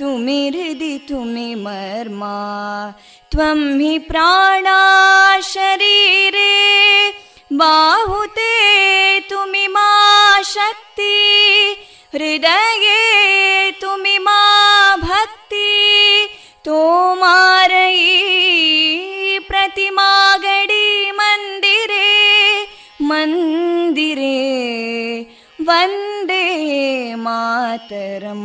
तुमि हृदि तुमि मर्मा त्वं हि प्राणा शरीरे बाहुते तुमि मा शक्ति हृदये तुमि मा भक्ति तोमारयी प्रतिमागडी मन्दिरे मन्दिरे वन्दे मातरम्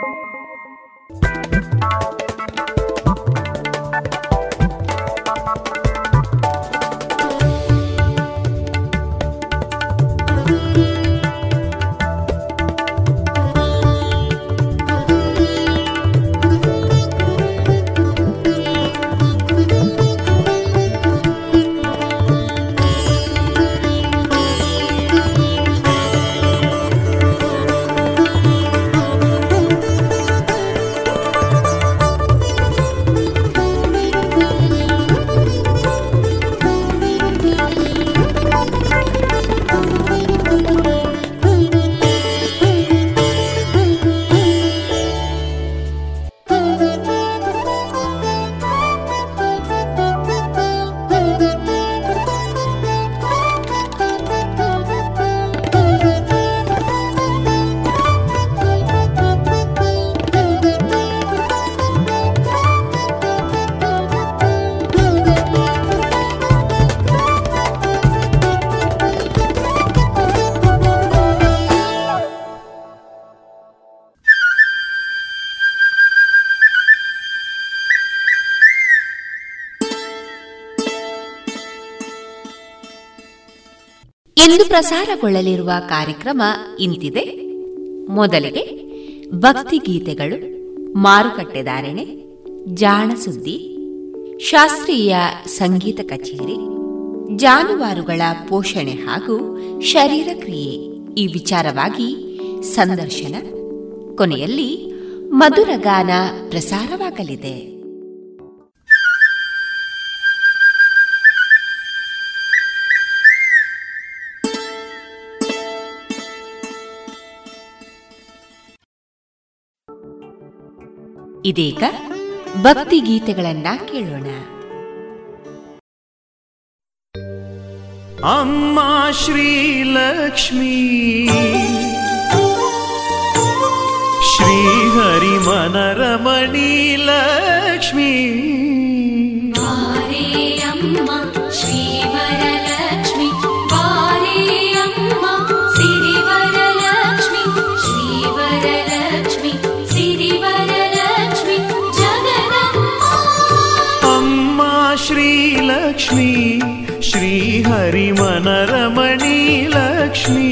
ಪ್ರಸಾರಗೊಳ್ಳಲಿರುವ ಕಾರ್ಯಕ್ರಮ ಇಂತಿದೆ. ಮೊದಲಿಗೆ ಭಕ್ತಿ ಗೀತೆಗಳು ಮಾರುಕಟ್ಟೆದಾರಣೆ ಜಾಣ ಸುದ್ದಿ ಶಾಸ್ತ್ರೀಯ ಸಂಗೀತ ಕಚೇರಿ, ಜಾನುವಾರುಗಳ ಪೋಷಣೆ ಹಾಗೂ ಶರೀರ ಕ್ರಿಯೆ ಈ ವಿಚಾರವಾಗಿ ಸಂದರ್ಶನ. ಕೊನೆಯಲ್ಲಿ ಮಧುರಗಾನ ಪ್ರಸಾರವಾಗಲಿದೆ. ಇದೀಗ ಭಕ್ತಿ ಗೀತೆಗಳನ್ನ ಕೇಳೋಣ. ಅಮ್ಮ ಶ್ರೀಲಕ್ಷ್ಮೀ ಮನರಮಣಿ लक्ष्मी श्रीहरिमनरमणी लक्ष्मी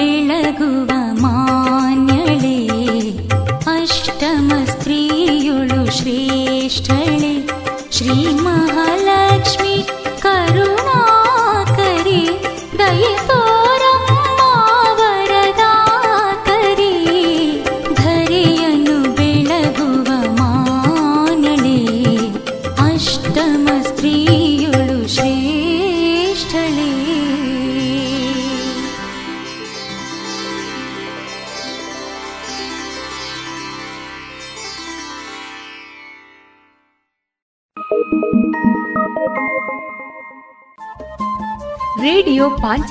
ಬೆಳಗುವ ಮಾ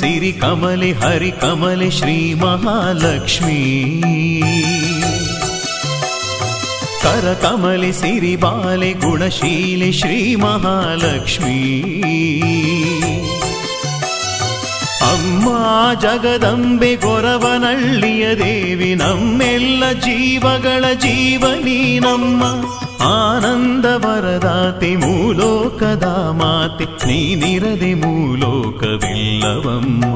ಸಿರಿ ಕಮಲೆ, ಹರಿ ಕಮಲೆ, ಶ್ರೀ ಮಹಾಲಕ್ಷ್ಮೀ. ಕರ ಕಮಲೆ, ಸಿರಿ ಬಾಲೆ, ಗುಣಶೀಲೆ, ಶ್ರೀ ಮಹಾಲಕ್ಷ್ಮೀ. ಅಮ್ಮ ಜಗದಂಬೆ, ಗೊರವನಳ್ಳಿಯ ದೇವಿ, ನಮ್ಮೆಲ್ಲ ಜೀವಗಳ ಜೀವನಿ ನಮ್ಮ ಆನಂದ ವರದಾತೆ ಮೂಲೋಕದ ಮಾತೆ ನೀನಿರದೆ ಮೂಲೋಕವಿಲ್ಲವಮ್ಮ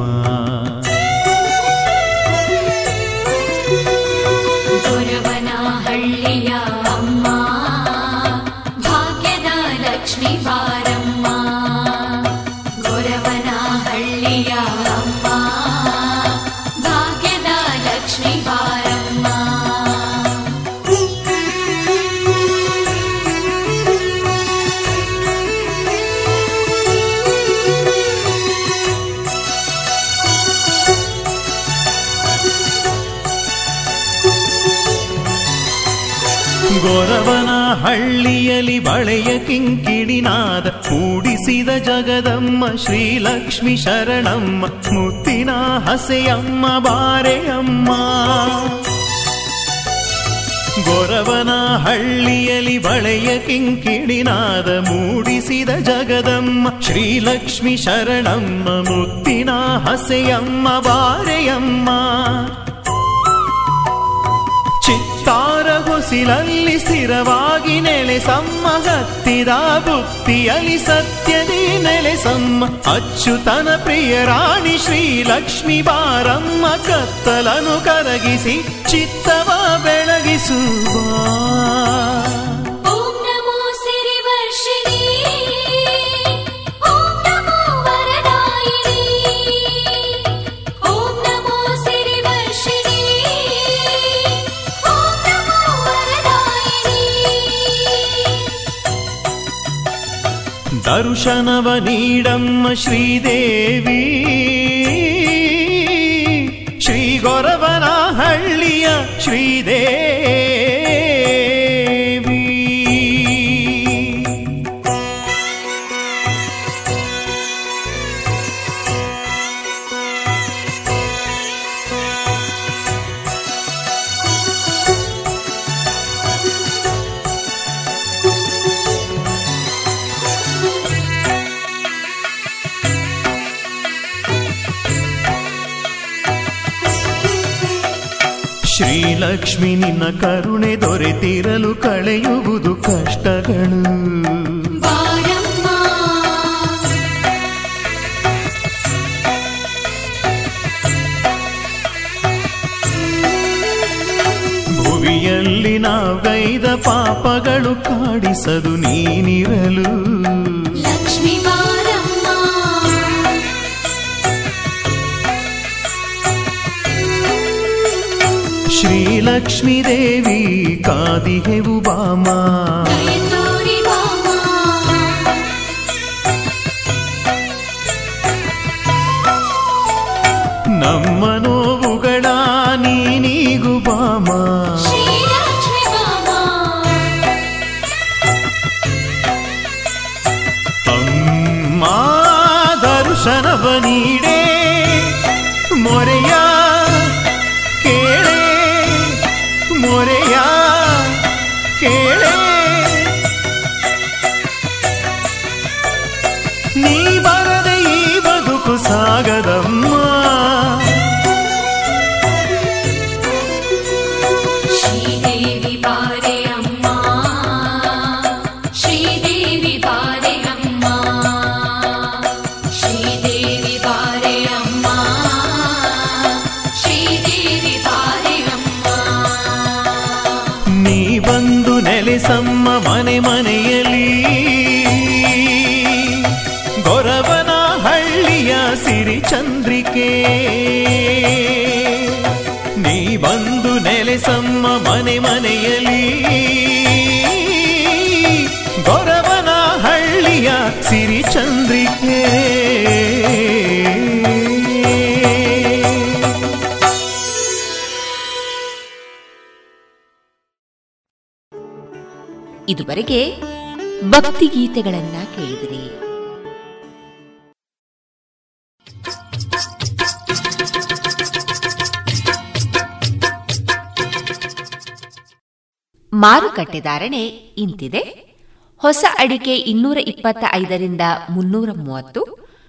ಬಳೆಯ ಕಿಂಕಿಡಿನಾದ ಮೂಡಿಸಿದ ಜಗದಮ್ಮ ಶ್ರೀಲಕ್ಷ್ಮಿ ಶರಣಮ್ಮ, ಮುತ್ತಿನ ಹಸೆಯಮ್ಮ, ಬಾರೆಯಮ್ಮ. ಗೊರವನ ಹಳ್ಳಿಯಲ್ಲಿ ಬಳೆಯ ಕಿಂಕಿಡಿನಾದ ಮೂಡಿಸಿದ ಜಗದಮ್ಮ, ಶ್ರೀಲಕ್ಷ್ಮಿ ಶರಣಮ್ಮ, ಮುತ್ತಿನ ಹಸೆಯಮ್ಮ, ಬಾರೆಯಮ್ಮ. ಚಿತ್ತಾರ ಹೊಸಿಲಲ್ಲಿ ಸ್ಥಿರವಾಗಿ ನೆಲೆಸಮ್ಮ, ಹತ್ತಿದ ಬುತ್ತಿಯಲ್ಲಿ ಸತ್ಯದಿ ನೆಲೆಸಮ್ಮ. ಅಚ್ಚುತನ ಪ್ರಿಯ ರಾಣಿ ಶ್ರೀಲಕ್ಷ್ಮಿ ಬಾರಮ್ಮ, ಕತ್ತಲನು ಕರಗಿಸಿ, ಚಿತ್ತವ ಬೆಳಗಿಸುವ ದರ್ಶನವ ನೀಡಮ್ಮ ಶ್ರೀದೇವಿ. ಶ್ರೀ ಗೊರವನ ಹಳ್ಳಿಯ ಶ್ರೀಲಕ್ಷ್ಮಿ ನಿನ್ನ ಕರುಣೆ ದೊರೆತಿರಲು ಕಳೆಯುವುದು ಕಷ್ಟಗಳು. ಭುವಿಯಲ್ಲಿ ನಾವೈದ ಪಾಪಗಳು ಕಾಡಿಸದು ನೀನಿರಲು. लक्ष्मीदेवी कादिहे कादि उबामा ಗೀತೆಗಳನ್ನ ಕೇಳಿದಿರಿ. ಮಾರುಕಟ್ಟೆ ಧಾರಣೆ ಇಂತಿದೆ. ಹೊಸ ಅಡಿಕೆ ಇನ್ನೂರ ಇಪ್ಪತ್ತ ಐದರಿಂದ ಮುನ್ನೂರ ಮೂವತ್ತು,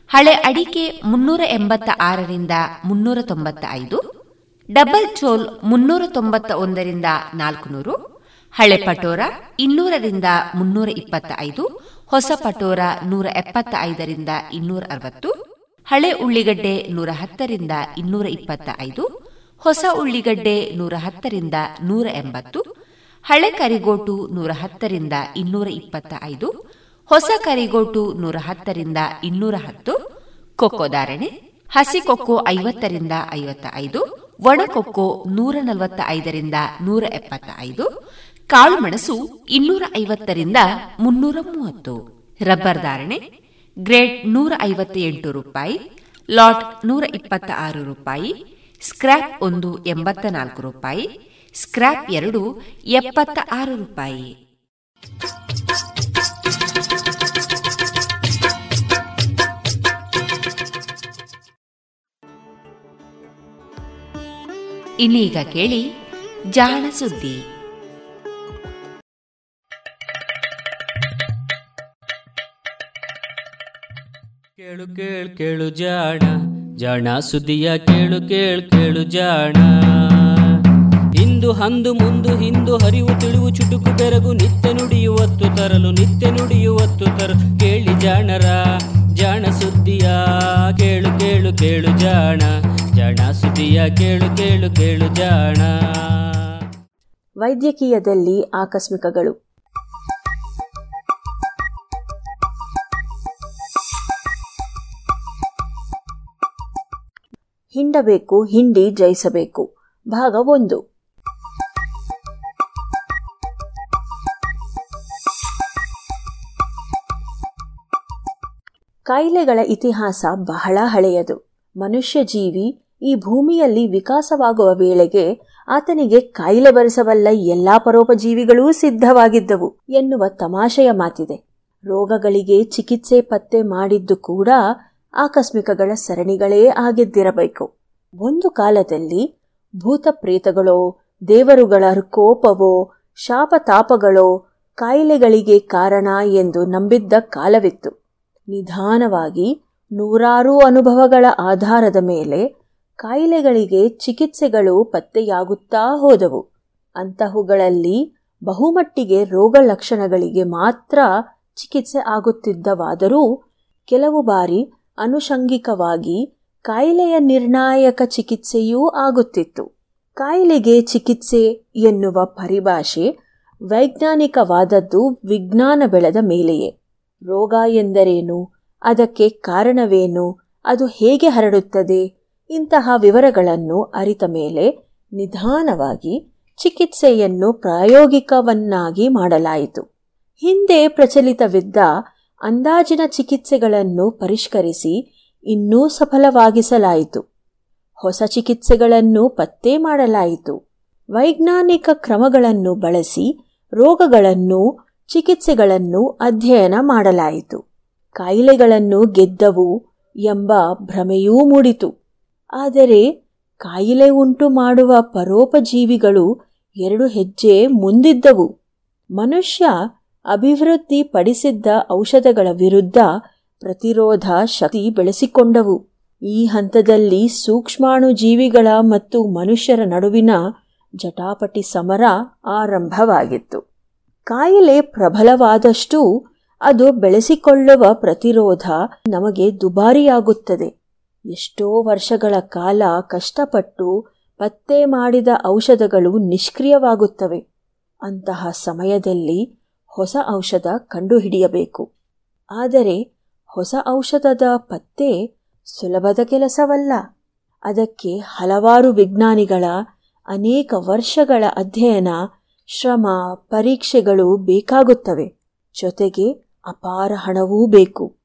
ಹಳೆ ಅಡಿಕೆ ಮುನ್ನೂರ ಎಂಬತ್ತ ಆರರಿಂದ ಮುನ್ನೂರ ತೊಂಬತ್ತ ಐದು ಡಬಲ್ ಚೋಲ್ ಮುನ್ನೂರ ತೊಂಬತ್ತ ಒಂದರಿಂದ ನಾಲ್ಕುನೂರು, ಹಳೆ ಪಟೋರ ಇನ್ನೂರರಿಂದ ಮುನ್ನೂರ ಇಪ್ಪತ್ತ ಐದು ಹೊಸ ಪಟೋರ ನೂರ ಎಪ್ಪತ್ತ ಐದರಿಂದ ಇನ್ನೂರ ಅರವತ್ತು, ಹಳೆ ಉಳ್ಳಿಗಡ್ಡೆ ನೂರ ಹತ್ತರಿಂದ ಇನ್ನೂರ ಇಪ್ಪತ್ತ ಐದು ಹೊಸ ಉಳ್ಳಿಗಡ್ಡೆ ನೂರ ಹತ್ತರಿಂದ ನೂರ ಎಂಬತ್ತು, ಹಳೆ ಕರಿಗೋಟು ನೂರ ಹತ್ತರಿಂದ ಇನ್ನೂರ ಇಪ್ಪತ್ತ ಐದು ಹೊಸ ಕರಿಗೋಟು ನೂರ ಹತ್ತರಿಂದ ಇನ್ನೂರ ಹತ್ತು, ಕೊಕ್ಕೋ ಧಾರಣೆ, ಹಸಿ ಕೊಕ್ಕೋ ಐವತ್ತರಿಂದ ಐವತ್ತ ಐದು ಒಣಕೊಕ್ಕೋ ನೂರ ನಲವತ್ತ ಐದರಿಂದ ನೂರ ಎಪ್ಪತ್ತ ಐದು ಕಾಳುಮೆಣಸು ಇನ್ನೂರ ಐವತ್ತರಿಂದ ಮುನ್ನೂರ ಮೂವತ್ತು ರಬ್ಬರ್ ಧಾರಣೆ, ಗ್ರೇಡ್ ನೂರ ಐವತ್ತ ಎಂಟು ರೂಪಾಯಿ, ಲಾಟ್ ನೂರ ಇಪ್ಪತ್ತ ಆರು ರೂಪಾಯಿ ಸ್ಕ್ರಾಪ್ ಒಂದು ಎಂಬತ್ತ ನಾಲ್ಕು ರೂಪಾಯಿ ಸ್ಕ್ರಾಪ್ ಎರಡು ಎಪ್ಪತ್ತ ಆರು ರೂಪಾಯಿ. ಇನ್ನೀಗ ಕೇಳಿ ಜಾಣ ಸುದ್ದಿ. ಕೇಳು ಕೇಳು ಕೇಳು ಜಾಣ ಜಾಣ ಸುದಿಯ ಕೇಳು ಕೇಳು ಕೇಳು ಜಾಣ. ಇಂದು ಹಂದು ಮುಂದು ಹಿಂದು ಹರಿವು ತಿಳಿವು ಚುಟುಕು ಬೆರಗು ನಿತ್ಯ ನುಡಿಯುವತ್ತು ತರಲು, ನಿತ್ಯ ನುಡಿಯುವತ್ತು ತರಲು. ಕೇಳಿ ಜಾಣರ, ಜಾಣ ಸುದ್ದಿಯ ಕೇಳು ಕೇಳು ಕೇಳು ಜಾಣ ಜಾಣ ಸುದಿಯ ಕೇಳು ಕೇಳು ಕೇಳು ಜಾಣ. ವೈದ್ಯಕೀಯದಲ್ಲಿ ಆಕಸ್ಮಿಕಗಳು. ಹಿಂಡಬೇಕು ಹಿಂಡಿ ಜಯಿಸಬೇಕು. ಭಾಗ ಒಂದು. ಕಾಯಿಲೆಗಳ ಇತಿಹಾಸ ಬಹಳ ಹಳೆಯದು. ಮನುಷ್ಯ ಜೀವಿ ಈ ಭೂಮಿಯಲ್ಲಿ ವಿಕಾಸವಾಗುವ ವೇಳೆಗೆ ಆತನಿಗೆ ಕಾಯಿಲೆ ಬರೆಸಬಲ್ಲ ಎಲ್ಲಾ ಪರೋಪಜೀವಿಗಳೂ ಸಿದ್ಧವಾಗಿದ್ದವು ಎನ್ನುವ ತಮಾಷೆಯ ಮಾತಿದೆ. ರೋಗಗಳಿಗೆ ಚಿಕಿತ್ಸೆ ಪತ್ತೆ ಮಾಡಿದ್ದು ಕೂಡ ಆಕಸ್ಮಿಕಗಳ ಸರಣಿಗಳೇ ಆಗಿದ್ದಿರಬೇಕು. ಒಂದು ಕಾಲದಲ್ಲಿ ಭೂತ ಪ್ರೇತಗಳೋ ದೇವರುಗಳ ಕೋಪವೋ, ಶಾಪತಾಪಗಳೋ ಕಾಯಿಲೆಗಳಿಗೆ ಕಾರಣ ಎಂದು ನಂಬಿದ್ದ ಕಾಲವಿತ್ತು. ನಿಧಾನವಾಗಿ ನೂರಾರು ಅನುಭವಗಳ ಆಧಾರದ ಮೇಲೆ ಕಾಯಿಲೆಗಳಿಗೆ ಚಿಕಿತ್ಸೆಗಳು ಪತ್ತೆಯಾಗುತ್ತಾ ಹೋದವು. ಅಂತಹುಗಳಲ್ಲಿ ಬಹುಮಟ್ಟಿಗೆ ರೋಗ ಲಕ್ಷಣಗಳಿಗೆ ಮಾತ್ರ ಚಿಕಿತ್ಸೆ ಆಗುತ್ತಿದ್ದವಾದರೂ ಕೆಲವು ಬಾರಿ ಅನುಷಂಗಿಕವಾಗಿ ಕಾಯಿಲೆಯ ನಿರ್ಣಾಯಕ ಚಿಕಿತ್ಸೆಯೂ ಆಗುತ್ತಿತ್ತು. ಕಾಯಿಲೆಗೆ ಚಿಕಿತ್ಸೆ ಎನ್ನುವ ಪರಿಭಾಷೆ ವೈಜ್ಞಾನಿಕವಾದದ್ದು ವಿಜ್ಞಾನ ಬೆಳೆದ ಮೇಲೆಯೇ. ರೋಗ ಎಂದರೇನು? ಅದಕ್ಕೆ ಕಾರಣವೇನು? ಅದು ಹೇಗೆ ಹರಡುತ್ತದೆ? ಇಂತಹ ವಿವರಗಳನ್ನು ಅರಿತ ಮೇಲೆ ನಿಧಾನವಾಗಿ ಚಿಕಿತ್ಸೆಯನ್ನು ಪ್ರಾಯೋಗಿಕವನ್ನಾಗಿ ಮಾಡಲಾಯಿತು. ಹಿಂದೆ ಪ್ರಚಲಿತವಿದ್ದ ಅಂದಾಜಿನ ಚಿಕಿತ್ಸೆಗಳನ್ನು ಪರಿಷ್ಕರಿಸಿ ಇನ್ನೂ ಸಫಲವಾಗಿಸಲಾಯಿತು. ಹೊಸ ಚಿಕಿತ್ಸೆಗಳನ್ನು ಪತ್ತೆ ಮಾಡಲಾಯಿತು. ವೈಜ್ಞಾನಿಕ ಕ್ರಮಗಳನ್ನು ಬಳಸಿ ರೋಗಗಳನ್ನು, ಚಿಕಿತ್ಸೆಗಳನ್ನು ಅಧ್ಯಯನ ಮಾಡಲಾಯಿತು. ಕಾಯಿಲೆಗಳನ್ನು ಗೆದ್ದವು ಎಂಬ ಭ್ರಮೆಯೂ ಮೂಡಿತು. ಆದರೆ ಕಾಯಿಲೆ ಉಂಟು ಮಾಡುವ ಪರೋಪಜೀವಿಗಳು ಎರಡು ಹೆಜ್ಜೆ ಮುಂದಿದ್ದವು. ಮನುಷ್ಯ ಅಭಿವೃದ್ಧಿ ಪಡಿಸಿದ್ದ ಔಷಧಗಳ ವಿರುದ್ಧ ಪ್ರತಿರೋಧ ಶಕ್ತಿ ಬೆಳೆಸಿಕೊಂಡವು. ಈ ಹಂತದಲ್ಲಿ ಸೂಕ್ಷ್ಮಾಣು ಜೀವಿಗಳ ಮತ್ತು ಮನುಷ್ಯರ ನಡುವಿನ ಜಟಾಪಟಿ ಸಮರ ಆರಂಭವಾಗಿತ್ತು. ಕಾಯಿಲೆ ಪ್ರಬಲವಾದಷ್ಟೂ ಅದು ಬೆಳೆಸಿಕೊಳ್ಳುವ ಪ್ರತಿರೋಧ ನಮಗೆ ದುಬಾರಿಯಾಗುತ್ತದೆ. ಎಷ್ಟೋ ವರ್ಷಗಳ ಕಾಲ ಕಷ್ಟಪಟ್ಟು ಪತ್ತೆ ಮಾಡಿದ ಔಷಧಗಳು ನಿಷ್ಕ್ರಿಯವಾಗುತ್ತವೆ. ಅಂತಹ ಸಮಯದಲ್ಲಿ ಹೊಸ ಔಷಧ ಕಂಡುಹಿಡಿಯಬೇಕು. ಆದರೆ ಹೊಸ ಔಷಧದ ಪತ್ತೆ ಸುಲಭದ ಕೆಲಸವಲ್ಲ. ಅದಕ್ಕೆ ಹಲವಾರು ವಿಜ್ಞಾನಿಗಳ ಅನೇಕ ವರ್ಷಗಳ ಅಧ್ಯಯನ, ಶ್ರಮ, ಪರೀಕ್ಷೆಗಳು ಬೇಕಾಗುತ್ತವೆ. ಜೊತೆಗೆ ಅಪಾರ ಹಣವೂ ಬೇಕು.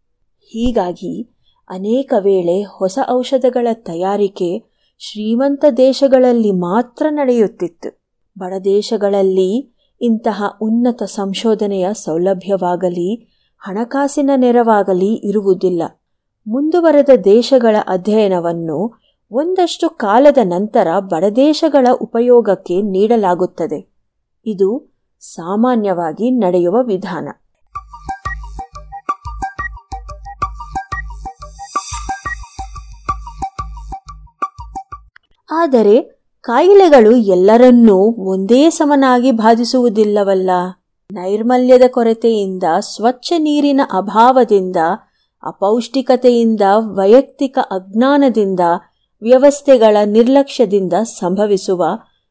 ಹೀಗಾಗಿ ಅನೇಕ ವೇಳೆ ಹೊಸ ಔಷಧಗಳ ತಯಾರಿಕೆ ಶ್ರೀಮಂತ ದೇಶಗಳಲ್ಲಿ ಮಾತ್ರ ನಡೆಯುತ್ತಿತ್ತು. ಬಡ ದೇಶಗಳಲ್ಲಿ ಇಂತಹ ಉನ್ನತ ಸಂಶೋಧನೆಯ ಸೌಲಭ್ಯವಾಗಲಿ ಹಣಕಾಸಿನ ನೆರವಾಗಲಿ ಇರುವುದಿಲ್ಲ. ಮುಂದುವರೆದ ದೇಶಗಳ ಅಧ್ಯಯನವನ್ನು ಒಂದಷ್ಟು ಕಾಲದ ನಂತರ ಬಡದೇಶಗಳ ಉಪಯೋಗಕ್ಕೆ ನೀಡಲಾಗುತ್ತದೆ. ಇದು ಸಾಮಾನ್ಯವಾಗಿ ನಡೆಯುವ ವಿಧಾನ. ಆದರೆ ಕಾಯಿಲೆಗಳು ಎಲ್ಲರನ್ನೂ ಒಂದೇ ಸಮನಾಗಿ ಬಾಧಿಸುವುದಿಲ್ಲವಲ್ಲ? ನೈರ್ಮಲ್ಯದ ಕೊರತೆಯಿಂದ, ಸ್ವಚ್ಛ ನೀರಿನ ಅಭಾವದಿಂದ, ಅಪೌಷ್ಟಿಕತೆಯಿಂದ, ವೈಯಕ್ತಿಕ ಅಜ್ಞಾನದಿಂದ, ವ್ಯವಸ್ಥೆಗಳ ನಿರ್ಲಕ್ಷ್ಯದಿಂದ ಸಂಭವಿಸುವ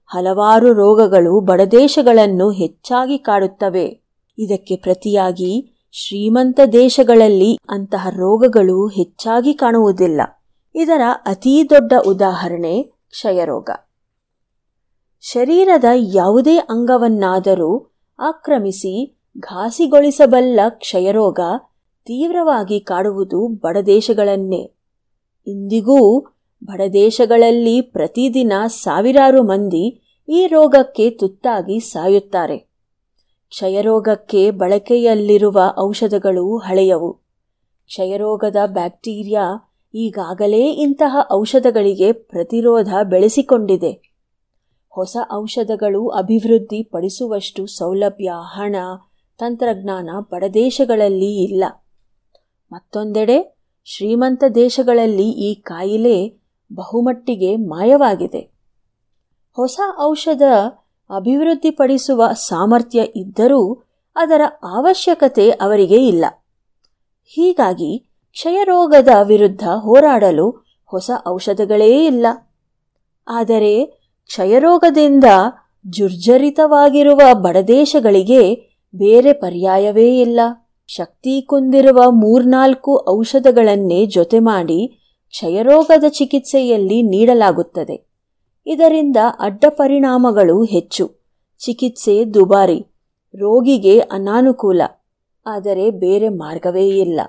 ಹಲವಾರು ರೋಗಗಳು ಬಡದೇಶಗಳನ್ನು ಹೆಚ್ಚಾಗಿ ಕಾಡುತ್ತವೆ. ಇದಕ್ಕೆ ಪ್ರತಿಯಾಗಿ ಶ್ರೀಮಂತ ದೇಶಗಳಲ್ಲಿ ಅಂತಹ ರೋಗಗಳು ಹೆಚ್ಚಾಗಿ ಕಾಣುವುದಿಲ್ಲ. ಇದರ ಅತೀ ದೊಡ್ಡ ಉದಾಹರಣೆ ಕ್ಷಯರೋಗ. ಶರೀರದ ಯಾವುದೇ ಅಂಗವನ್ನಾದರೂ ಆಕ್ರಮಿಸಿ ಘಾಸಿಗೊಳಿಸಬಲ್ಲ ಕ್ಷಯರೋಗ ತೀವ್ರವಾಗಿ ಕಾಡುವುದು ಬಡದೇಶಗಳನ್ನೇ. ಇಂದಿಗೂ ಬಡದೇಶಗಳಲ್ಲಿ ಪ್ರತಿದಿನ ಸಾವಿರಾರು ಮಂದಿ ಈ ರೋಗಕ್ಕೆ ತುತ್ತಾಗಿ ಸಾಯುತ್ತಾರೆ. ಕ್ಷಯರೋಗಕ್ಕೆ ಬಳಕೆಯಲ್ಲಿರುವ ಔಷಧಗಳು ಹಳೆಯವು. ಕ್ಷಯರೋಗದ ಬ್ಯಾಕ್ಟೀರಿಯಾ ಈಗಾಗಲೇ ಇಂತಹ ಔಷಧಗಳಿಗೆ ಪ್ರತಿರೋಧ ಬೆಳೆಸಿಕೊಂಡಿದೆ. ಹೊಸ ಔಷಧಗಳು ಅಭಿವೃದ್ಧಿ ಪಡಿಸುವಷ್ಟು ಸೌಲಭ್ಯ, ಹಣ, ತಂತ್ರಜ್ಞಾನ ಬಡದೇಶಗಳಲ್ಲಿ ಇಲ್ಲ. ಮತ್ತೊಂದೆಡೆ, ಶ್ರೀಮಂತ ದೇಶಗಳಲ್ಲಿ ಈ ಕಾಯಿಲೆ ಬಹುಮಟ್ಟಿಗೆ ಮಾಯವಾಗಿದೆ. ಹೊಸ ಔಷಧ ಅಭಿವೃದ್ಧಿಪಡಿಸುವ ಸಾಮರ್ಥ್ಯ ಇದ್ದರೂ ಅದರ ಅವಶ್ಯಕತೆ ಅವರಿಗೆ ಇಲ್ಲ. ಹೀಗಾಗಿ ಕ್ಷಯರೋಗದ ವಿರುದ್ಧ ಹೋರಾಡಲು ಹೊಸ ಔಷಧಗಳೇ ಇಲ್ಲ. ಆದರೆ ಕ್ಷಯರೋಗದಿಂದ ಜುರ್ಜರಿತವಾಗಿರುವ ಬಡದೇಶಗಳಿಗೆ ಬೇರೆ ಪರ್ಯಾಯವೇ ಇಲ್ಲ. ಶಕ್ತಿ ಕುಂದಿರುವ ಮೂರ್ನಾಲ್ಕು ಔಷಧಗಳನ್ನೇ ಜೊತೆ ಮಾಡಿ ಕ್ಷಯರೋಗದ ಚಿಕಿತ್ಸೆಯಲ್ಲಿ ನೀಡಲಾಗುತ್ತದೆ. ಇದರಿಂದ ಅಡ್ಡ ಪರಿಣಾಮಗಳು ಹೆಚ್ಚು. ಚಿಕಿತ್ಸೆ ದುಬಾರಿ. ರೋಗಿಗೆ ಅನಾನುಕೂಲ. ಆದರೆ ಬೇರೆ ಮಾರ್ಗವೇ ಇಲ್ಲ.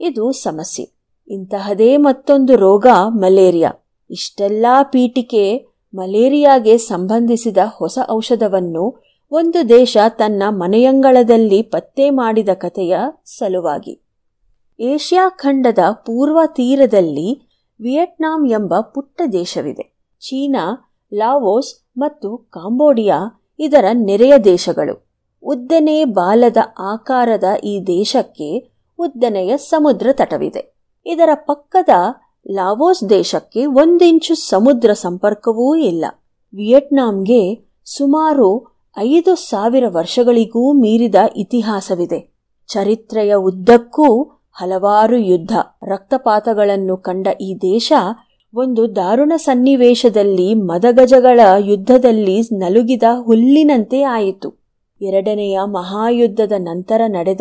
ಇದು ಸಮಸ್ಯೆ. ಇಂತಹದೇ ಮತ್ತೊಂದು ರೋಗ ಮಲೇರಿಯಾ. ಇಷ್ಟೆಲ್ಲ ಪೀಠಿಕೆ ಮಲೇರಿಯಾಗೆ ಸಂಬಂಧಿಸಿದ ಹೊಸ ಔಷಧವನ್ನು ಒಂದು ದೇಶ ತನ್ನ ಮನೆಯಂಗಳದಲ್ಲಿ ಪತ್ತೆ ಮಾಡಿದ ಕಥೆಯ ಸಲುವಾಗಿ. ಏಷ್ಯಾ ಖಂಡದ ಪೂರ್ವ ತೀರದಲ್ಲಿ ವಿಯೆಟ್ನಾಂ ಎಂಬ ಪುಟ್ಟ ದೇಶವಿದೆ. ಚೀನಾ, ಲಾವೋಸ್ ಮತ್ತು ಕಾಂಬೋಡಿಯಾ ಇದರ ನೆರೆಯ ದೇಶಗಳು. ಉದ್ದನೆ ಬಾಲದ ಆಕಾರದ ಈ ದೇಶಕ್ಕೆ ಉದ್ದನೆಯ ಸಮುದ್ರ ತಟವಿದೆ. ಇದರ ಪಕ್ಕದ ಲಾವೋಸ್ ದೇಶಕ್ಕೆ ಒಂದಿಂಚು ಸಮುದ್ರ ಸಂಪರ್ಕವೂ ಇಲ್ಲ. ವಿಯೆಟ್ನಾಂಗೆ ಸುಮಾರು ಐದು ಸಾವಿರ ವರ್ಷಗಳಿಗೂ ಮೀರಿದ ಇತಿಹಾಸವಿದೆ. ಚರಿತ್ರೆಯ ಉದ್ದಕ್ಕೂ ಹಲವಾರು ಯುದ್ಧ, ರಕ್ತಪಾತಗಳನ್ನು ಕಂಡ ಈ ದೇಶ ಒಂದು ದಾರುಣ ಸನ್ನಿವೇಶದಲ್ಲಿ ಮದಗಜಗಳ ಯುದ್ಧದಲ್ಲಿ ನಲುಗಿದ ಹುಲ್ಲಿನಂತೆ ಆಯಿತು. ಎರಡನೆಯ ಮಹಾಯುದ್ಧದ ನಂತರ ನಡೆದ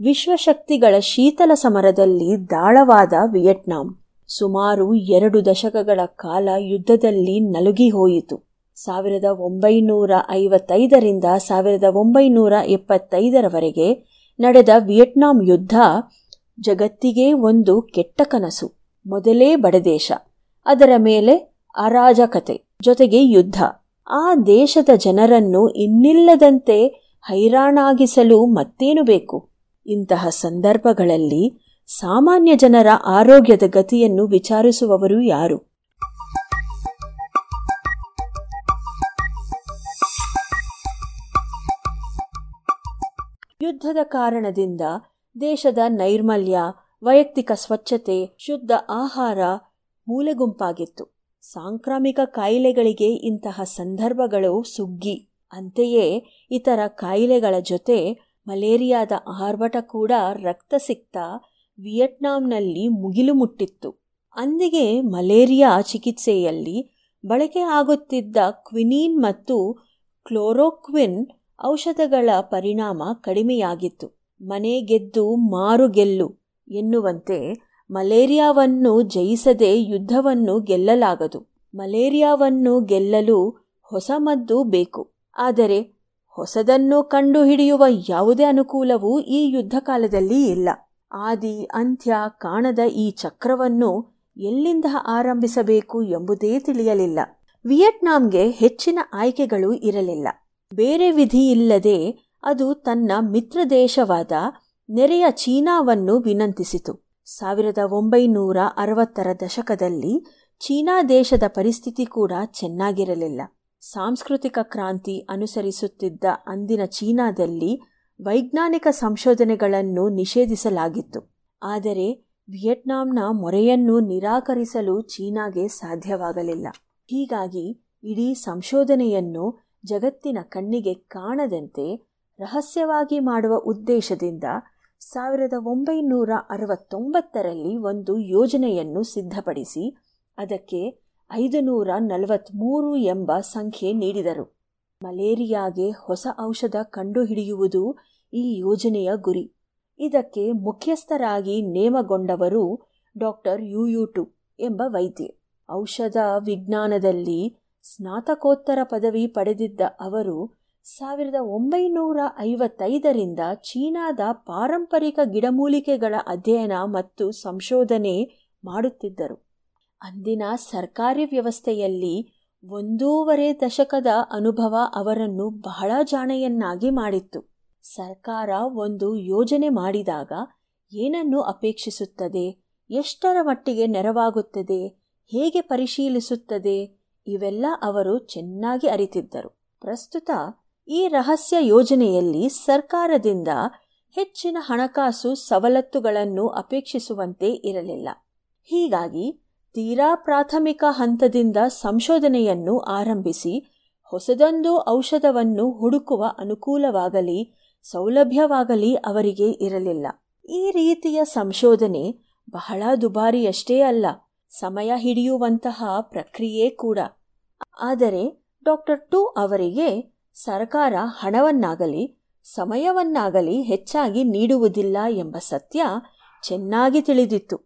ವಿಶ್ವಶಕ್ತಿಗಳ ಶೀತಲ ಸಮರದಲ್ಲಿ ದಾಳವಾದ ವಿಯೆಟ್ನಾಂ. ಸುಮಾರು ಎರಡು ದಶಕಗಳ ಕಾಲ ಯುದ್ಧದಲ್ಲಿ ನಲುಗಿ ಹೋಯಿತು. ಸಾವಿರದ ಒಂಬೈನೂರ ಐವತ್ತೈದರಿಂದ ಸಾವಿರದ ಒಂಬೈನೂರ ಎಪ್ಪತ್ತೈದರವರೆಗೆ ನಡೆದ ವಿಯೆಟ್ನಾಂ ಯುದ್ಧ ಜಗತ್ತಿಗೆ ಒಂದು ಕೆಟ್ಟ ಕನಸು, ಮೊದಲೇ ಬಡದೇಶ, ಅದರ ಮೇಲೆ ಅರಾಜಕತೆ ಜೊತೆಗೆ ಯುದ್ಧ. ಆ ದೇಶದ ಜನರನ್ನು ಇನ್ನಿಲ್ಲದಂತೆ ಹೈರಾಣಾಗಿಸಲು ಮತ್ತೇನು ಬೇಕು? ಇಂತಹ ಸಂದರ್ಭಗಳಲ್ಲಿ ಸಾಮಾನ್ಯ ಜನರ ಆರೋಗ್ಯದ ಗತಿಯನ್ನು ವಿಚಾರಿಸುವವರು ಯಾರು? ಯುದ್ಧದ ಕಾರಣದಿಂದ ದೇಶದ ನೈರ್ಮಲ್ಯ, ವೈಯಕ್ತಿಕ ಸ್ವಚ್ಛತೆ, ಶುದ್ಧ ಆಹಾರ ಮೂಲೆಗುಂಪಾಗಿತ್ತು. ಸಾಂಕ್ರಾಮಿಕ ಕಾಯಿಲೆಗಳಿಗೆ ಇಂತಹ ಸಂದರ್ಭಗಳು ಸುಗ್ಗಿ. ಅಂತೆಯೇ ಇತರ ಕಾಯಿಲೆಗಳ ಜೊತೆ ಮಲೇರಿಯಾದ ಆರ್ಭಟ ಕೂಡ ರಕ್ತ ಸಿಕ್ತಾ ವಿಯೆಟ್ನಾಂನಲ್ಲಿ ಮುಗಿಲು ಮುಟ್ಟಿತ್ತು. ಅಂದಿಗೆ ಮಲೇರಿಯಾ ಚಿಕಿತ್ಸೆಯಲ್ಲಿ ಬಳಕೆ ಆಗುತ್ತಿದ್ದ ಕ್ವಿನೀನ್ ಮತ್ತು ಕ್ಲೋರೋಕ್ವಿನ್ ಔಷಧಗಳ ಪರಿಣಾಮ ಕಡಿಮೆಯಾಗಿತ್ತು. ಮನೆ ಗೆದ್ದು ಮಾರು ಗೆಲ್ಲು ಎನ್ನುವಂತೆ ಮಲೇರಿಯಾವನ್ನು ಜಯಿಸದೆ ಯುದ್ಧವನ್ನು ಗೆಲ್ಲಲಾಗದು. ಮಲೇರಿಯಾವನ್ನು ಗೆಲ್ಲಲು ಹೊಸ ಮದ್ದು ಬೇಕು. ಆದರೆ ಹೊಸದನ್ನು ಕಂಡುಹಿಡಿಯುವ ಯಾವುದೇ ಅನುಕೂಲವೂ ಈ ಯುದ್ಧ ಕಾಲದಲ್ಲಿ ಇಲ್ಲ. ಆದಿ ಅಂತ್ಯ ಕಾಣದ ಈ ಚಕ್ರವನ್ನು ಎಲ್ಲಿಂದ ಆರಂಭಿಸಬೇಕು ಎಂಬುದೇ ತಿಳಿಯಲಿಲ್ಲ. ವಿಯೆಟ್ನಾಂಗೆ ಹೆಚ್ಚಿನ ಆಯ್ಕೆಗಳು ಇರಲಿಲ್ಲ. ಬೇರೆ ವಿಧಿಯಿಲ್ಲದೆ ಅದು ತನ್ನ ಮಿತ್ರ ದೇಶವಾದ ನೆರೆಯ ಚೀನಾವನ್ನು ವಿನಂತಿಸಿತು. ಸಾವಿರದ ಒಂಬೈನೂರ ಅರವತ್ತರ ದಶಕದಲ್ಲಿ ಚೀನಾ ದೇಶದ ಪರಿಸ್ಥಿತಿ ಕೂಡ ಚೆನ್ನಾಗಿರಲಿಲ್ಲ. ಸಾಂಸ್ಕೃತಿಕ ಕ್ರಾಂತಿ ಅನುಸರಿಸುತ್ತಿದ್ದ ಅಂದಿನ ಚೀನಾದಲ್ಲಿ ವೈಜ್ಞಾನಿಕ ಸಂಶೋಧನೆಗಳನ್ನು ನಿಷೇಧಿಸಲಾಗಿತ್ತು. ಆದರೆ ವಿಯೆಟ್ನಾಂನ ಮೊರೆಯನ್ನು ನಿರಾಕರಿಸಲು ಚೀನಾಗೆ ಸಾಧ್ಯವಾಗಲಿಲ್ಲ. ಹೀಗಾಗಿ ಇಡೀ ಸಂಶೋಧನೆಯನ್ನು ಜಗತ್ತಿನ ಕಣ್ಣಿಗೆ ಕಾಣದಂತೆ ರಹಸ್ಯವಾಗಿ ಮಾಡುವ ಉದ್ದೇಶದಿಂದ ಸಾವಿರದ ಒಂಬೈನೂರ ಅರವತ್ತೊಂಬತ್ತರಲ್ಲಿ ಒಂದು ಯೋಜನೆಯನ್ನು ಸಿದ್ಧಪಡಿಸಿ, ಅದಕ್ಕೆ ಐದು ನೂರ ನಲವತ್ತ್ಮೂರು ಎಂಬ ಸಂಖ್ಯೆ ನೀಡಿದರು. ಮಲೇರಿಯಾಗೆ ಹೊಸ ಔಷಧ ಕಂಡುಹಿಡಿಯುವುದು ಈ ಯೋಜನೆಯ ಗುರಿ. ಇದಕ್ಕೆ ಮುಖ್ಯಸ್ಥರಾಗಿ ನೇಮಗೊಂಡವರು ಡಾಕ್ಟರ್ ಯುಯುಟು ಎಂಬ ವೈದ್ಯೆ. ಔಷಧ ವಿಜ್ಞಾನದಲ್ಲಿ ಸ್ನಾತಕೋತ್ತರ ಪದವಿ ಪಡೆದಿದ್ದ ಅವರು ಸಾವಿರದ ಒಂಬೈನೂರ ಐವತ್ತೈದರಿಂದ ಚೀನಾದ ಪಾರಂಪರಿಕ ಗಿಡಮೂಲಿಕೆಗಳ ಅಧ್ಯಯನ ಮತ್ತು ಸಂಶೋಧನೆ ಮಾಡುತ್ತಿದ್ದರು. ಅಂದಿನ ಸರ್ಕಾರಿ ವ್ಯವಸ್ಥೆಯಲ್ಲಿ ಒಂದೂವರೆ ದಶಕದ ಅನುಭವ ಅವರನ್ನು ಬಹಳ ಜಾಣೆಯನ್ನಾಗಿ ಮಾಡಿತ್ತು. ಸರ್ಕಾರ ಒಂದು ಯೋಜನೆ ಮಾಡಿದಾಗ ಏನನ್ನು ಅಪೇಕ್ಷಿಸುತ್ತದೆ? ಎಷ್ಟರ ಮಟ್ಟಿಗೆ ನೆರವಾಗುತ್ತದೆ? ಹೇಗೆ ಪರಿಶೀಲಿಸುತ್ತದೆ? ಇವೆಲ್ಲ ಅವರು ಚೆನ್ನಾಗಿ ಅರಿತಿದ್ದರು. ಪ್ರಸ್ತುತ ಈ ರಹಸ್ಯ ಯೋಜನೆಯಲ್ಲಿ ಸರ್ಕಾರದಿಂದ ಹೆಚ್ಚಿನ ಹಣಕಾಸು ಸವಲತ್ತುಗಳನ್ನು ಅಪೇಕ್ಷಿಸುವಂತೆ ಇರಲಿಲ್ಲ. ಹೀಗಾಗಿ ತೀರಾ ಪ್ರಾಥಮಿಕ ಹಂತದಿಂದ ಸಂಶೋಧನೆಯನ್ನು ಆರಂಭಿಸಿ, ಹೊಸದೊಂದು ಔಷಧವನ್ನು ಹುಡುಕುವ ಅನುಕೂಲವಾಗಲಿ, ಸೌಲಭ್ಯವಾಗಲಿ ಅವರಿಗೆ ಇರಲಿಲ್ಲ. ಈ ರೀತಿಯ ಸಂಶೋಧನೆ ಬಹಳ ದುಬಾರಿಯಷ್ಟೇ ಅಲ್ಲ, ಸಮಯ ಹಿಡಿಯುವಂತಹ ಪ್ರಕ್ರಿಯೆ ಕೂಡ. ಆದರೆ ಡಾಕ್ಟರ್ ಟು ಅವರಿಗೆ ಸರ್ಕಾರ ಹಣವನ್ನಾಗಲಿ, ಸಮಯವನ್ನಾಗಲಿ ಹೆಚ್ಚಾಗಿ ನೀಡುವುದಿಲ್ಲ ಎಂಬ ಸತ್ಯ ಚೆನ್ನಾಗಿ ತಿಳಿದಿತ್ತು.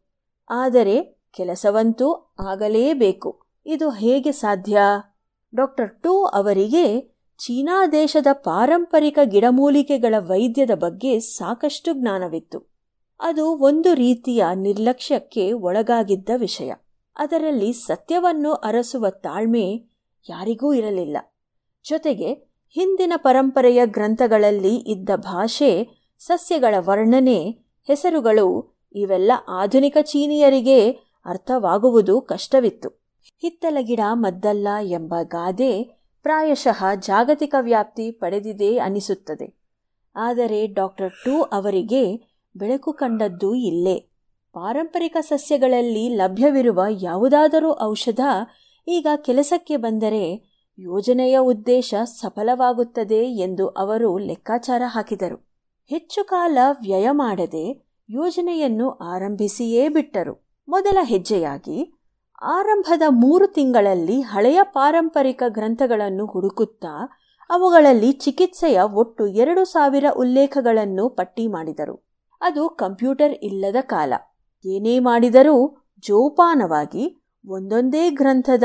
ಆದರೆ ಕೆಲಸವಂತೂ ಆಗಲೇಬೇಕು. ಇದು ಹೇಗೆ ಸಾಧ್ಯ? ಡಾಕ್ಟರ್ ಟು ಅವರಿಗೆ ಚೀನಾ ದೇಶದ ಪಾರಂಪರಿಕ ಗಿಡಮೂಲಿಕೆಗಳ ವೈದ್ಯದ ಬಗ್ಗೆ ಸಾಕಷ್ಟು ಜ್ಞಾನವಿತ್ತು. ಅದು ಒಂದು ರೀತಿಯ ನಿರ್ಲಕ್ಷ್ಯಕ್ಕೆ ಒಳಗಾಗಿದ್ದ ವಿಷಯ. ಅದರಲ್ಲಿ ಸತ್ಯವನ್ನು ಅರಸುವ ತಾಳ್ಮೆ ಯಾರಿಗೂ ಇರಲಿಲ್ಲ. ಜೊತೆಗೆ ಹಿಂದಿನ ಪರಂಪರೆಯ ಗ್ರಂಥಗಳಲ್ಲಿ ಇದ್ದ ಭಾಷೆ, ಸಸ್ಯಗಳ ವರ್ಣನೆ, ಹೆಸರುಗಳು ಇವೆಲ್ಲ ಆಧುನಿಕ ಚೀನಿಯರಿಗೆ ಅರ್ಥವಾಗುವುದು ಕಷ್ಟವಿತ್ತು. ಹಿತ್ತಲ ಗಿಡ ಮದ್ದಲ್ಲ ಎಂಬ ಗಾದೆ ಪ್ರಾಯಶಃ ಜಾಗತಿಕ ವ್ಯಾಪ್ತಿ ಪಡೆದಿದೆ ಅನಿಸುತ್ತದೆ. ಆದರೆ ಡಾಕ್ಟರ್ ಟೂ ಅವರಿಗೆ ಬೆಳಕು ಕಂಡದ್ದು ಇಲ್ಲೇ. ಪಾರಂಪರಿಕ ಸಸ್ಯಗಳಲ್ಲಿ ಲಭ್ಯವಿರುವ ಯಾವುದಾದರೂ ಔಷಧ ಈಗ ಕೆಲಸಕ್ಕೆ ಬಂದರೆ ಯೋಜನೆಯ ಉದ್ದೇಶ ಸಫಲವಾಗುತ್ತದೆ ಎಂದು ಅವರು ಲೆಕ್ಕಾಚಾರ ಹಾಕಿದರು. ಹೆಚ್ಚು ಕಾಲ ವ್ಯಯ ಮಾಡದೆ ಯೋಜನೆಯನ್ನು ಆರಂಭಿಸಿಯೇ ಬಿಟ್ಟರು. ಮೊದಲ ಹೆಜ್ಜೆಯಾಗಿ ಆರಂಭದ ಮೂರು ತಿಂಗಳಲ್ಲಿ ಹಳೆಯ ಪಾರಂಪರಿಕ ಗ್ರಂಥಗಳನ್ನು ಹುಡುಕುತ್ತಾ ಅವುಗಳಲ್ಲಿ ಚಿಕಿತ್ಸೆಯ ಒಟ್ಟು ಎರಡು ಸಾವಿರ ಉಲ್ಲೇಖಗಳನ್ನು ಪಟ್ಟಿ ಮಾಡಿದರು. ಅದು ಕಂಪ್ಯೂಟರ್ ಇಲ್ಲದ ಕಾಲ. ಏನೇ ಮಾಡಿದರೂ ಜೋಪಾನವಾಗಿ ಒಂದೊಂದೇ ಗ್ರಂಥದ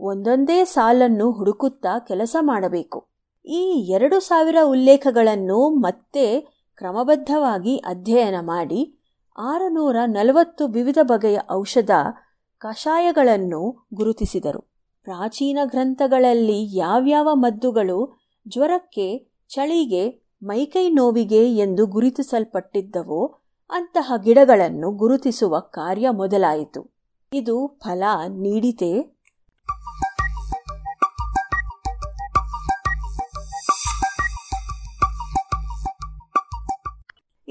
ಒಂದೊಂದೇ ಸಾಲನ್ನು ಹುಡುಕುತ್ತಾ ಕೆಲಸ ಮಾಡಬೇಕು. ಈ ಎರಡು ಸಾವಿರ ಉಲ್ಲೇಖಗಳನ್ನು ಮತ್ತೆ ಕ್ರಮಬದ್ಧವಾಗಿ ಅಧ್ಯಯನ ಮಾಡಿ ಆರುನೂರ ನಲವತ್ತು ವಿವಿಧ ಬಗೆಯ ಔಷಧ ಕಷಾಯಗಳನ್ನು ಗುರುತಿಸಿದರು. ಪ್ರಾಚೀನ ಗ್ರಂಥಗಳಲ್ಲಿ ಯಾವ್ಯಾವ ಮದ್ದುಗಳು ಜ್ವರಕ್ಕೆ, ಚಳಿಗೆ, ಮೈಕೈ ನೋವಿಗೆ ಎಂದು ಗುರುತಿಸಲ್ಪಟ್ಟಿದ್ದವೋ ಅಂತಹ ಗಿಡಗಳನ್ನು ಗುರುತಿಸುವ ಕಾರ್ಯ ಮೊದಲಾಯಿತು. ಇದು ಫಲ, ನೀಡಿತೆ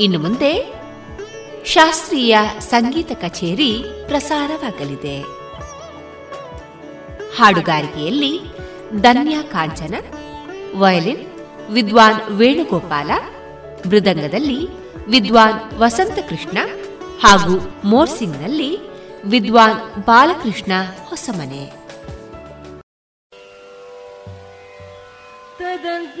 ಇನ್ನು ಮುಂದೆ ಶಾಸ್ತ್ರೀಯ ಸಂಗೀತ ಕಚೇರಿ ಪ್ರಸಾರವಾಗಲಿದೆ. ಹಾಡುಗಾರಿಕೆಯಲ್ಲಿ ಧನ್ಯಾ ಕಾಂಚನ, ವಯಲಿನ್ ವಿದ್ವಾನ್ ವೇಣುಗೋಪಾಲ, ಮೃದಂಗದಲ್ಲಿ ವಿದ್ವಾನ್ ವಸಂತಕೃಷ್ಣ ಹಾಗೂ ಮೋರ್ಸಿಂಗ್ನಲ್ಲಿ ವಿದ್ವಾನ್ ಬಾಲಕೃಷ್ಣ ಹೊಸಮನೆ. ತದಂತ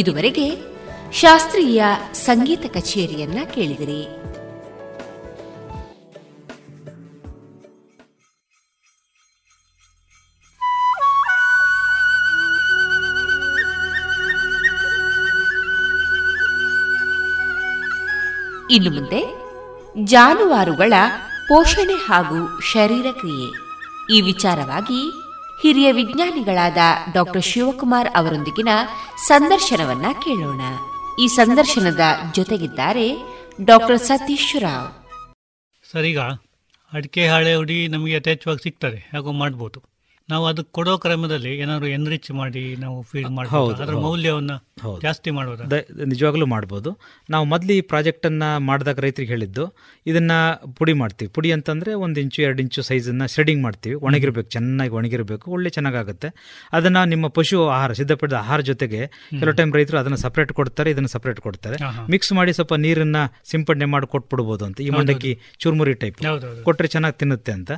ಇದುವರೆಗೆ ಶಾಸ್ತ್ರೀಯ ಸಂಗೀತ ಕಚೇರಿಯನ್ನ ಕೇಳಿದಿರಿ. ಇನ್ನು ಮುಂದೆ ಜಾನುವಾರುಗಳ ಪೋಷಣೆ ಹಾಗೂ ಶರೀರ ಕ್ರಿಯೆ ಈ ವಿಚಾರವಾಗಿ ಹಿರಿಯ ವಿಜ್ಞಾನಿಗಳಾದ ಡಾಕ್ಟರ್ ಶಿವಕುಮಾರ್ ಅವರೊಂದಿಗಿನ ಸಂದರ್ಶನವನ್ನ ಕೇಳೋಣ ಈ ಸಂದರ್ಶನದ ಜೊತೆಗಿದ್ದಾರೆ ಡಾಕ್ಟರ್ ಸತೀಶ್ ರಾವ್ ಸರಿಗ ಅಡಿಕೆ ಹಾಳೆ ಹುಡಿ ನಮಗೆ ಯಥೇಚ್ಛವಾಗಿ ಸಿಗ್ತದೆ ಹಾಗೂ ಮಾಡ್ಬೋದು ನಾವು ಅದಕ್ಕೆ ಕೊಡೋ ಕ್ರಮದಲ್ಲಿ ಏನಾದರೂ ಎನ್ರಿಚ್ ಮಾಡಿ ನಾವು ಫೀಡ್ ಮಾಡಬಹುದು ಹೌದು, ಅದರ. ಮೌಲ್ಯವನ್ನ. ಜಾಸ್ತಿ ಮಾಡ್ಬೋದು ನಿಜವಾಗ್ಲೂ ಮಾಡ್ಬೋದು. ನಾವು ಮೊದಲು ಈ ಪ್ರಾಜೆಕ್ಟನ್ನು ಮಾಡಿದಾಗ ರೈತರಿಗೆ ಹೇಳಿದ್ದು ಇದನ್ನು ಪುಡಿ ಮಾಡ್ತೀವಿ. ಪುಡಿ ಅಂತಂದರೆ ಒಂದು ಇಂಚು ಎರಡು ಇಂಚು ಸೈಜನ್ನು ಶ್ರೆಡಿಂಗ್ ಮಾಡ್ತೀವಿ. ಒಣಗಿರಬೇಕು ಚೆನ್ನಾಗಿ ಒಣಗಿರಬೇಕು ಒಳ್ಳೆ ಚೆನ್ನಾಗಾಗುತ್ತೆ. ಅದನ್ನು ನಿಮ್ಮ ಪಶು ಆಹಾರ ಸಿದ್ಧಪಡಿದ ಆಹಾರ ಜೊತೆಗೆ ಕೆಲವು ಟೈಮ್ ರೈತರು ಅದನ್ನು ಸಪ್ರೇಟ್ ಕೊಡ್ತಾರೆ ಇದನ್ನು ಸಪ್ರೇಟ್ ಕೊಡ್ತಾರೆ. ಮಿಕ್ಸ್ ಮಾಡಿ ಸ್ವಲ್ಪ ನೀರನ್ನು ಸಿಂಪಡಣೆ ಮಾಡಿ ಕೊಟ್ಬಿಡ್ಬೋದು ಅಂತ. ಈ ಮಂಡಕ್ಕಿ ಚುರುಮುರಿ ಟೈಪ್. ಕೊಟ್ಟರೆ ಚೆನ್ನಾಗಿ ತಿನ್ನುತ್ತೆ ಅಂತ.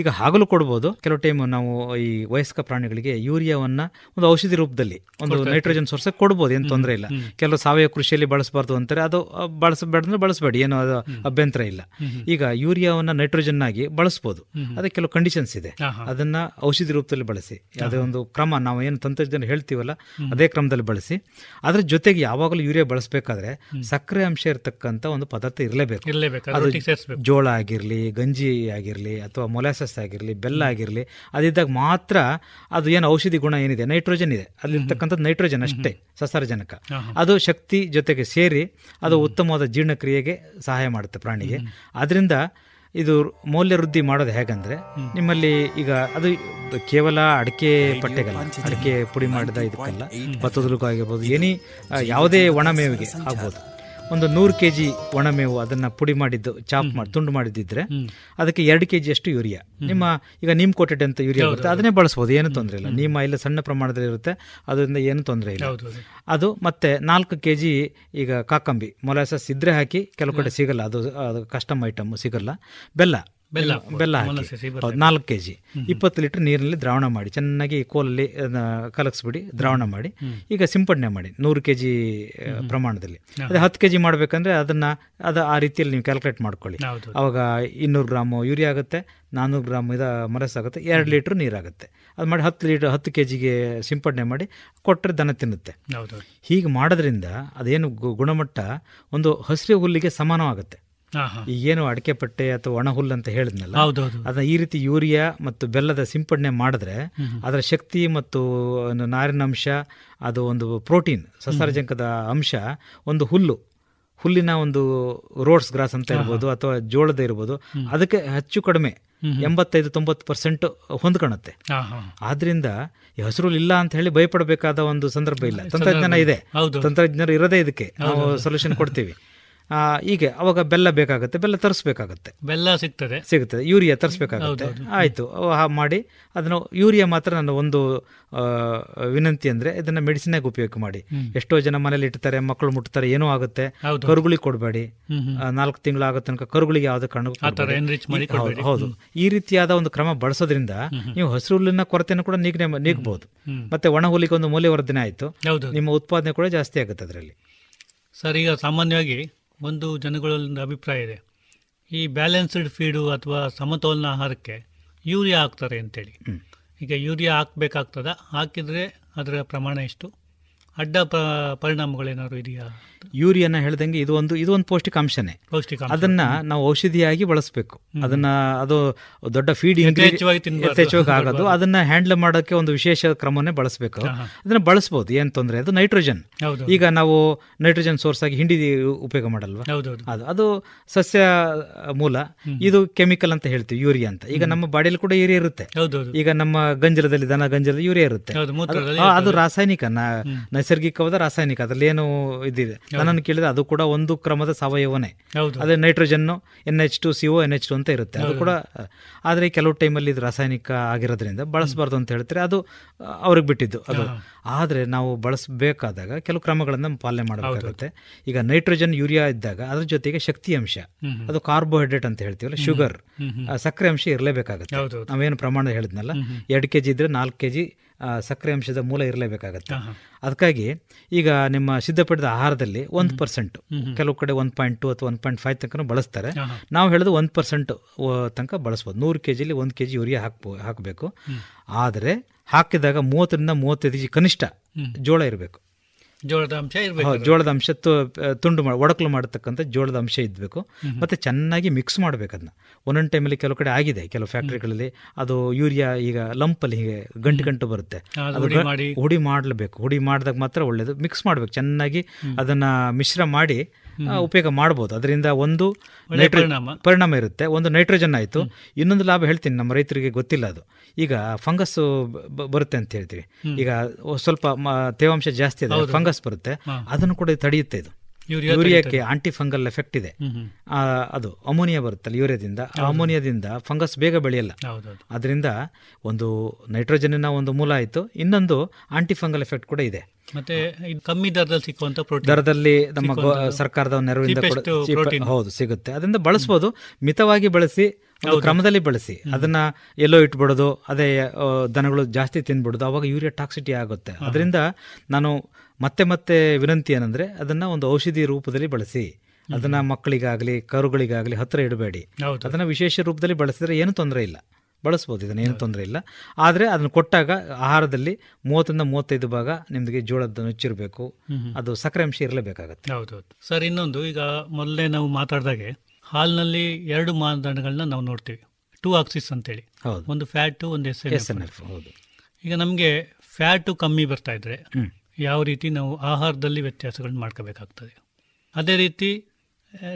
ಈಗ ಹಾಗಲು ಕೊಡ್ಬೋದು. ಕೆಲವು ಟೈಮ್ ನಾವು ಈ ವಯಸ್ಕ ಪ್ರಾಣಿಗಳಿಗೆ ಯೂರಿಯಾವನ್ನ ಒಂದು ಔಷಧಿ ರೂಪದಲ್ಲಿ ಒಂದು ನೈಟ್ರೋಜನ್ ಸೋರ್ಸ್ ಕೊಡ್ಬೋದು. ಏನು ತೊಂದರೆ ಇಲ್ಲ. ಕೆಲವು ಸಾವಯವ ಕೃಷಿಯಲ್ಲಿ ಬಳಸಬಾರ್ದು ಅಂತಾರೆ ಅದು ಬಳಸಬೇಡಂದ್ರೆ ಬಳಸಬೇಡಿ ಏನು ಅದು ಅಭ್ಯಂತರ ಇಲ್ಲ. ಈಗ ಯೂರಿಯಾವನ್ನ ನೈಟ್ರೋಜನ್ ಆಗಿ ಬಳಸಬಹುದು ಅದಕ್ಕೆ ಕೆಲವು ಕಂಡೀಷನ್ಸ್ ಇದೆ. ಅದನ್ನ ಔಷಧಿ ರೂಪದಲ್ಲಿ ಬಳಸಿ ಅದೇ ಒಂದು ಕ್ರಮ ನಾವು ಏನು ತಂತ್ರಜ್ಞಾನ ಹೇಳ್ತೀವಲ್ಲ ಅದೇ ಕ್ರಮದಲ್ಲಿ ಬಳಸಿ. ಅದ್ರ ಜೊತೆಗೆ ಯಾವಾಗಲೂ ಯೂರಿಯಾ ಬಳಸಬೇಕಾದ್ರೆ ಸಕ್ಕರೆ ಅಂಶ ಇರತಕ್ಕಂತ ಒಂದು ಪದಾರ್ಥ ಇರಲೇಬೇಕು. ಅದು ಜೋಳ ಆಗಿರಲಿ ಗಂಜಿ ಆಗಿರಲಿ ಅಥವಾ ಮೊಲಾಸಸ್ ಆಗಿರಲಿ ಬೆಲ್ಲ ಆಗಿರಲಿ ಅದಿದ್ದಾಗ ಮಾತ್ರ ಅದು ಏನು ಔಷಧಿ ಗುಣ ಏನಿದೆ? ನೈಟ್ರೋಜನ್ ಇದೆ. ಅಲ್ಲಿರ್ತಕ್ಕಂಥದ್ದು ನೈಟ್ರೋಜನ್ ಅಷ್ಟೇ. ಸಸಾರಜನಕ ಅದು ಶಕ್ತಿ ಜೊತೆಗೆ ಸೇರಿ ಅದು ಉತ್ತಮವಾದ ಜೀರ್ಣಕ್ರಿಯೆಗೆ ಸಹಾಯ ಮಾಡುತ್ತೆ ಪ್ರಾಣಿಗೆ. ಅದರಿಂದ ಇದು ಮೌಲ್ಯ ವೃದ್ಧಿ ಮಾಡೋದು ಹೇಗಂದ್ರೆ ನಿಮ್ಮಲ್ಲಿ ಈಗ ಅದು ಕೇವಲ ಅಡಿಕೆ ಪಟ್ಟೆಗಲ್ಲ ಅಡಿಕೆ ಪುಡಿ ಮಾಡಿದ ಇದಕ್ಕಲ್ಲ ಭತ್ತದಲ್ಲೂ ಆಗಿರ್ಬೋದು ಏನಿ ಯಾವುದೇ ಒಣಮೇವಿಗೆ ಆಗ್ಬೋದು. ಒಂದು ನೂರು ಕೆ ಜಿ ಒಣಮೇವು ಅದನ್ನ ಪುಡಿ ಮಾಡಿದ್ದು ಚಾಪ್ ಮಾಡಿ ತುಂಡು ಮಾಡಿದ್ದಿದ್ರೆ ಅದಕ್ಕೆ ಎರಡು ಕೆ ಅಷ್ಟು ಯೂರಿಯಾ ನಿಮ್ಮ ಈಗ ನೀಮ್ ಕೋಟೆಡ್ ಅಂತ ಯೂರಿಯಾ ಬರುತ್ತೆ ಅದನ್ನೇ ಬಳಸ್ಬೋದು ಏನು ತೊಂದರೆ ಇಲ್ಲ. ನಿಮ್ಮ ಇಲ್ಲ ಸಣ್ಣ ಪ್ರಮಾಣದಲ್ಲಿ ಇರುತ್ತೆ ಅದರಿಂದ ಏನು ತೊಂದರೆ ಇಲ್ಲ. ಅದು ಮತ್ತೆ ನಾಲ್ಕು ಕೆ ಜಿ ಈಗ ಕಾಕಂಬಿ ಮೊಲಾಸಸ್ ಇದ್ರೆ ಹಾಕಿ ಕೆಲವು ಕಡೆ ಸಿಗಲ್ಲ ಅದು ಅದು ಕಸ್ಟಮ್ ಐಟಮ್ ಸಿಗಲ್ಲ. ಬೆಲ್ಲ ಬೆಲ್ಲ ಬೆಲ್ಲ ಹಾಕಿ. ನಾಲ್ಕು ಕೆ ಜಿ ಇಪ್ಪತ್ತು ಲೀಟರ್ ನೀರಿನಲ್ಲಿ ದ್ರಾವಣ ಮಾಡಿ ಚೆನ್ನಾಗಿ ಕೋಲಲ್ಲಿ ಕಲಗಿಸ್ಬಿಡಿ ದ್ರಾವಣ ಮಾಡಿ. ಈಗ ಸಿಂಪಡಣೆ ಮಾಡಿ ನೂರು ಕೆ ಜಿ ಪ್ರಮಾಣದಲ್ಲಿ. ಅದೇ ಹತ್ತು ಕೆ ಜಿ ಮಾಡಬೇಕಂದ್ರೆ ಅದನ್ನು ಅದು ಆ ರೀತಿಯಲ್ಲಿ ನೀವು ಕ್ಯಾಲ್ಕುಲೇಟ್ ಮಾಡ್ಕೊಳ್ಳಿ. ಅವಾಗ ಇನ್ನೂರು ಗ್ರಾಮು ಯೂರಿಯಾ ಆಗುತ್ತೆ ನಾನ್ನೂರು ಗ್ರಾಮ್ ಇದು ಮರಸ್ ಆಗುತ್ತೆ ಎರಡು ಲೀಟ್ರ್ ನೀರಾಗುತ್ತೆ ಅದು ಮಾಡಿ ಹತ್ತು ಲೀಟರ್ ಹತ್ತು ಕೆ ಜಿಗೆ ಸಿಂಪಡಣೆ ಮಾಡಿ ಕೊಟ್ಟರೆ ದನ ತಿನ್ನುತ್ತೆ. ಹೀಗೆ ಮಾಡೋದ್ರಿಂದ ಅದೇನು ಗುಣಮಟ್ಟ ಒಂದು ಹಸಿರು ಹುಲ್ಲಿಗೆ ಸಮಾನವಾಗುತ್ತೆ. ಈಗೇನು ಅಡಿಕೆ ಪಟ್ಟೆ ಅಥವಾ ಒಣ ಹುಲ್ಲು ಅಂತ ಹೇಳಿದ್ನಲ್ಲ. ಅದನ್ನ ಈ ರೀತಿ ಯೂರಿಯಾ ಮತ್ತು ಬೆಲ್ಲದ ಸಿಂಪಡಣೆ ಮಾಡಿದ್ರೆ ಅದರ ಶಕ್ತಿ ಮತ್ತು ನಾರಿನ ಅಂಶ ಅದು ಒಂದು ಪ್ರೋಟೀನ್ ಸಸಾರಜನಕದ ಅಂಶ ಒಂದು ಹುಲ್ಲು. ಹುಲ್ಲಿನ ಒಂದು ರೋಡ್ಸ್ ಗ್ರಾಸ್ ಅಂತ ಇರ್ಬೋದು ಅಥವಾ ಜೋಳದ ಇರ್ಬೋದು ಅದಕ್ಕೆ ಹೆಚ್ಚು ಕಡಿಮೆ ಎಂಬತ್ತೈದು ತೊಂಬತ್ತು ಪರ್ಸೆಂಟ್ ಹೊಂದ್ಕೊಳುತ್ತೆ ಆದ್ರಿಂದ ಈ ಹಸಿರು ಇಲ್ಲ ಅಂತ ಹೇಳಿ ಭಯಪಡಬೇಕಾದ ಒಂದು ಸಂದರ್ಭ ಇಲ್ಲ. ತಂತ್ರಜ್ಞಾನ ಇದೆ. ತಂತ್ರಜ್ಞಾನ ತಂತ್ರಜ್ಞರು ಇರೋದೇ ಇದಕ್ಕೆ ನಾವು ಸೊಲ್ಯೂಷನ್ ಕೊಡ್ತೀವಿ. ಹೀಗೆ ಅವಾಗ ಬೆಲ್ಲ ಬೇಕಾಗುತ್ತೆ ಬೆಲ್ಲ ತರಿಸ್ಬೇಕಾಗತ್ತೆ. ಬೆಲ್ಲ ಸಿಗ್ತದೆ. ಸಿಗುತ್ತದೆ ಯೂರಿಯಾ ತರಿಸ್ಬೇಕಾಗುತ್ತೆ. ಆಯ್ತು ಮಾಡಿ ಅದನ್ನು ಯೂರಿಯಾ ಮಾತ್ರ ನನ್ನ ಒಂದು ವಿನಂತಿ ಅಂದ್ರೆ ಇದನ್ನ ಮೆಡಿಸಿನ್ ಆಗಿ ಉಪಯೋಗ ಮಾಡಿ. ಎಷ್ಟೋ ಜನ ಮನೇಲಿ ಇಡ್ತಾರೆ ಮಕ್ಕಳು ಮುಟ್ತಾರೆ ಏನೋ ಆಗುತ್ತೆ. ಕರುಗಳಿಗೆ ಕರುಗುಳಿ ಕೊಡಬೇಡಿ. ನಾಲ್ಕು ತಿಂಗಳು ಆಗೋ ತನಕ ಕರುಗಳಿಗೆ ಯಾವುದೇ ಕಣ್ಣು ಹೌದು, ಈ ರೀತಿಯಾದ ಒಂದು ಕ್ರಮ ಬಳಸೋದ್ರಿಂದ ನೀವು ಹಸಿರು ಹುಲ್ಲಿನ ಕೊರತೆಯನ್ನು ಕೂಡ ನೀಗ್ನೆ ನೀಗಬಹುದು ಮತ್ತೆ ಒಣ ಹುಲಿಗೆ ಒಂದು ಮೌಲ್ಯವರ್ಧನೆ ಆಯ್ತು ನಿಮ್ಮ ಉತ್ಪಾದನೆ ಕೂಡ ಜಾಸ್ತಿ ಆಗುತ್ತೆ ಅದರಲ್ಲಿ. ಸರ್ ಈಗ ಸಾಮಾನ್ಯವಾಗಿ ಒಂದು ಜನಗಳಲ್ಲೊಂದು ಅಭಿಪ್ರಾಯ ಇದೆ. ಈ ಬ್ಯಾಲೆನ್ಸ್ಡ್ ಫೀಡು ಅಥವಾ ಸಮತೋಲನ ಆಹಾರಕ್ಕೆ ಯೂರಿಯಾ ಹಾಕ್ತಾರೆ ಅಂತೇಳಿ. ಈಗ ಯೂರಿಯಾ ಹಾಕ್ಬೇಕಾಗ್ತದ? ಹಾಕಿದರೆ ಅದರ ಪ್ರಮಾಣ ಎಷ್ಟು? ಅಡ್ಡ ಪರಿಣಾಮಗಳೇನಾದ್ರು ಇದೆಯಾ ಯೂರಿಯಾನ ಹೇಳ್ದಂಗೆ ಇದು ಒಂದು ಇದು ಒಂದು ಪೌಷ್ಟಿಕಾಂಶನೇ. ಪೌಷ್ಟಿಕಾಂಶ. ಅದನ್ನ ನಾವು ಔಷಧಿಯಾಗಿ ಬಳಸಬೇಕು. ಅದನ್ನ ಅದು ದೊಡ್ಡ ಫೀಡ್ ತಿನ್ಬಾರ್ದು. ಆಗೋದು. ಅದನ್ನ ಹ್ಯಾಂಡಲ್ ಮಾಡೋಕೆ ಒಂದು ವಿಶೇಷ ಕ್ರಮನೇ ಬಳಸಬೇಕು. ಅದನ್ನ ಬಳಸಬಹುದು ಏನ್ ತೊಂದರೆ ಅದು ನೈಟ್ರೋಜನ್. ಈಗ ನಾವು ನೈಟ್ರೋಜನ್ ಸೋರ್ಸ್ ಆಗಿ ಹಿಂಡಿ ಉಪಯೋಗ ಮಾಡಲ್ವಾ? ಅದು ಅದು ಸಸ್ಯ ಮೂಲ. ಇದು ಕೆಮಿಕಲ್ ಅಂತ ಹೇಳ್ತೀವಿ ಯೂರಿಯಾ ಅಂತ. ಈಗ ನಮ್ಮ ಬಾಡಿಯಲ್ಲಿ ಕೂಡ ಯೂರಿಯಾ ಇರುತ್ತೆ. ಈಗ ನಮ್ಮ ಗಂಜಲದಲ್ಲಿ ದನ ಗಂಜಲದಲ್ಲಿ ಯೂರಿಯಾ ಇರುತ್ತೆ. ಅದು- ರಾಸಾಯನಿಕ ನೈಸರ್ಗಿಕವಾದ ರಾಸಾಯನಿಕ ಅದರಲ್ಲಿ ಏನು ಇದಿದೆ. ನನ್ನನ್ನು ಕೇಳಿದ್ರೆ ಅದು ಕೂಡ ಒಂದು ಕ್ರಮದ ಸಾವಯವನೇ. ಅದೇ nitrogen N H two C O N H two ಅಂತ ಇರುತ್ತೆ. ಅದು ಕೂಡ ಆದ್ರೆ ಕೆಲವು ಟೈಮಲ್ಲಿ ಇದು ರಾಸಾಯನಿಕ ಆಗಿರೋದ್ರಿಂದ ಬಳಸಬಾರ್ದು ಅಂತ ಹೇಳ್ತಾರೆ. ಅದು ಅವ್ರಿಗೆ ಬಿಟ್ಟಿದ್ದು ಅದು. ಆದ್ರೆ ನಾವು ಬಳಸಬೇಕಾದಾಗ ಕೆಲವು ಕ್ರಮಗಳನ್ನ ಪಾಲನೆ ಮಾಡಬೇಕಾಗುತ್ತೆ. ಈಗ ನೈಟ್ರೋಜನ್ ಯೂರಿಯಾ ಇದ್ದಾಗ ಅದ್ರ ಜೊತೆಗೆ ಶಕ್ತಿ ಅಂಶ. ಅದು ಕಾರ್ಬೋಹೈಡ್ರೇಟ್ ಅಂತ ಹೇಳ್ತೀವಲ್ಲ ಶುಗರ್. ಸಕ್ಕರೆ ಅಂಶ ಇರಲೇಬೇಕಾಗುತ್ತೆ. ನಾವೇನು ಪ್ರಮಾಣ ಹೇಳಿದ್ನಲ್ಲ ಎರಡು ಕೆಜಿ ಇದ್ರೆ ನಾಲ್ಕು ಕೆಜಿ ಆ, ಸಕ್ಕರೆ ಅಂಶದ ಮೂಲ ಇರಲೇಬೇಕಾಗತ್ತೆ. ಅದಕ್ಕಾಗಿ ಈಗ ನಿಮ್ಮ ಸಿದ್ಧಪಡಿದ ಆಹಾರದಲ್ಲಿ ಒಂದು ಪರ್ಸೆಂಟ್ ಕೆಲವು ಕಡೆ ಒಂದು ಪಾಯಿಂಟ್ ಟು ಅಥವಾ ಒಂದು ಪಾಯಿಂಟ್ ಫೈವ್ ತನಕ ಬಳಸ್ತಾರೆ. ನಾವು ಹೇಳೋದು ಒಂದು ಪರ್ಸೆಂಟ್ ತನಕ ಬಳಸ್ಬೋದು. ನೂರು ಕೆ ಜಿಲಿ ಒಂದು ಕೆ ಜಿ ಯೂರಿಯಾ ಹಾಕ್ಬೋ ಹಾಕಬೇಕು. ಆದರೆ ಹಾಕಿದಾಗ ಮೂವತ್ತರಿಂದ ಮೂವತ್ತೈದು ಕೆ ಜಿ ಕನಿಷ್ಠ ಜೋಳ ಇರಬೇಕು. ಜೋಳದ ಅಂಶ ಇರಬೇಕು ಹೌದು, ಜೋಳದ ಅಂಶ ತುಂಡು ಮಾಡಿ ಒಡಕಲು ಮಾಡತಕ್ಕಂಥ ಜೋಳದ ಅಂಶ ಇದ್ಬೇಕು. ಮತ್ತೆ ಚೆನ್ನಾಗಿ ಮಿಕ್ಸ್ ಮಾಡಬೇಕು ಅದನ್ನ ಒಂದೊಂದು ಟೈಮಲ್ಲಿ ಕೆಲವು ಕಡೆ ಆಗಿದೆ ಕೆಲವು ಫ್ಯಾಕ್ಟ್ರಿಗಳಲ್ಲಿ ಅದು ಯೂರಿಯಾ ಈಗ ಲಂಪಲ್ಲಿ ಹೀಗೆ ಗಂಟು ಗಂಟು ಬರುತ್ತೆ. ಹುಡಿ ಮಾಡಲೇಬೇಕು. ಹುಡಿ ಮಾಡಿದಾಗ ಮಾತ್ರ ಒಳ್ಳೇದು. ಮಿಕ್ಸ್ ಮಾಡಬೇಕು. ಚೆನ್ನಾಗಿ ಅದನ್ನ ಮಿಶ್ರ ಮಾಡಿ ಉಪಯೋಗ ಮಾಡ್ಬೋದು. ಅದರಿಂದ ಒಂದು ನೈಟ್ರೋಜನ್ ಪರಿಣಾಮ. ಇರುತ್ತೆ. ಒಂದು ನೈಟ್ರೋಜನ್ ಆಯಿತು. ಇನ್ನೊಂದು ಲಾಭ ಹೇಳ್ತೀನಿ ನಮ್ಮ ರೈತರಿಗೆ ಗೊತ್ತಿಲ್ಲ ಅದು. ಈಗ ಫಂಗಸ್ ಬರುತ್ತೆ ಅಂತ ಹೇಳ್ತೀವಿ. ಈಗ ಸ್ವಲ್ಪ ತೇವಾಂಶ ಜಾಸ್ತಿ ಇದೆ ಫಂಗಸ್ ಬರುತ್ತೆ. ಅದನ್ನು ಕೂಡ ತಡೆಯುತ್ತೆ ಇದು. ಯೂರಿಯಾಕ್ಕೆ. ಆಂಟಿ ಫಂಗಲ್ ಎಫೆಕ್ಟ್ ಇದೆ. ಅದು ಅಮೋನಿಯಾ ಬರುತ್ತಲ್ಲ ಯೂರಿಯಾದಿಂದ ಅಮೋನಿಯಾದಿಂದ ಫಂಗಸ್ ಬೇಗ ಬೆಳೆಯಲ್ಲ. ಅದರಿಂದ ಒಂದು ನೈಟ್ರೋಜನ್ನ ಒಂದು ಮೂಲ ಆಯಿತು. ಇನ್ನೊಂದು ಆಂಟಿ ಫಂಗಲ್ ಎಫೆಕ್ಟ್ ಕೂಡ ಇದೆ. ಮತ್ತೆ ಕಮ್ಮಿ ದರದಲ್ಲಿ ಸಿಕ್ಕುವಂತ ಪ್ರೋಟೀನ್ ದರದಲ್ಲಿ ನಮ್ಮ ಸರ್ಕಾರದ Cheapest ಹೌದು ಸಿಗುತ್ತೆ. ಅದರಿಂದ ಬಳಸ್ಬೋದು. ಮಿತವಾಗಿ ಬಳಸಿ ಕ್ರಮದಲ್ಲಿ ಬಳಸಿ. ಅದನ್ನ ಎಲ್ಲೋ ಇಟ್ಬಿಡೋದು ಅದೇ ದನಗಳು ಜಾಸ್ತಿ ತಿನ್ಬಿಡೋದು ಅವಾಗ ಯೂರಿಯಾ ಟಾಕ್ಸಿಟಿ ಆಗುತ್ತೆ. ಅದರಿಂದ ನಾನು ಮತ್ತೆ ಮತ್ತೆ ವಿನಂತಿ ಏನಂದ್ರೆ ಅದನ್ನ ಒಂದು ಔಷಧಿ ರೂಪದಲ್ಲಿ ಬಳಸಿ ಅದನ್ನ ಮಕ್ಕಳಿಗಾಗಲಿ ಕರುಗಳಿಗಾಗಲಿ ಹತ್ರ ಇಡಬೇಡಿ. ಹೌದು. ಅದನ್ನ ವಿಶೇಷ ರೂಪದಲ್ಲಿ ಬಳಸಿದ್ರೆ ಏನು ತೊಂದರೆ ಇಲ್ಲ. ಬಳಸ್ಬೋದು ಇದನ್ನ ಏನು ತೊಂದರೆ ಇಲ್ಲ. ಆದರೆ ಅದನ್ನು ಕೊಟ್ಟಾಗ ಆಹಾರದಲ್ಲಿ ಮೂವತ್ತರಿಂದ ಮೂವತ್ತೈದು ಭಾಗ ನಿಮಗೆ ಜೋಳದ ನುಚ್ಚಿರಬೇಕು. ಅದು ಸಕ್ಕರೆ ಅಂಶ ಇರಲೇಬೇಕಾಗತ್ತೆ. ಹೌದೌದು ಸರ್ ಇನ್ನೊಂದು ಈಗ ಮೊದಲೇ ನಾವು ಮಾತಾಡಿದಾಗೆ ಹಾಲ್ನಲ್ಲಿ ಎರಡು ಮಾನದಂಡಗಳನ್ನ ನಾವು ನೋಡ್ತೀವಿ. ಟೂ ಆಕ್ಸಿಸ್ ಅಂತೇಳಿ. ಹೌದು. ಒಂದು ಫ್ಯಾಟು ಒಂದು ಎಸ್ ಎನ್ ಎಫ್ ಹೌದು. ಈಗ ನಮಗೆ ಫ್ಯಾಟು ಕಮ್ಮಿ ಬರ್ತಾ ಇದ್ರೆ ಯಾವ ರೀತಿ ನಾವು ಆಹಾರದಲ್ಲಿ ವ್ಯತ್ಯಾಸಗಳನ್ನ ಮಾಡ್ಕೋಬೇಕಾಗ್ತದೆ. ಅದೇ ರೀತಿ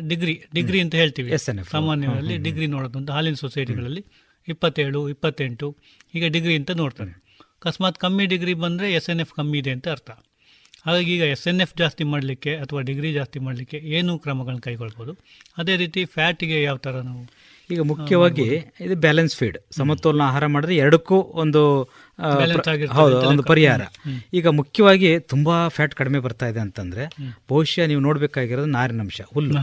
ಡಿಗ್ರಿ ಡಿಗ್ರಿ ಅಂತ ಹೇಳ್ತೀವಿ. ಸಾಮಾನ್ಯವಾಗಿ ಡಿಗ್ರಿ ನೋಡೋದು ಹಾಲಿನ ಸೊಸೈಟಿಗಳಲ್ಲಿ ಇಪ್ಪತ್ತೇಳು ಇಪ್ಪತ್ತೆಂಟು ಈಗ ಡಿಗ್ರಿ ಅಂತ ನೋಡ್ತಾರೆ. ಅಕಸ್ಮಾತ್ ಕಮ್ಮಿ ಡಿಗ್ರಿ ಬಂದರೆ ಎಸ್ ಎನ್ ಎಫ್ ಕಮ್ಮಿ ಇದೆ ಅಂತ ಅರ್ಥ. ಹಾಗಾಗಿ ಈಗ ಎಸ್ ಎನ್ ಎಫ್ ಜಾಸ್ತಿ ಮಾಡಲಿಕ್ಕೆ ಅಥವಾ ಡಿಗ್ರಿ ಜಾಸ್ತಿ ಮಾಡಲಿಕ್ಕೆ ಏನು ಕ್ರಮಗಳನ್ನು ಕೈಗೊಳ್ಬೋದು? ಅದೇ ರೀತಿ ಫ್ಯಾಟಿಗೆ ಯಾವ ಥರ ನಾವು ಈಗ ಮುಖ್ಯವಾಗಿ ಇದು ಬ್ಯಾಲೆನ್ಸ್ ಫೀಡ್ ಸಮತೋಲನ ಆಹಾರ ಮಾಡಿದ್ರೆ ಎರಡಕ್ಕೂ ಒಂದು ಹೌದು ಒಂದು ಪರಿಹಾರ. ಈಗ ಮುಖ್ಯವಾಗಿ ತುಂಬಾ ಫ್ಯಾಟ್ ಕಡಿಮೆ ಬರ್ತಾ ಇದೆ ಅಂತಂದ್ರೆ ಬಹುಶಃ ನೀವು ನೋಡ್ಬೇಕಾಗಿರೋದು ನಾರಿನಂಶ ಹುಲ್ಲು.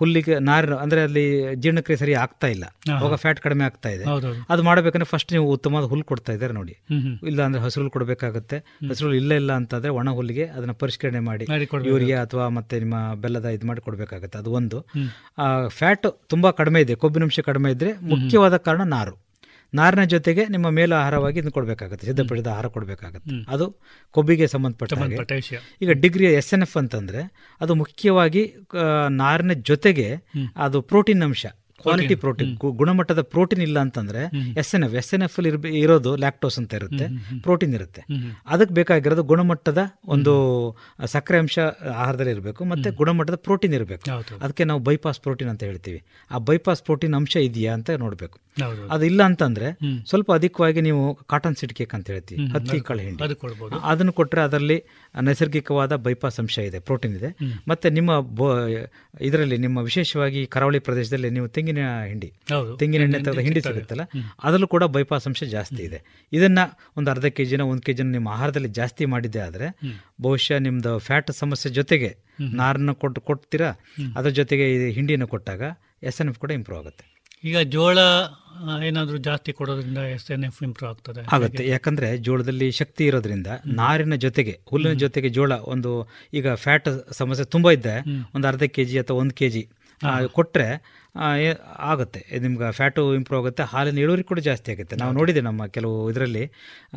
ಹುಲ್ಲಿಗೆ ನಾರಿನ ಅಂದ್ರೆ ಅಲ್ಲಿ ಜೀರ್ಣಕ್ರಿಯೆ ಸರಿ ಆಗ್ತಾ ಇಲ್ಲ. ಅವಾಗ ಫ್ಯಾಟ್ ಕಡಿಮೆ ಆಗ್ತಾ ಇದೆ. ಅದು ಮಾಡಬೇಕಂದ್ರೆ ಫಸ್ಟ್ ನೀವು ಉತ್ತಮವಾದ ಹುಲ್ಲು ಕೊಡ್ತಾ ಇದ್ದಾರೆ ನೋಡಿ. ಇಲ್ಲ ಅಂದ್ರೆ ಹಸಿರು ಕೊಡಬೇಕಾಗುತ್ತೆ. ಹಸಿರು ಇಲ್ಲ ಇಲ್ಲ ಅಂತಂದ್ರೆ ಒಣ ಹುಲ್ಲಿಗೆ ಅದನ್ನ ಪರಿಷ್ಕರಣೆ ಮಾಡಿ ಯೂರಿಯಾ ಅಥವಾ ಮತ್ತೆ ನಿಮ್ಮ ಬೆಲ್ಲದ ಇದು ಮಾಡಿ ಕೊಡಬೇಕಾಗುತ್ತೆ. ಅದು ಒಂದು. ಫ್ಯಾಟ್ ತುಂಬಾ ಕಡಿಮೆ ಇದೆ ಕೊಬ್ಬಿನಂಶ ಕಡಿಮೆ ಇದ್ರೆ ಮುಖ್ಯವಾದ ಕಾರಣ ನಾರು. ನಾರಿನ ಜೊತೆಗೆ ನಿಮ್ಮ ಮೇಲು ಆಹಾರವಾಗಿ ಇದನ್ನು ಕೊಡಬೇಕಾಗುತ್ತೆ ಸಿದ್ಧಪಡಿದ ಆಹಾರ ಕೊಡಬೇಕಾಗುತ್ತೆ. ಅದು ಕೊಬ್ಬಿಗೆ ಸಂಬಂಧಪಟ್ಟ. ಈಗ ಡಿಗ್ರಿ ಎಸ್ ಎನ್ ಎಫ್ ಅಂತಂದ್ರೆ ಅದು ಮುಖ್ಯವಾಗಿ ನಾರಿನ ಜೊತೆಗೆ ಅದು ಪ್ರೋಟೀನ್ ಅಂಶ. ಕ್ವಾಲಿಟಿ ಪ್ರೋಟೀನ್ ಗುಣಮಟ್ಟದ ಪ್ರೋಟೀನ್ ಇಲ್ಲ ಅಂತಂದ್ರೆ S N F S N F ಅಲ್ಲಿ ಇರೋದು ಲ್ಯಾಕ್ಟೋಸ್ ಅಂತ ಇರುತ್ತೆ. ಪ್ರೋಟೀನ್ ಇರುತ್ತೆ. ಅದಕ್ಕೆ ಬೇಕಾಗಿರೋದು ಗುಣಮಟ್ಟದ ಒಂದು ಸಕ್ಕರೆ ಅಂಶ ಆಹಾರದಲ್ಲಿ ಇರಬೇಕು ಮತ್ತೆ ಗುಣಮಟ್ಟದ ಪ್ರೋಟೀನ್ ಇರಬೇಕು. ಅದಕ್ಕೆ ನಾವು ಬೈಪಾಸ್ ಪ್ರೋಟೀನ್ ಅಂತ ಹೇಳ್ತೀವಿ. ಆ ಬೈಪಾಸ್ ಪ್ರೋಟೀನ್ ಅಂಶ ಇದೆಯಾ ಅಂತ ನೋಡಬೇಕು. ಅದು ಇಲ್ಲ ಅಂತಂದ್ರೆ ಸ್ವಲ್ಪ ಅಧಿಕವಾಗಿ ನೀವು ಕಾಟನ್ ಸಿಡ್ ಕೇಕ್ ಅಂತ ಹೇಳ್ತೀವಿ. ಹತ್ತಿ ಕಾಳು ಹಿಂಡಿ. ಅದನ್ನು ಕೊಟ್ಟರೆ ಅದರಲ್ಲಿ ನೈಸರ್ಗಿಕವಾದ ಬೈಪಾಸ್ ಅಂಶ ಇದೆ ಪ್ರೋಟೀನ್ ಇದೆ. ಮತ್ತೆ ನಿಮ್ಮ ಇದರಲ್ಲಿ ನಿಮ್ಮ ವಿಶೇಷವಾಗಿ ಕರಾವಳಿ ಪ್ರದೇಶದಲ್ಲಿ ನೀವು ತೆಂಗಿನ ಹಿಂಡಿ. ಹೌದು. ತೆಂಗಿನ ಎಣ್ಣೆ ತೆಗೆದ ಹಿಂಡಿ ಸಿಗುತ್ತಲ್ಲ ಅದರಲ್ಲೂ ಕೂಡ ಬೈಪಾಸ್ ಅಂಶ ಜಾಸ್ತಿ ಇದೆ. ಇದನ್ನ ಒಂದು ಅರ್ಧ ಕೆ ಜಿನ ಒಂದು ಕೆ ಜಿನ ನಿಮ್ಮ ಆಹಾರದಲ್ಲಿ ಜಾಸ್ತಿ ಮಾಡಿದ್ದೆ ಆದರೆ ಬಹುಶಃ ನಿಮ್ದು ಫ್ಯಾಟ್ ಸಮಸ್ಯೆ ಜೊತೆಗೆ ನಾರನ್ನು ಕೊಟ್ಟು ಕೊಡ್ತೀರಾ? ಅದ್ರ ಜೊತೆಗೆ ಈ ಹಿಂಡಿಯನ್ನು ಕೊಟ್ಟಾಗ ಎಸ್ ಎನ್ ಎಫ್ ಕೂಡ ಇಂಪ್ರೂವ್ ಆಗುತ್ತೆ. ಈಗ ಜೋಳ ಏನಾದರೂ ಜಾಸ್ತಿ ಕೊಡೋದ್ರಿಂದ ಎಸ್ ಎನ್ ಎಫ್ ಇಂಪ್ರೂವ್ ಆಗ್ತದೆ? ಆಗುತ್ತೆ. ಯಾಕಂದ್ರೆ ಜೋಳದಲ್ಲಿ ಶಕ್ತಿ ಇರೋದ್ರಿಂದ ನಾರಿನ ಜೊತೆಗೆ ಹುಲ್ಲಿನ ಜೊತೆಗೆ ಜೋಳ ಒಂದು ಈಗ ಫ್ಯಾಟ್ ಸಮಸ್ಯೆ ತುಂಬಾ ಇದ್ದೆ ಒಂದು ಅರ್ಧ ಕೆ ಜಿ ಅಥವಾ ಒಂದು ಕೆ ಜಿ ಕೊಟ್ಟರೆ ಆಗುತ್ತೆ. ನಿಮ್ಗೆ ಫ್ಯಾಟು ಇಂಪ್ರೂವ್ ಆಗುತ್ತೆ. ಹಾಲಿನ ಇಳುವರಿ ಕೂಡ ಜಾಸ್ತಿ ಆಗುತ್ತೆ. ನಾವು ನೋಡಿದೆ ನಮ್ಮ ಕೆಲವು ಇದರಲ್ಲಿ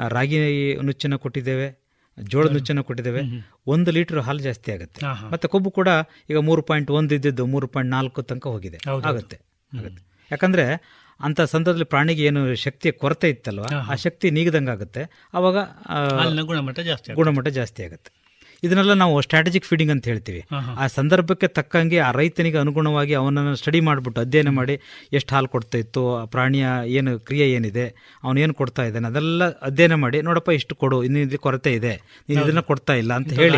ರಾಗಿ ನುಚ್ಚನ್ನು ಕೊಟ್ಟಿದ್ದೇವೆ ಜೋಳದ ನುಚ್ಚನ್ನು ಕೊಟ್ಟಿದ್ದೇವೆ. ಒಂದು ಲೀಟರ್ ಹಾಲು ಜಾಸ್ತಿ ಆಗುತ್ತೆ. ಮತ್ತೆ ಕೊಬ್ಬು ಕೂಡ ಈಗ ಮೂರು ಪಾಯಿಂಟ್ ಒಂದು ಇದ್ದಿದ್ದು ಮೂರು ಪಾಯಿಂಟ್ ನಾಲ್ಕು ತನಕ ಹೋಗಿದೆ. ಆಗುತ್ತೆ. ಆಗುತ್ತೆ. ಯಾಕಂದ್ರೆ ಅಂತ ಸಂದರ್ಭದಲ್ಲಿ ಪ್ರಾಣಿಗೆ ಏನು ಶಕ್ತಿಯ ಕೊರತೆ ಇತ್ತಲ್ವ? ಆ ಶಕ್ತಿ ನೀಗದಂಗಾಗುತ್ತೆ. ಅವಾಗ ಹಾಲಿನ ಗುಣಮಟ್ಟ ಜಾಸ್ತಿ. ಗುಣಮಟ್ಟ ಜಾಸ್ತಿ ಆಗುತ್ತೆ. ಇದನ್ನೆಲ್ಲ ನಾವು ಸ್ಟ್ರಾಟಜಿಕ್ ಫೀಡಿಂಗ್ ಅಂತ ಹೇಳ್ತೀವಿ. ಆ ಸಂದರ್ಭಕ್ಕೆ ತಕ್ಕಂಗೆ ಆ ರೈತನಿಗೆ ಅನುಗುಣವಾಗಿ ಅವನನ್ನು ಸ್ಟಡಿ ಮಾಡಿಬಿಟ್ಟು ಅಧ್ಯಯನ ಮಾಡಿ ಎಷ್ಟು ಹಾಲು ಕೊಡ್ತಾ ಇತ್ತು ಆ ಪ್ರಾಣಿಯ ಏನು ಕ್ರಿಯೆ ಏನಿದೆ ಅವನು ಏನು ಕೊಡ್ತಾ ಇದ್ದಾನೆ ಅದೆಲ್ಲ ಅಧ್ಯಯನ ಮಾಡಿ ನೋಡಪ್ಪ ಇಷ್ಟು ಕೊಡು ಇನ್ನು ಇಲ್ಲಿ ಕೊರತೆ ಇದೆ ನೀನು ಇದನ್ನ ಕೊಡ್ತಾ ಇಲ್ಲ ಅಂತ ಹೇಳಿ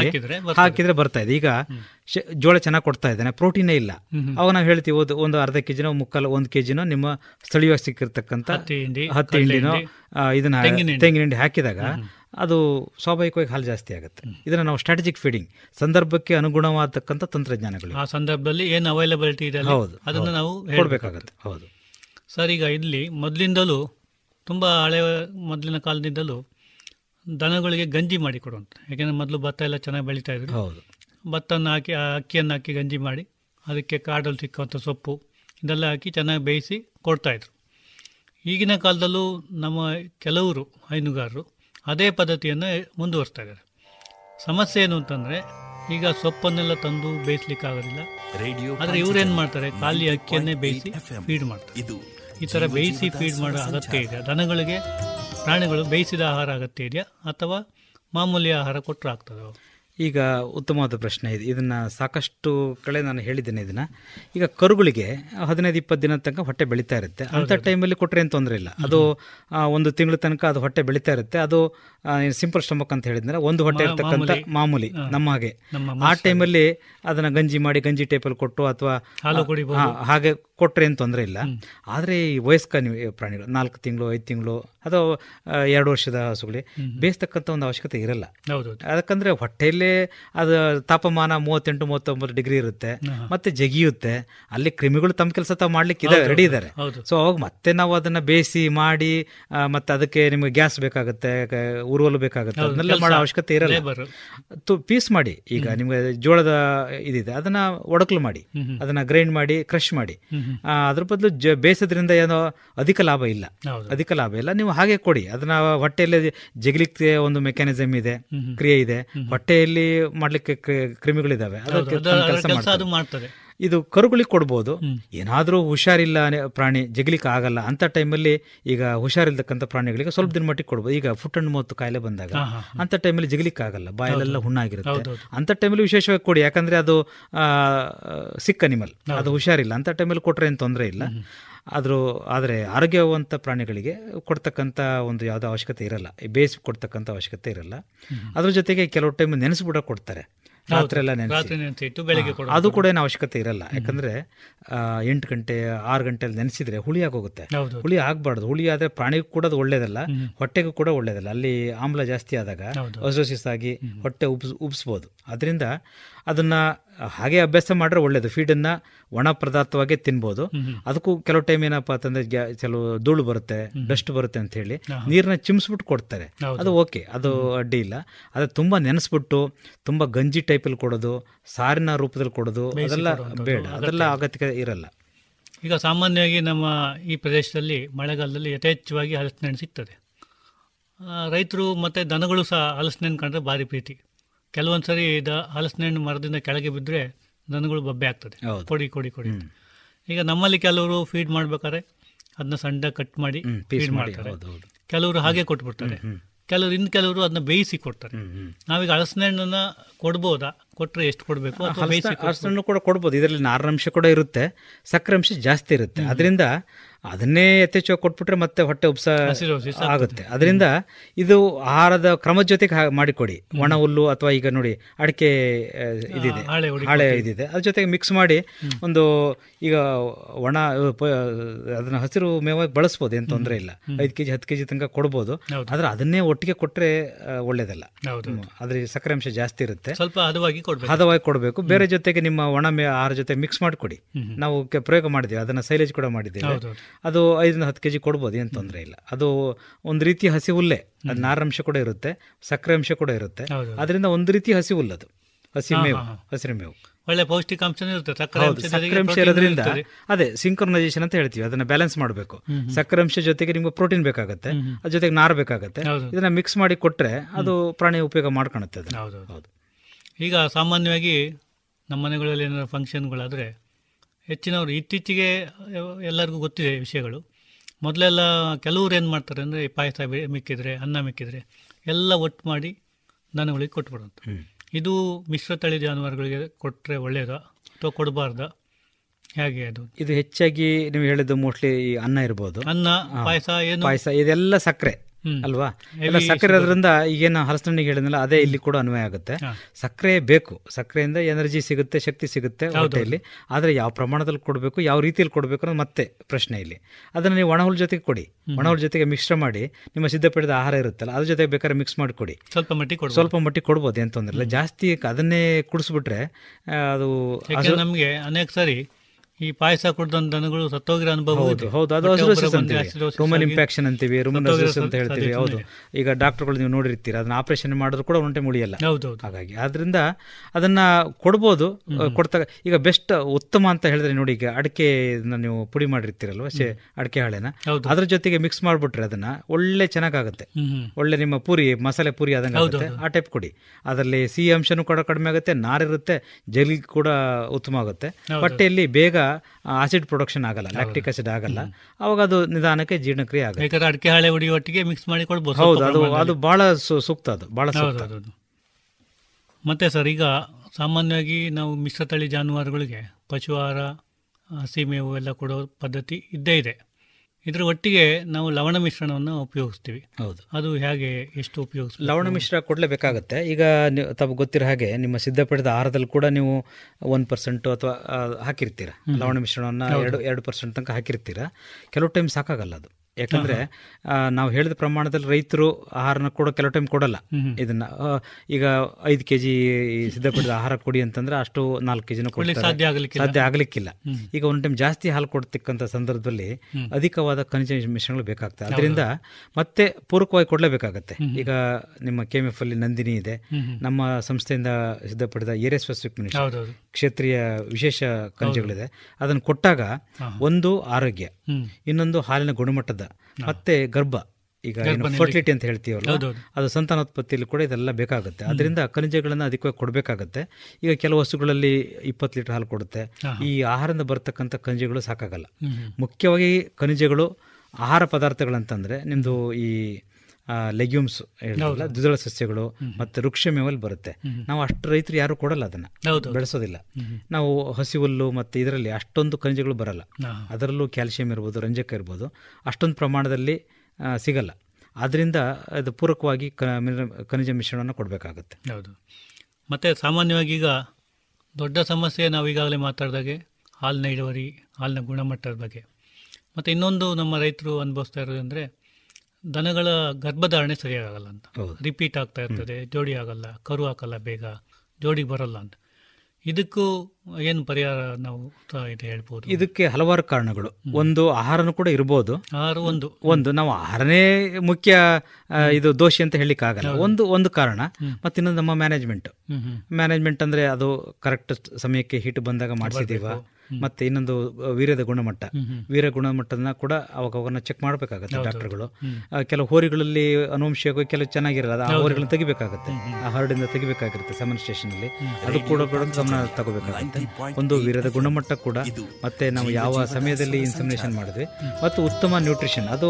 ಹಾಕಿದ್ರೆ. ಬರ್ತಾ ಇದೆ. ಈಗ ಜೋಳ ಚೆನ್ನಾಗಿ ಕೊಡ್ತಾ ಇದ್ದಾನೆ ಪ್ರೋಟೀನೇ ಇಲ್ಲ. ಅವಾಗ ನಾವು ಹೇಳ್ತೀವಿ ಒಂದು ಒಂದು ಅರ್ಧ ಕೆಜಿನೋ ಮುಕ್ಕಾಲು ಒಂದು ಕೆಜಿನೋ ನಿಮ್ಮ ಸ್ಥಳೀಯವಾಗಿ ಸಿಕ್ಕಿರ್ತಕ್ಕಂಥ ಹತ್ತಿ ಹಿಂಡಿನೋ ಇದನ್ನ ತೆಂಗಿನ ಹಿಂಡಿ. ಹಾಕಿದಾಗ ಅದು ಸ್ವಾಭಾವಿಕವಾಗಿ ಹಾಲು ಜಾಸ್ತಿ ಆಗುತ್ತೆ. ಇದನ್ನು ನಾವು ಸ್ಟ್ರಾಟಜಿಕ್ ಫೀಡಿಂಗ್ ಸಂದರ್ಭಕ್ಕೆ ಅನುಗುಣವಾದಕ್ಕಂಥ ತಂತ್ರಜ್ಞಾನಗಳು. ಆ ಸಂದರ್ಭದಲ್ಲಿ ಏನು ಅವೈಲಬಿಲಿಟಿ ಇದೆ ಹೌದು ಅದನ್ನು ನಾವು ಹೇಳಬೇಕಾಗುತ್ತೆ ಹೌದು. ಸರ್ ಈಗ ಇಲ್ಲಿ ಮೊದಲಿಂದಲೂ ತುಂಬ ಹಳೆಯ ಮೊದಲಿನ ಕಾಲದಿಂದಲೂ ದನಗಳಿಗೆ ಗಂಜಿ ಮಾಡಿ ಕೊಡುವಂಥ ಯಾಕೆಂದರೆ ಮೊದಲು ಭತ್ತ ಎಲ್ಲ ಚೆನ್ನಾಗಿ ಬೆಳೀತಾ ಇದ್ರು ಹೌದು. ಭತ್ತನ್ನು ಹಾಕಿ ಆ ಅಕ್ಕಿಯನ್ನು ಹಾಕಿ ಗಂಜಿ ಮಾಡಿ ಅದಕ್ಕೆ ಕಾಡಲ್ಲಿ ಸಿಕ್ಕುವಂಥ ಸೊಪ್ಪು ಇದೆಲ್ಲ ಹಾಕಿ ಚೆನ್ನಾಗಿ ಬೇಯಿಸಿ ಕೊಡ್ತಾಯಿದ್ರು ಈಗಿನ ಕಾಲದಲ್ಲೂ ನಮ್ಮ ಕೆಲವರು ಹೈನುಗಾರರು ಅದೇ ಪದ್ಧತಿಯನ್ನು ಮುಂದುವರಿಸ್ತಾ ಇದ್ದಾರೆ. ಸಮಸ್ಯೆ ಏನು ಅಂತಂದರೆ ಈಗ ಸೊಪ್ಪನ್ನೆಲ್ಲ ತಂದು ಬೇಯಿಸ್ಲಿಕ್ಕಾಗೋದಿಲ್ಲ. ಆದರೆ ಇವ್ರೇನು ಮಾಡ್ತಾರೆ? ಖಾಲಿ ಅಕ್ಕಿಯನ್ನೇ ಬೇಯಿಸಿ ಫೀಡ್ ಮಾಡ್ತಾರೆ. ಇದು ಈ ಥರ ಬೇಯಿಸಿ ಫೀಡ್ ಮಾಡೋ ಅಗತ್ಯ ಇದೆ. ದನಗಳಿಗೆ ಪ್ರಾಣಿಗಳು ಬೇಯಿಸಿದ ಆಹಾರ ಅಗತ್ಯ ಇದೆಯಾ? ಅಥವಾ ಮಾಮೂಲಿ ಆಹಾರ ಕೊಟ್ಟರೆ ಆಗ್ತದೆ? ಈಗ ಉತ್ತಮವಾದ ಪ್ರಶ್ನೆ ಇದೆ. ಇದನ್ನ ಸಾಕಷ್ಟು ಕಡೆ ನಾನು ಹೇಳಿದ್ದೇನೆ ಇದನ್ನ. ಈಗ ಕರುಗಳಿಗೆ ಹದಿನೈದು ಇಪ್ಪತ್ತು ದಿನದ ತನಕ ಹೊಟ್ಟೆ ಬೆಳೀತಾ ಇರುತ್ತೆ. ಅಂತ ಟೈಮಲ್ಲಿ ಕೊಟ್ಟರೆ ಏನು ತೊಂದರೆ ಇಲ್ಲ. ಅದು ಒಂದು ತಿಂಗಳ ತನಕ ಅದು ಹೊಟ್ಟೆ ಬೆಳೀತಾ ಇರುತ್ತೆ. ಅದು ಸಿಂಪಲ್ ಸ್ಟಮಕ್ ಅಂತ ಹೇಳಿದ್ರೆ ಒಂದು ಹೊಟ್ಟೆ ಇರ್ತಕ್ಕಂಥ ಮಾಮೂಲಿ. ನಮ್ಮ ಹಾಗೆ. ಆ ಟೈಮಲ್ಲಿ ಅದನ್ನ ಗಂಜಿ ಮಾಡಿ ಗಂಜಿ ಟೈಪಲ್ಲಿ ಕೊಟ್ಟು ಅಥವಾ. ಹಾಗೆ ಕೊಟ್ಟರೆ ಏನು ತೊಂದರೆ ಇಲ್ಲ. ಆದರೆ ಈ ವಯಸ್ಕ ನೀವು ಪ್ರಾಣಿಗಳು ನಾಲ್ಕು ತಿಂಗಳು ಐದು ತಿಂಗಳು ಅಥವಾ ಎರಡು ವರ್ಷದ ಹಸುಗಳಿ ಬೇಯಿಸ್ತಕ್ಕಂಥ ಒಂದು ಅವಶ್ಯಕತೆ ಇರಲ್ಲ. ಹೌದು ಯಾಕಂದ್ರೆ ಹೊಟ್ಟೆಯಲ್ಲೇ ಅದು ತಾಪಮಾನ ಮೂವತ್ತೆಂಟು ಮೂವತ್ತೊಂಬತ್ತು ಡಿಗ್ರಿ ಇರುತ್ತೆ ಮತ್ತೆ ಜಗಿಯುತ್ತೆ. ಅಲ್ಲಿ ಕ್ರಿಮಿಗಳು ತಮ್ಮ ಕೆಲಸ ತಾವು ಮಾಡ್ಲಿಕ್ಕೆ ಇದೆ ರೆಡಿ ಇದ್ದಾರೆ. ಸೊ ಅವಾಗ ಮತ್ತೆ ನಾವು ಅದನ್ನ ಬೇಯಿಸಿ ಮಾಡಿ ಮತ್ತೆ ಅದಕ್ಕೆ ನಿಮಗೆ ಗ್ಯಾಸ್ ಬೇಕಾಗುತ್ತೆ ಉರುವಲು ಬೇಕಾಗುತ್ತೆ ಅದನ್ನೆಲ್ಲ ಮಾಡೋ ಅವಶ್ಯಕತೆ ಇರಲ್ಲ. ತು ಪೀಸ್ ಮಾಡಿ. ಈಗ ನಿಮಗೆ ಜೋಳದ ಇದಿದೆ ಅದನ್ನ ಒಡಕಲು ಮಾಡಿ. ಅದನ್ನ ಗ್ರೈಂಡ್ ಮಾಡಿ ಕ್ರಶ್ ಮಾಡಿ. ಅದ್ರ ಬದಲು ಜ ಬೇಯಿಸೋದ್ರಿಂದ ಏನೋ ಅಧಿಕ ಲಾಭ ಇಲ್ಲ. ಅಧಿಕ ಲಾಭ ಇಲ್ಲ. ನೀವು ಹಾಗೆ ಕೊಡಿ. ಅದನ್ನ ಹೊಟ್ಟೆಯಲ್ಲಿ ಜಗಲಿಕ್ಕೆ ಒಂದು ಮೆಕ್ಯಾನಿಸಮ್ ಇದೆ. ಕ್ರಿಯೆ ಇದೆ. ಹೊಟ್ಟೆಯಲ್ಲಿ ಮಾಡ್ಲಿಕ್ಕೆ ಕ್ರಿ- ಕ್ರಿಮಿಗಳಿದಾವೆ. ಅದು ಕೆಲಸ ಮಾಡ್ತದೆ. ಇದು ಕರುಗಳಿಗೆ ಕೊಡ್ಬೋದು. ಏನಾದರೂ ಹುಷಾರಿಲ್ಲ ಪ್ರಾಣಿ ಜಗಲಿಕ್ಕೆ ಆಗಲ್ಲ ಅಂತ ಟೈಮಲ್ಲಿ ಈಗ ಹುಷಾರಿಲ್ದಕ್ಕಂಥ ಪ್ರಾಣಿಗಳಿಗೆ ಸ್ವಲ್ಪ ದಿನ ಮಟ್ಟಿಗೆ ಕೊಡ್ಬೋದು. ಈಗ ಫುಟ್ ಅಂಡ್ ಮೂವತ್ತು ಕಾಯಿಲೆ ಬಂದಾಗ ಅಂತ ಟೈಮಲ್ಲಿ ಜಗಲಿಕ್ಕೆ ಆಗಲ್ಲ. ಬಾಯಲ್ಲೆಲ್ಲ ಹುಣ್ಣಾಗಿರುತ್ತೆ. ಅಂತ ಟೈಮಲ್ಲಿ ವಿಶೇಷವಾಗಿ ಕೊಡಿ. ಯಾಕಂದ್ರೆ ಅದು ಆ, ಸಿಕ್ ಅನಿಮಲ್ ಅದು ಹುಷಾರಿಲ್ಲ. ಅಂತ ಟೈಮಲ್ಲಿ ಕೊಟ್ರೆ ಏನು ತೊಂದರೆ ಇಲ್ಲ. ಆದರೂ ಆದರೆ ಆರೋಗ್ಯವಂತ ಪ್ರಾಣಿಗಳಿಗೆ ಕೊಡ್ತಕ್ಕಂಥ ಒಂದು ಯಾವುದೋ ಅವಶ್ಯಕತೆ ಇರಲ್ಲ. ಬೇಯಿಸಿ ಕೊಡ್ತಕ್ಕಂಥ ಅವಶ್ಯಕತೆ ಇರಲ್ಲ. ಅದ್ರ ಜೊತೆಗೆ ಕೆಲವು ಟೈಮ್ ನೆನೆಸ್ಬಿಡ ಕೊಡ್ತಾರೆ. ರಾತ್ರಿ ಎಲ್ಲ ನೆನೆಸಿಟ್ಟು ಬೆಳಿಗ್ಗೆ ಅದು ಕೂಡ ಏನು ಅವಶ್ಯಕತೆ ಇರಲ್ಲ. ಯಾಕಂದ್ರೆ ಎಂಟು ಗಂಟೆ ಆರು ಗಂಟೆಯಲ್ಲಿ ನೆನೆಸಿದ್ರೆ ಹುಳಿ ಆಗೋಗುತ್ತೆ. ಹುಳಿ ಆಗಬಾರ್ದು. ಹುಳಿ ಆದ್ರೆ ಪ್ರಾಣಿಗೂ ಕೂಡ ಅದು ಒಳ್ಳೇದಲ್ಲ. ಹೊಟ್ಟೆಗೂ ಕೂಡ ಒಳ್ಳೇದಲ್ಲ. ಅಲ್ಲಿ ಆಮ್ಲ ಜಾಸ್ತಿ ಆದಾಗ. ಅಸೋಸಿಸ್ ಆಗಿ ಹೊಟ್ಟೆ ಉಬ್ಸ್ ಉಬ್ಸ್ಬೋದು. ಅದರಿಂದ ಅದನ್ನ ಹಾಗೆ ಅಭ್ಯಾಸ ಮಾಡಿದ್ರೆ ಒಳ್ಳೇದು. ಫೀಡನ್ನು ಒಣ ಪದಾರ್ಥವಾಗಿ ತಿನ್ಬೋದು. ಅದಕ್ಕೂ ಕೆಲವು ಟೈಮ್ ಏನಪ್ಪಾ ಅಂತಂದ್ರೆ ಕೆಲವು ಧೂಳು ಬರುತ್ತೆ ಡಸ್ಟ್ ಬರುತ್ತೆ ಅಂತ ಹೇಳಿ. ನೀರನ್ನ ಚಿಮ್ಸ್ಬಿಟ್ಟು ಕೊಡ್ತಾರೆ. ಅದು ಓಕೆ ಅದು ಅಡ್ಡಿ ಇಲ್ಲ. ಅದು ತುಂಬ ನೆನೆಸ್ಬಿಟ್ಟು ತುಂಬ ಗಂಜಿ ಟೈಪಲ್ಲಿ ಕೊಡೋದು ಸಾರಿನ ರೂಪದಲ್ಲಿ ಕೊಡೋದು ಅದೆಲ್ಲ ಬೇಡ. ಅದೆಲ್ಲ ಅಗತ್ಯ ಇರಲ್ಲ. ಈಗ ಸಾಮಾನ್ಯವಾಗಿ ನಮ್ಮ ಈ ಪ್ರದೇಶದಲ್ಲಿ ಮಳೆಗಾಲದಲ್ಲಿ ಯಥೇಚ್ಛವಾಗಿ ಹಲಸಿನ ಸಿಗ್ತದೆ. ರೈತರು ಮತ್ತು ದನಗಳು ಸಹ ಹಲಸಿನ ಕಂಡ್ರೆ ಭಾರಿ ಪ್ರೀತಿ. ಕೆಲವೊಂದು ಸರಿ ದ ಹಲಸಿನಹಣ್ಣು ಮರದಿಂದ ಕೆಳಗೆ ಬಿದ್ದರೆ ದನಗಳು ಬಬ್ಬೆ ಆಗ್ತದೆ. ಕೊಡಿ ಕೊಡಿ ಕೊಡಿ ಈಗ ನಮ್ಮಲ್ಲಿ ಕೆಲವರು ಫೀಡ್ ಮಾಡ್ಬೇಕಾದ್ರೆ ಅದನ್ನ ಸಣ್ಣ ಕಟ್ ಮಾಡಿ ಫೀಡ್ ಮಾಡ್ತಾರೆ. ಕೆಲವರು ಹಾಗೆ ಕೊಟ್ಬಿಡ್ತಾರೆ. ಕೆಲವರು ಇನ್ನು ಕೆಲವರು ಅದನ್ನ ಬೇಯಿಸಿ ಕೊಡ್ತಾರೆ. ನಾವೀಗ ಹಲಸಿನಹಣ್ಣನ್ನ ಕೊಡ್ಬೋದಾ? ಕೊಟ್ಟರೆ ಎಷ್ಟು ಕೊಡಬೇಕು? ಬೇಯಿಸಿ ಕೊಡ್ಬೋದಾ? ಕೂಡ ಕೊಡ್ಬೋದು. ಇದರಲ್ಲಿ ನಾರಿನಂಶ ಕೂಡ ಇರುತ್ತೆ ಸಕ್ಕರೆ ಅಂಶ ಜಾಸ್ತಿ ಇರುತ್ತೆ. ಅದರಿಂದ ಅದನ್ನೇ ಯಥೇಚ್ಛವಾಗಿ ಕೊಟ್ಬಿಟ್ರೆ ಮತ್ತೆ ಹೊಟ್ಟೆ ಉಪ್ಸ ಆಗುತ್ತೆ. ಅದರಿಂದ ಇದು ಆಹಾರದ ಕ್ರಮದ ಜೊತೆಗೆ ಮಾಡಿಕೊಡಿ. ಒಣ ಹುಲ್ಲು ಅಥವಾ ಈಗ ನೋಡಿ ಅಡಿಕೆ ಇದಿದೆ. ಹಾಳೆ. ಇದಿದೆ. ಅದ್ರ ಜೊತೆಗೆ ಮಿಕ್ಸ್ ಮಾಡಿ ಒಂದು ಈಗ ಒಣ ಅದನ್ನ ಹಸಿರು ಮೇವಾಗಿ ಬಳಸ್ಬೋದು ಏನು ತೊಂದರೆ ಇಲ್ಲ. ಐದು ಕೆಜಿ ಹತ್ತು ಕೆಜಿ ತನಕ ಕೊಡ್ಬೋದು. ಆದ್ರೆ ಅದನ್ನೇ ಒಟ್ಟಿಗೆ ಕೊಟ್ಟರೆ ಒಳ್ಳೇದಲ್ಲ. ಅದ್ರ ಸಕ್ಕರೆ ಅಂಶ ಜಾಸ್ತಿ ಇರುತ್ತೆ. ಸ್ವಲ್ಪ ಹದವಾಗಿ ಕೊಡ್ಬೇಕು. ಹದವಾಗಿ ಕೊಡಬೇಕು. ಬೇರೆ ಜೊತೆಗೆ ನಿಮ್ಮ ಒಣ ಆಹಾರ ಜೊತೆ ಮಿಕ್ಸ್ ಮಾಡಿಕೊಡಿ. ನಾವು ಪ್ರಯೋಗ ಮಾಡಿದ್ದೀವಿ. ಅದನ್ನ ಸೈಲೇಜ್ ಕೂಡ ಮಾಡಿದ್ದೇವೆ. ಅದು ಐದರಿಂದ ಹತ್ತು ಕೆಜಿ ಕೊಡ್ಬೋದು ಏನು ತೊಂದರೆ ಇಲ್ಲ. ಅದು ಒಂದು ರೀತಿ ಹಸಿ ಹುಲ್ಲೆ ಅದು ನಾರಂಶ ಕೂಡ ಇರುತ್ತೆ ಸಕ್ಕರೆ ಅಂಶ ಕೂಡ ಇರುತ್ತೆ. ಅದರಿಂದ ಒಂದು ರೀತಿ ಹಸಿ ಹುಲ್ಲದು ಹಸಿ ಮೇವು. ಹಸಿರು ಮೇವು. ಒಳ್ಳೆ ಪೌಷ್ಟಿಕಾಂಶ ಇರುತ್ತೆ ಸಕ್ಕರೆ ಅಂಶ ಇರೋದ್ರಿಂದ ಅದೇ ಸಿಂಕ್ರನೈಸೇಷನ್ ಅಂತ ಹೇಳ್ತೀವಿ ಅದನ್ನ ಬ್ಯಾಲೆನ್ಸ್ ಮಾಡಬೇಕು. ಸಕ್ಕರೆ ಅಂಶ ಜೊತೆಗೆ ನಿಮ್ಗೆ ಪ್ರೋಟೀನ್ ಬೇಕಾಗುತ್ತೆ ಅದ್ರ ಜೊತೆಗೆ ನಾರು ಬೇಕಾಗುತ್ತೆ. ಇದನ್ನ ಮಿಕ್ಸ್ ಮಾಡಿ ಕೊಟ್ರೆ ಅದು ಪ್ರಾಣಿ ಉಪಯೋಗ ಮಾಡ್ಕೊಳುತ್ತೆ ಅದನ್ನ. ಹೌದು ಹೌದು. ಈಗ ಸಾಮಾನ್ಯವಾಗಿ ನಮ್ಮ ಮನೆಗಳಲ್ಲಿ ಏನಾದ್ರು ಫಂಕ್ಷನ್ಗಳಾದರೆ ಹೆಚ್ಚಿನವರು ಇತ್ತೀಚೆಗೆ ಎಲ್ಲರಿಗೂ ಗೊತ್ತಿದೆ ವಿಷಯಗಳು. ಮೊದಲೆಲ್ಲ ಕೆಲವರು ಏನು ಮಾಡ್ತಾರೆ ಅಂದರೆ ಪಾಯಸ ಮಿಕ್ಕಿದರೆ ಅನ್ನ ಮಿಕ್ಕಿದರೆ ಎಲ್ಲ ಒಟ್ಟು ಮಾಡಿ ದನಗಳಿಗೆ ಕೊಟ್ಬಿಡೋದು. ಇದು ಮಿಶ್ರ ತಳಿ ಜಾನುವಾರುಗಳಿಗೆ ಕೊಟ್ಟರೆ ಒಳ್ಳೆಯದಾ ಅಥವಾ ಕೊಡಬಾರ್ದಾ? ಹೇಗೆ ಅದು? ಇದು ಹೆಚ್ಚಾಗಿ ನೀವು ಹೇಳಿದ್ದು ಮೋಸ್ಟ್ಲಿ ಈ ಅನ್ನ ಇರ್ಬೋದು. ಅನ್ನ. ಪಾಯಸ ಏನು? ಪಾಯಸ ಇದೆಲ್ಲ ಸಕ್ಕರೆ. ಅಲ್ವಾ? ಇಲ್ಲ ಎಲ್ಲ ಸಕ್ಕರೆ ಅದರಿಂದ ಈಗೇನು ಹಲಸಿನಣ್ಣಿಗೆ ಹೇಳಿದ್ನಲ್ಲ ಅದೇ ಇಲ್ಲಿ ಕೂಡ ಅನ್ವಯ ಆಗುತ್ತೆ. ಸಕ್ಕರೆ ಬೇಕು. ಸಕ್ಕರೆಯಿಂದ ಎನರ್ಜಿ ಸಿಗುತ್ತೆ ಶಕ್ತಿ ಸಿಗುತ್ತೆ. ಹೊಟ್ಟೆಯಲ್ಲಿ. ಆದರೆ ಯಾವ ಪ್ರಮಾಣದಲ್ಲಿ ಕೊಡಬೇಕು ಯಾವ ರೀತಿಯಲ್ಲಿ ಕೊಡಬೇಕು ಅನ್ನೋದು ಮತ್ತೆ ಪ್ರಶ್ನೆ ಇಲ್ಲಿ. ಅದನ್ನು ನೀವು ಒಣಹುಲ್ ಜೊತೆಗೆ ಕೊಡಿ. ಒಣಹುಲ್ ಜೊತೆಗೆ ಮಿಶ್ರ ಮಾಡಿ. ನಿಮ್ಮ ಸಿದ್ಧಪಡಿದ ಆಹಾರ ಇರುತ್ತಲ್ಲ ಅದ್ರ ಜೊತೆಗೆ ಬೇಕಾದ್ರೆ ಮಿಕ್ಸ್ ಮಾಡಿ ಕೊಡಿ. ಸ್ವಲ್ಪ ಮಟ್ಟಿ ಕೊಡಿ ಸ್ವಲ್ಪ ಮಟ್ಟಿ ಕೊಡ್ಬೋದು ಏನು ತೊಂದರೆ ಇಲ್ಲ. ಜಾಸ್ತಿ ಅದನ್ನೇ ಕುಡಿಸ್ಬಿಟ್ರೆ ಅದು ನಮಗೆ ಅನೇಕ ಸಾರಿ ಈ ಪಾಯಸ ಕುಡ್ದಂತ ದನಗಳು ಸತ್ತೋಗಿರೋ ಅನುಭವ ಹೌದು ಹೌದು. ಅದು ಅಸಿಡೋಸಿಸ್ ಅಂತೀವಿ. ರೂಮನ್ ಇಂಪ್ಯಾಕ್ಷನ್ ಅಂತೀವಿ ರೂಮನ್ ಅಂತ ಹೇಳ್ತೀವಿ. ಹೌದು. ಈಗ ಡಾಕ್ಟರ್ಗಳು ನೀವು ನೋಡಿರ್ತೀರ ಅದನ್ನ ಆಪರೇಷನ್ ಮಾಡಿದ್ರು ಕೂಡ ಒಂಟೆ ಮುಳಿಯಲ್ಲ. ಹೌದು ಹಾಗಾಗಿ ಆದ್ರಿಂದ ಅದನ್ನ ಕೊಡ್ಬೋದು ಕೊಡ್ತಾಗ ಈಗ ಬೆಸ್ಟ್ ಉತ್ತಮ ಅಂತ ಹೇಳಿದ್ರೆ ನೋಡಿ ಈಗ ಅಡಿಕೆ ನೀವು ಪುಡಿ ಮಾಡಿರ್ತೀರಲ್ವ ಅಡಿಕೆ ಹಾಳೆನ. ಅದ್ರ ಜೊತೆಗೆ ಮಿಕ್ಸ್ ಮಾಡ್ಬಿಟ್ರೆ ಅದನ್ನ ಒಳ್ಳೆ ಚೆನ್ನಾಗಾಗುತ್ತೆ. ಹ್ಮ್. ಒಳ್ಳೆ ನಿಮ್ಮ ಪೂರಿ ಮಸಾಲೆ ಪೂರಿ ಆದಂಗೆ ಆಗುತ್ತೆ. ಆ ಟೈಪ್ ಕೊಡಿ. ಅದರಲ್ಲಿ ಸಿಹಿ ಅಂಶನೂ ಕೂಡ ಕಡಿಮೆ ಆಗುತ್ತೆ ನಾರಿರುತ್ತೆ ಜಲಿ ಕೂಡ ಉತ್ತಮ ಆಗುತ್ತೆ. ಹೊಟ್ಟೆಯಲ್ಲಿ ಬೇಗ ಆಸಿಡ್ ಪ್ರೊಡಕ್ಷನ್ ಆಗಲ್ಲ ಲ್ಯಾಕ್ಟಿಕ್ ಆಸಿಡ್ ಆಗಲ್ಲ. ಅವಾಗ ಅದು ನಿಧಾನಕ್ಕೆ ಜೀರ್ಣಕ್ರಿಯೆ ಆಗುತ್ತೆ. ಅಡಿಕೆ ಹಾಳೆ ಹುಡಿ ಒಟ್ಟಿಗೆ ಮಿಕ್ಸ್ ಮಾಡಿ ಕೊಡ್ಬೋದು ಹೌದು ಅದು. ಅದು ಬಹಳ ಸೂಕ್ತ ಅದು ಬಹಳ ಸೂಕ್ತ. ಮತ್ತೆ ಸರ್ ಈಗ ಸಾಮಾನ್ಯವಾಗಿ ನಾವು ಮಿಶ್ರತಳಿ ಜಾನುವಾರುಗಳಿಗೆ ಪಶು ಆಹಾರ ಹಸಿ ಮೇವು ಎಲ್ಲ ಕೊಡೋ ಪದ್ಧತಿ ಇದ್ದೇ ಇದೆ. ಇದರ ಒಟ್ಟಿಗೆ ನಾವು ಲವಣ ಮಿಶ್ರಣವನ್ನು ಉಪಯೋಗಿಸ್ತೀವಿ. ಹೌದು. ಅದು ಹೇಗೆ ಎಷ್ಟು ಉಪಯೋಗಿಸ್ ಲವಣ ಮಿಶ್ರ ಕೊಡಲೇಬೇಕಾಗತ್ತೆ ಈಗ ತಮಗೆ ಗೊತ್ತಿರೋ ಹಾಗೆ ನಿಮ್ಮ ಸಿದ್ಧಪಡಿದ ಆಹಾರದಲ್ಲಿ ಕೂಡ ನೀವು ಒನ್ ಪರ್ಸೆಂಟು ಅಥವಾ ಹಾಕಿರ್ತೀರ. ಲವಣ ಮಿಶ್ರಣವನ್ನು. ಎರಡು ಎರಡು ಪರ್ಸೆಂಟ್ ತನಕ ಹಾಕಿರ್ತೀರ. ಕೆಲವು ಟೈಮ್ ಸಾಕಾಗಲ್ಲ ಅದು. ಯಾಕಂದ್ರೆ ನಾವು ಹೇಳಿದ ಪ್ರಮಾಣದಲ್ಲಿ ರೈತರು ಆಹಾರನ ಕೂಡ ಕೆಲವು ಟೈಮ್ ಕೊಡಲ್ಲ. ಇದನ್ನ ಈಗ ಐದು ಕೆಜಿ ಸಿದ್ಧಪಡಿದ ಆಹಾರ ಕೊಡಿ ಅಂತಂದ್ರೆ ಅಷ್ಟು ನಾಲ್ಕು ಕೆಜಿನ ಸಾಧ್ಯ ಆಗ್ಲಿಕ್ಕಿಲ್ಲ. ಸಾಧ್ಯ ಆಗ್ಲಿಕ್ಕಿಲ್ಲ. ಈಗ ಒಂದ್ ಟೈಮ್ ಜಾಸ್ತಿ ಹಾಲು ಕೊಡ್ತಕ್ಕಂತ ಸಂದರ್ಭದಲ್ಲಿ ಅಧಿಕವಾದ ಖನಿಜ ಮಿಶ್ರಣಗಳು ಬೇಕಾಗ್ತದೆ. ಅದರಿಂದ ಮತ್ತೆ ಪೂರಕವಾಗಿ ಕೊಡಲೇಬೇಕಾಗತ್ತೆ. ಈಗ ನಿಮ್ಮ ಕೆ ಎಫ್ ಅಲ್ಲಿ ನಂದಿನಿ ಇದೆ. ನಮ್ಮ ಸಂಸ್ಥೆಯಿಂದ ಸಿದ್ಧಪಡಿದ ಏರಿಯಾ ಸ್ಪೆಸಿಫಿಕ್ ಮಿನಿಸ್ಟರ್ ಕ್ಷೇತ್ರೀಯ ವಿಶೇಷ ಖನಿಜಗಳಿದೆ. ಅದನ್ನು ಕೊಟ್ಟಾಗ ಒಂದು ಆರೋಗ್ಯ ಇನ್ನೊಂದು ಹಾಲಿನ ಗುಣಮಟ್ಟದ ಮತ್ತೆ ಗರ್ಭ. ಈಗ ಫರ್ಟಿಲಿಟಿ ಅಂತ ಹೇಳ್ತೀವಲ್ಲ ಅದು ಸಂತಾನೋತ್ಪತ್ತಿಯಲ್ಲಿ ಕೂಡ ಇದೆಲ್ಲ ಬೇಕಾಗುತ್ತೆ. ಅದರಿಂದ ಖನಿಜಗಳನ್ನು ಅದಕ್ಕೆ ಕೊಡಬೇಕಾಗುತ್ತೆ. ಈಗ ಕೆಲವು ವಸ್ತುಗಳಲ್ಲಿ ಇಪ್ಪತ್ತು ಲೀಟರ್ ಹಾಲು ಕೊಡುತ್ತೆ. ಈ ಆಹಾರದಿಂದ ಬರ್ತಕ್ಕಂಥ ಖನಿಜಗಳು ಸಾಕಾಗಲ್ಲ. ಮುಖ್ಯವಾಗಿ ಖನಿಜಗಳು ಆಹಾರ ಪದಾರ್ಥಗಳಂತಂದ್ರೆ ನಿಮ್ದು ಈ ಲೆಗ್ಯೂಮ್ಸ್ ಹೇಳಿದ್ರಲ್ಲ. ದ್ವಿದಳ ಸಸ್ಯಗಳು ಮತ್ತು ವೃಕ್ಷ ಮೇವಲ್ಲಿ ಬರುತ್ತೆ. ನಾವು ಅಷ್ಟು ರೈತರು ಯಾರು ಕೊಡಲ್ಲ ಅದನ್ನ. ಬೆಳೆಸೋದಿಲ್ಲ. ನಾವು ಹಸಿ ಹುಲ್ಲು ಮತ್ತು ಇದರಲ್ಲಿ ಅಷ್ಟೊಂದು ಖನಿಜಗಳು ಬರಲ್ಲ. ಅದರಲ್ಲೂ ಕ್ಯಾಲ್ಸಿಯಂ ಇರ್ಬೋದು ರಂಜಕ ಇರ್ಬೋದು ಅಷ್ಟೊಂದು ಪ್ರಮಾಣದಲ್ಲಿ ಸಿಗಲ್ಲ. ಆದ್ದರಿಂದ ಅದು ಪೂರಕವಾಗಿ ಖನಿಜ ಮಿಶ್ರಣವನ್ನು ಕೊಡಬೇಕಾಗುತ್ತೆ. ಹೌದು. ಮತ್ತೆ ಸಾಮಾನ್ಯವಾಗಿ ಈಗ ದೊಡ್ಡ ಸಮಸ್ಯೆ ನಾವು ಈಗಾಗಲೇ ಮಾತಾಡಿದಾಗೆ ಹಾಲಿನ ಇಳುವರಿ ಹಾಲಿನ ಗುಣಮಟ್ಟದ ಬಗ್ಗೆ. ಮತ್ತು ಇನ್ನೊಂದು ನಮ್ಮ ರೈತರು ಅನುಭವಿಸ್ತಾ ಇರೋದಂದರೆ ದನಗಳ ಗರ್ಭಧಾರಣೆ ಸರಿಯಾಗಲ್ಲ ಅಂತ. ರಿಪೀಟ್ ಆಗ್ತಾ ಇರ್ತದೆ ಜೋಡಿ ಆಗಲ್ಲ ಕರು ಹಾಕಲ್ಲ ಬೇಗ ಜೋಡಿ ಬರಲ್ಲ ಅಂತ. ಇದಕ್ಕೂ ಏನು ಪರಿಹಾರ ನಾವು ಇದು ಹೇಳ್ಬೋದು? ಇದಕ್ಕೆ ಹಲವಾರು ಕಾರಣಗಳು. ಒಂದು ಆಹಾರನೂ ಕೂಡ ಇರ್ಬೋದು. ಆಹಾರ ಒಂದು. ಒಂದು ನಾವು ಆಹಾರನೇ ಮುಖ್ಯ ಇದು ದೋಷಿ ಅಂತ ಹೇಳಲಿಕ್ಕೆ ಆಗಲ್ಲ ಒಂದು ಒಂದು ಕಾರಣ. ಮತ್ತೆ ಇನ್ನೊಂದು ನಮ್ಮ ಮ್ಯಾನೇಜ್ಮೆಂಟ್. ಮ್ಯಾನೇಜ್ಮೆಂಟ್ ಅಂದ್ರೆ ಅದು ಕರೆಕ್ಟ್ ಸಮಯಕ್ಕೆ ಹಿಟ್ ಬಂದಾಗ ಮಾಡಿಸಿದೀವ. ಮತ್ತೆ ಇನ್ನೊಂದು ವೀರ್ಯದ ಗುಣಮಟ್ಟ. ವೀರ. ವೀರ್ಯ ಗುಣಮಟ್ಟನ ಕೂಡ ಅವಾಗ ಅವನ್ನ ಚೆಕ್ ಮಾಡಬೇಕಾಗುತ್ತೆ ಡಾಕ್ಟರ್ಗಳು. ಕೆಲವು ಹೋರಿಗಳಲ್ಲಿ ಅನುವಂಶಿಯಾಗಿ ಕೆಲವು ಚೆನ್ನಾಗಿರಲ್ಲ ಆ. ಹೋರಿಗಳನ್ನ ತೆಗಿಬೇಕಾಗತ್ತೆ. ಆ ಹರಡಿಂದ ತೆಗಿಬೇಕಾಗಿರುತ್ತೆ ಸಮನ್ ಸ್ಟೇಷನ್ ಅಲ್ಲಿ ಅದು ಕೂಡ ಕೂಡ ಗಮನ ತಗೋಬೇಕಾಗುತ್ತೆ. ಒಂದು ವೀರ್ಯದ ಗುಣಮಟ್ಟ ಕೂಡ ಮತ್ತೆ ನಾವು ಯಾವ ಸಮಯದಲ್ಲಿ ಇನ್ಸಮಿನೇಷನ್ ಮಾಡಿದ್ವಿ. ಮತ್ತು ಉತ್ತಮ ನ್ಯೂಟ್ರಿಷನ್ ಅದು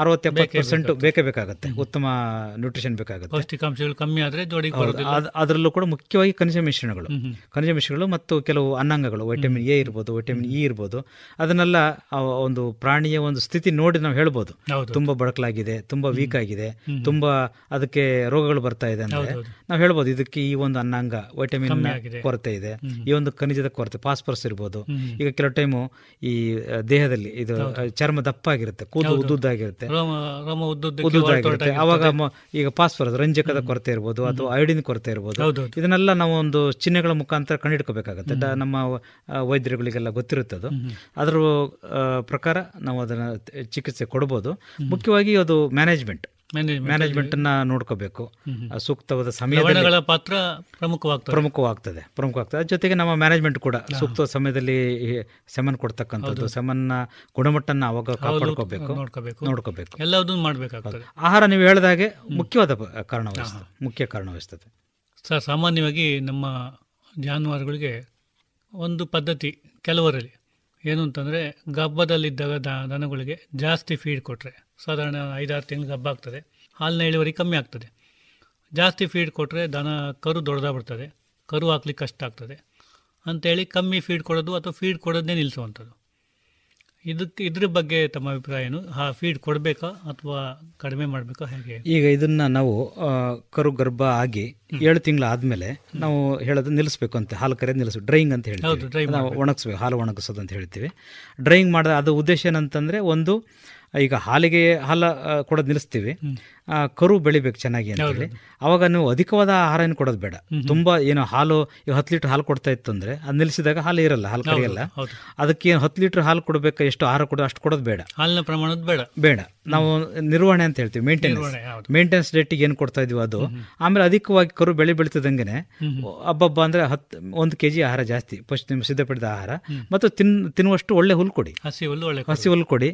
ಅರವತ್ತು ಎಪ್ಪತ್ತು ಪರ್ಸೆಂಟ್ ಬೇಕೇ ಬೇಕಾಗುತ್ತೆ. ಉತ್ತಮ ನ್ಯೂಟ್ರಿಷನ್ ಬೇಕಾಗುತ್ತೆ. ಪೌಷ್ಟಿಕಾಂಶಗಳು ಕಮ್ಮಿ ಆದರೆ ಜೋಡಿ ಅದರಲ್ಲೂ ಕೂಡ ಮುಖ್ಯವಾಗಿ ಖನಿಜ ಮಿಶ್ರಣಗಳು. ಖನಿಜ ಮಿಶ್ರಣಗಳು ಮತ್ತು ಕೆಲವು ಅನ್ನಾಂಗಗಳು ವೈಟಮಿನ್ ಎ ಇರ್ಬೋದು ವೈಟಮಿನ್ ಇ ಇರ್ಬೋದು. ಅದನ್ನೆಲ್ಲ ಒಂದು ಪ್ರಾಣಿಯ ಒಂದು ಸ್ಥಿತಿ ನೋಡಿ ನಾವು ಹೇಳ್ಬೋದು. ತುಂಬಾ ಬಡಕಲಾಗಿದೆ ತುಂಬಾ ವೀಕ್ ಆಗಿದೆ ತುಂಬಾ ಅದಕ್ಕೆ ರೋಗಗಳು ಬರ್ತಾ ಇದೆ ಅಂದ್ರೆ. ನಾವು ಹೇಳ್ಬೋದು ಇದಕ್ಕೆ ಈ ಒಂದು ಅನ್ನಾಂಗ ವೈಟಮಿನ್. ಕೊರತೆ ಇದೆ. ಈ ಒಂದು ಖನಿಜದ ಕೊರತೆ ಫಾಸ್ಫರಸ್ ಇರ್ಬೋದು. ಈಗ ಕೆಲವು ಟೈಮು ಈ ದೇಹದಲ್ಲಿ ಇದು ಚರ್ಮ ದಪ್ಪ ಆಗಿರುತ್ತೆ ಕೂದಲು ಹೌದು. ಉದ್ದುದ್ದಾಗಿರುತ್ತೆ. ರೋಮ ರೋಮ ಉದ್ದುದ್ದಕ್ಕೆ ಉದ್ದುದ್ದಾಗಿರುತ್ತೆ. ಅವಾಗ ಈಗ ಫಾಸ್ಫರಸ್ ರಂಜಕದ ಕೊರತೆ ಇರ್ಬೋದು ಅಥವಾ ಐಡಿನ್ ಕೊರತೆ ಇರ್ಬೋದು. ಇದನ್ನೆಲ್ಲ ನಾವು ಒಂದು ಚಿಹ್ನೆಗಳ ಮುಖಾಂತರ ಕಂಡಿಡ್ಕೋಬೇಕಾಗುತ್ತೆ ನಮ್ಮ ವೈದ್ಯರುಗಳಿಗೆಲ್ಲ ಗೊತ್ತಿರುತ್ತೆ ಅದು. ಅದರ ಪ್ರಕಾರ ನಾವು ಅದನ್ನ ಚಿಕಿತ್ಸೆ ಕೊಡ್ಬೋದು. ಮುಖ್ಯವಾಗಿ ಅದು ಮ್ಯಾನೇಜ್ಮೆಂಟ್. ಮ್ಯಾನೇಜ್ಮೆಂಟ್ ಅನ್ನ ನೋಡ್ಕೋಬೇಕು. ಸೂಕ್ತವಾದ ಸಮಯ ಪಾತ್ರ ಪ್ರಮುಖವಾಗ್ತದೆ. ಪ್ರಮುಖವಾಗ್ತದೆ ಪ್ರಮುಖವಾಗ್ತದೆ. ಅದ್ರ ಜೊತೆಗೆ ನಮ್ಮ ಮ್ಯಾನೇಜ್ಮೆಂಟ್ ಕೂಡ ಸೂಕ್ತ ಸಮಯದಲ್ಲಿ ಸಮನ್ ಕೊಡ್ತಕ್ಕಂಥದ್ದು ಸೆಮನ್ನ ಗುಣಮಟ್ಟನ ಅವಾಗ ಕಾಪಾಡ್ಕೋಬೇಕು ನೋಡ್ಕೋಬೇಕು. ನೋಡ್ಕೋಬೇಕು. ಎಲ್ಲದನ್ನು ಮಾಡಬೇಕಾಗ್ತದೆ. ಆಹಾರ ನೀವು ಹೇಳಿದಾಗೆ ಮುಖ್ಯವಾದ ಕಾರಣ ಮುಖ್ಯ ಕಾರಣ ವಹಿಸ್ತದೆ. ಸರ್ ಸಾಮಾನ್ಯವಾಗಿ ನಮ್ಮ ಜಾನುವಾರುಗಳಿಗೆ ಒಂದು ಪದ್ಧತಿ ಕೆಲವರಲ್ಲಿ ಏನು ಅಂತಂದರೆ ಗಬ್ಬದಲ್ಲಿದ್ದಾಗ ದನಗಳಿಗೆ ಜಾಸ್ತಿ ಫೀಡ್ ಕೊಟ್ಟರೆ ಸಾಧಾರಣ ಐದಾರು ತಿಂಗಳು ಗಬ್ಬ ಆಗ್ತದೆ, ಹಾಲಿನ ಇಳುವರಿ ಕಮ್ಮಿ ಆಗ್ತದೆ. ಜಾಸ್ತಿ ಫೀಡ್ ಕೊಟ್ಟರೆ ದನ ಕರು ದೊಡ್ಡದಾಗ್ಬಿಡ್ತದೆ, ಕರು ಹಾಕ್ಲಿಕ್ಕೆ ಕಷ್ಟ ಆಗ್ತದೆ. ಅಂಥೇಳಿ ಕಮ್ಮಿ ಫೀಡ್ ಕೊಡೋದು ಅಥವಾ ಫೀಡ್ ಕೊಡೋದನ್ನೇ ನಿಲ್ಲಿಸುವಂಥದ್ದು ಇದಕ್ಕೆ ಇದ್ರ ಬಗ್ಗೆ ತಮ್ಮ ಅಭಿಪ್ರಾಯ ಏನು ಆ ಫೀಡ್ ಕೊಡಬೇಕಾ ಅಥವಾ ಕಡಿಮೆ ಮಾಡಬೇಕಾ ಹೇಗೆ? ಈಗ ಇದನ್ನ ನಾವು ಕರು ಗರ್ಭ ಆಗಿ ಏಳು ತಿಂಗಳು ಆದ್ಮೇಲೆ ನಾವು ಹೇಳೋದು ನಿಲ್ಲಿಸ್ಬೇಕು ಅಂತ ಹಾಲು ಕರೆ ನಿಲ್ಲಿಸ್ಬೇಕು ಡ್ರೈಯಿಂಗ್ ಅಂತ ಹೇಳ್ತೀವಿ. ನಾವು ಒಣಗಿಸ್ಬೇಕು ಹಾಲು ಒಣಗಿಸೋದು ಅಂತ ಹೇಳ್ತೀವಿ. ಡ್ರೈಯಿಂಗ್ ಮಾಡಿದ ಅದು ಉದ್ದೇಶ ಏನಂತಂದ್ರೆ ಒಂದು ಈಗ ಹಾಲಿಗೆ ಹಾಲ ಕೊಡೋದು ನಿಲ್ಲಿಸ್ತೀವಿ. ಕರು ಬೆಳಿಬೇಕು ಚೆನ್ನಾಗಿ ಅಂತೇಳಿ ಅವಾಗ ನೀವು ಅಧಿಕವಾದ ಆಹಾರ ಏನು ಕೊಡೋದು ಬೇಡ. ತುಂಬಾ ಏನು ಹಾಲು ಈಗ ಹತ್ತು ಲೀಟರ್ ಹಾಲು ಕೊಡ್ತಾ ಇತ್ತು ಅಂದ್ರೆ ಅದು ನಿಲ್ಲಿಸಿದಾಗ ಹಾಲು ಇರಲ್ಲ ಹಾಲು ಕರೆಯಲ್ಲ. ಅದಕ್ಕೆ ಏನು ಹತ್ತು ಲೀಟರ್ ಹಾಲು ಕೊಡಬೇಕು ಎಷ್ಟು ಆಹಾರ ಕೊಡೋ ಅಷ್ಟು ಕೊಡೋದು ಬೇಡ. ಹಾಲಿನ ಪ್ರಮಾಣದ ಬೇಡ. ಬೇಡ. ನಾವು ನಿರ್ವಹಣೆ ಅಂತ ಹೇಳ್ತೀವಿ ಮೇಂಟೆನೆನ್ಸ್ ಮೇಂಟೆನೆನ್ಸ್ ಡೇಟಿಗೆ ಏನು ಕೊಡ್ತಾ ಇದೀವಿ ಅದು? ಆಮೇಲೆ ಅಧಿಕವಾಗಿ ಕರು ಬೆಳೆ ಬೆಳೀತದಂಗೆ ಹಬ್ಬಬ್ಬ ಅಂದ್ರೆ ಹತ್ತು ಒಂದು ಕೆಜಿ ಆಹಾರ ಜಾಸ್ತಿ ಫಸ್ಟ್ ನಿಮ್ಮ ಸಿದ್ಧಪಡಿದ ಆಹಾರ. ಮತ್ತು ತಿನ್ ತಿನ್ನುವಷ್ಟು ಒಳ್ಳೆ ಹುಲ್ಲು ಕೊಡಿ. ಹಸಿ ಹುಲ್ಲು ಒಳ್ಳೆ ಹಸಿ ಹುಲ್ಲು ಕೊಡಿ.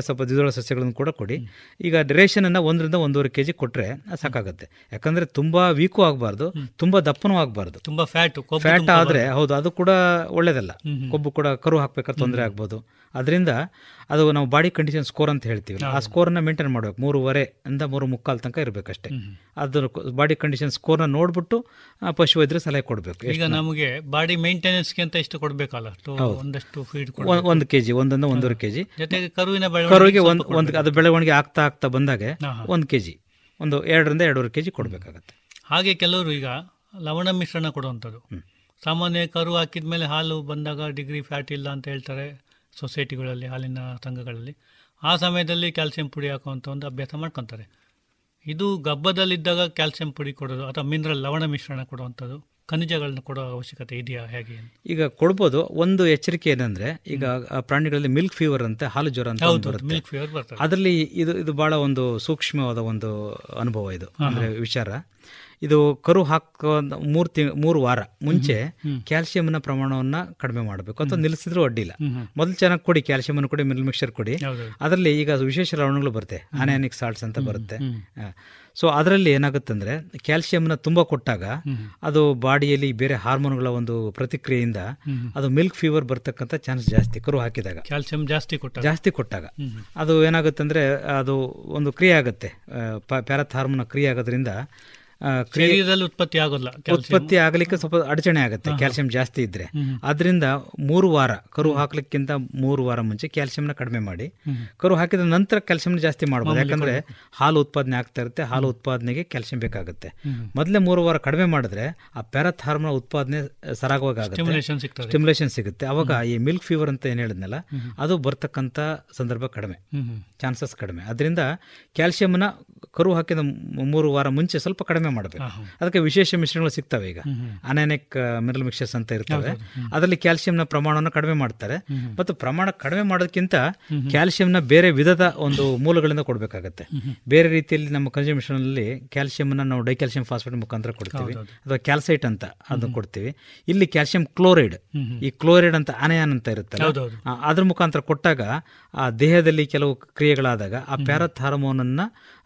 ಸಾಧ್ಯವಾದರೆ ಸ್ವಲ್ಪ ದ್ವಿದಳ ಸಸ್ಯಗಳನ್ನು ಕೂಡ ಕೊಡಿ. ಈಗ ರೇಷನನ್ನು ಅನ್ನ ಒಂದರಿಂದ ಒಂದೂವರೆ ಕೆಜಿ ಕೊಟ್ರೆ ಕೊಟ್ಟರೆ ಸಾಕಾಗುತ್ತೆ. ಯಾಕಂದ್ರೆ ತುಂಬಾ ವೀಕು ಆಗಬಾರ್ದು ತುಂಬಾ ದಪ್ಪನೂ ಆಗಬಾರ್ದು. ತುಂಬ ಫ್ಯಾಟ್ ಫ್ಯಾಟ್ ಆದ್ರೆ ಹೌದು ಅದು ಕೂಡ ಒಳ್ಳೆಯದಲ್ಲ ಕೊಬ್ಬು ಕೂಡ ಕರು ಹಾಕ್ಬೇಕಾದ್ರೆ ತೊಂದರೆ ಆಗ್ಬೋದು. ಅದರಿಂದ ಅದು ನಾವು ಬಾಡಿ ಕಂಡೀಷನ್ ಸ್ಕೋರ್ ಅಂತ ಹೇಳ್ತೀವಿ. ಆ ಸ್ಕೋರ್ನ ಮೇಂಟೈನ್ ಮಾಡಬೇಕು. ಮೂರುವರೆ ಇಂದ ಮೂರು ಮುಕ್ಕಾಲು ತನಕ ಇರಬೇಕಷ್ಟೇ. ಅದು ಬಾಡಿ ಕಂಡೀಷನ್ ಸ್ಕೋರ್ನ ನೋಡ್ಬಿಟ್ಟು ಪಶು ವೈದ್ಯರು ಸಲಹೆ ಕೊಡಬೇಕು. ಈಗ ನಮಗೆ ಬಾಡಿ ಮೇಂಟೆನೆನ್ಸ್ಗೆ ಅಂತ ಇಷ್ಟು ಕೊಡಬೇಕಲ್ಲ. ಒಂದಷ್ಟು ಫೀಡ್ ಒಂದು ಕೆಜಿ ಒಂದೊಂದು ಒಂದೂವರೆ ಕೆಜಿ. ಜೊತೆಗೆ ಕರುವಿನ ಕರುವಿಗೆ ಒಂದು ಒಂದು ಅದು ಬೆಳವಣಿಗೆ ಆಗ್ತಾ ಆಗ್ತಾ ಬಂದಾಗ. ಒಂದು ಕೆಜಿ ಒಂದು ಎರಡರಿಂದ ಎರಡೂವರೆ ಕೆಜಿ ಕೊಡಬೇಕಾಗತ್ತೆ. ಹಾಗೆ ಕೆಲವರು ಈಗ ಲವಣ ಮಿಶ್ರಣ ಕೊಡುವಂಥದ್ದು. ಸಾಮಾನ್ಯ ಕರು ಹಾಕಿದ ಮೇಲೆ ಹಾಲು ಬಂದಾಗ ಡಿಗ್ರಿ ಫ್ಯಾಟ್ ಇಲ್ಲ ಅಂತ ಹೇಳ್ತಾರೆ. ಸೊಸೈಟಿಗಳಲ್ಲಿ ಹಾಲಿನ ಸಂಘಗಳಲ್ಲಿ. ಆ ಸಮಯದಲ್ಲಿ ಕ್ಯಾಲ್ಸಿಯಂ ಪುಡಿ ಹಾಕುವಂಥ ಒಂದು ಅಭ್ಯಾಸ ಮಾಡ್ಕೊತಾರೆ. ಇದು ಗಬ್ಬದಲ್ಲಿದ್ದಾಗ ಕ್ಯಾಲ್ಸಿಯಂ ಪುಡಿ ಕೊಡೋದು ಅಥವಾ ಮಿನರಲ್ ಲವಣ ಮಿಶ್ರಣ ಕೊಡುವಂಥದ್ದು ಖನಿಜಗಳನ್ನ ಕೊಡೋ ಅವಶ್ಯಕತೆ ಇದೆಯಾ ಹೇಗೆ ಈಗ ಕೊಡ್ಬೋದು. ಒಂದು ಎಚ್ಚರಿಕೆ ಏನಂದ್ರೆ ಈಗ ಪ್ರಾಣಿಗಳಲ್ಲಿ ಮಿಲ್ಕ್ ಫೀವರ್ ಅಂತ ಹಾಲು ಜ್ವರ ಅಂತ ಮಿಲ್ಕ್ ಫೀವರ್ ಬರುತ್ತೆ ಬರ್ತದೆ. ಅದರಲ್ಲಿ ಇದು ಇದು ಬಹಳ ಒಂದು ಸೂಕ್ಷ್ಮವಾದ ಒಂದು ಅನುಭವ ಇದು. ಅಂದ್ರೆ ವಿಚಾರ. ಇದು ಕರು ಹಾಕೋ ಮೂರು ತಿಂಗ್ ಮೂರು ವಾರ ಮುಂಚೆ ಕ್ಯಾಲ್ಸಿಯಂನ ಪ್ರಮಾಣವನ್ನ ಕಡಿಮೆ ಮಾಡಬೇಕು. ಅಥವಾ ನಿಲ್ಲಿಸಿದ್ರು ಅಡ್ಡಿಲ್ಲ. ಮೊದಲು ಚೆನ್ನಾಗಿ ಕೊಡಿ ಕ್ಯಾಲ್ಸಿಯಂ ಅನ್ನು ಕೊಡಿ ಮಿಲ್ ಮಿಕ್ಸರ್ ಕೊಡಿ. ಅದರಲ್ಲಿ ಈಗ ವಿಶೇಷ ಲವಣಗಳು ಬರುತ್ತೆ. ಅನಾನಿಕ್ ಸಾಲ್ಟ್ಸ್ ಅಂತ ಬರುತ್ತೆ. ಸೊ ಅದರಲ್ಲಿ ಏನಾಗುತ್ತೆ ಅಂದ್ರೆ ಕ್ಯಾಲ್ಸಿಯಂನ ತುಂಬಾ ಕೊಟ್ಟಾಗ ಅದು ಬಾಡಿಯಲ್ಲಿ ಬೇರೆ ಹಾರ್ಮೋನ್ಗಳ ಒಂದು ಪ್ರತಿಕ್ರಿಯೆಯಿಂದ ಅದು ಮಿಲ್ಕ್ ಫೀವರ್ ಬರ್ತಕ್ಕಂಥ ಚಾನ್ಸ್ ಜಾಸ್ತಿ ಕರು ಹಾಕಿದಾಗ. ಕ್ಯಾಲ್ಸಿಯಂ ಜಾಸ್ತಿ ಕೊಟ್ಟಾಗ. ಜಾಸ್ತಿ ಕೊಟ್ಟಾಗ. ಅದು ಏನಾಗುತ್ತೆ ಅಂದ್ರೆ ಅದು ಒಂದು ಕ್ರಿಯೆ ಆಗುತ್ತೆ. ಪ್ಯಾರತ್ ಹಾರ್ಮೋನ್ ಕ್ರಿಯೆ ಆಗೋದ್ರಿಂದ ಉತ್ಪತ್ತಿ ಆಗೋಲ್ಲ ಉತ್ಪತ್ತಿ ಆಗಲಿಕ್ಕೆ ಸ್ವಲ್ಪ ಅಡಚಣೆ ಆಗುತ್ತೆ ಕ್ಯಾಲ್ಸಿಯಂ ಜಾಸ್ತಿ ಇದ್ರೆ. ಅದರಿಂದ ಮೂರು ವಾರ ಕರು ಹಾಕ್ಲಿಕ್ಕಿಂತ ಮೂರು ವಾರ ಮುಂಚೆ ಕ್ಯಾಲ್ಸಿಯಂನ ಕಡಿಮೆ ಮಾಡಿ. ಕರು ಹಾಕಿದ ನಂತರ ಕ್ಯಾಲ್ಸಿಯಂ ಜಾಸ್ತಿ ಮಾಡಬಹುದು ಯಾಕಂದ್ರೆ ಹಾಲು ಉತ್ಪಾದನೆ ಆಗ್ತಾ ಇರುತ್ತೆ ಹಾಲು ಉತ್ಪಾದನೆಗೆ ಕ್ಯಾಲ್ಸಿಯಂ ಬೇಕಾಗುತ್ತೆ. ಮೊದಲೇ ಮೂರು ವಾರ ಕಡಿಮೆ ಮಾಡಿದ್ರೆ ಆ ಪ್ಯಾರತ್ ಹಾರ್ಮೋನ್ ಉತ್ಪಾದನೆ ಸರಾಗವಾಗಿ ಆಗುತ್ತೆ. ಸ್ಟಿಮ್ಯುಲೇಷನ್ ಸಿಗುತ್ತೆ. ಅವಾಗ ಈ ಮಿಲ್ಕ್ ಫೀವರ್ ಅಂತ ಏನ್ ಹೇಳಿದ್ನಲ್ಲ ಅದು ಬರ್ತಕ್ಕಂಥ ಸಂದರ್ಭ ಕಡಿಮೆ. ಚಾನ್ಸಸ್ ಕಡಿಮೆ. ಅದರಿಂದ ಕ್ಯಾಲ್ಸಿಯಂನ ಕರು ಹಾಕಿದ ಮೂರು ವಾರ ಮುಂಚೆ ಸ್ವಲ್ಪ ಕಡಿಮೆ ಮಾಡಬೇಕು ಅದಕ್ಕೆ ವಿಶೇಷ ಮಿಶ್ರಣಗಳು ಸಿಗ್ತವೆ ಈಗ. ಅನಾನಿಕ್ ಮಿನರಲ್ ಮಿಕ್ಸರ್ಸ್ ಅಂತ ಇರ್ತವೆ. ಅದರಲ್ಲಿ ಕ್ಯಾಲ್ಸಿಯಂನ ಪ್ರಮಾಣವನ್ನು ಕಡಿಮೆ ಮಾಡ್ತಾರೆ. ಮತ್ತು ಪ್ರಮಾಣ ಕಡಿಮೆ ಮಾಡೋದಕ್ಕಿಂತ ಕ್ಯಾಲ್ಸಿಯಂನ ಬೇರೆ ವಿಧದ ಒಂದು ಮೂಲಗಳಿಂದ ಕೊಡಬೇಕಾಗತ್ತೆ. ಬೇರೆ ರೀತಿಯಲ್ಲಿ ನಮ್ಮ ಕನ್ಸಂಪ್ಷನ್ ಅಲ್ಲಿ ಕ್ಯಾಲ್ಸಿಯಂನ ನಾವು ಡೈಕ್ಯಾಲ್ಸಿಯಂ ಫಾಸ್ಫೇಟ್ ಮುಖಾಂತರ ಕೊಡ್ತೀವಿ. ಅಥವಾ ಕ್ಯಾಲ್ಸೈಟ್ ಅಂತ ಅದನ್ನು ಕೊಡ್ತೀವಿ. ಇಲ್ಲಿ ಕ್ಯಾಲ್ಸಿಯಂ ಕ್ಲೋರೈಡ್ ಈ ಕ್ಲೋರೈಡ್ ಅಂತ ಅನಯಾನ್ ಅಂತ ಇರುತ್ತಲ್ಲ. ಅದ್ರ ಮುಖಾಂತರ ಕೊಟ್ಟಾಗ ಆ ದೇಹದಲ್ಲಿ ಕೆಲವು ಕ್ರಿಯೆಗಳಾದಾಗ ಆ ಅನ್ನ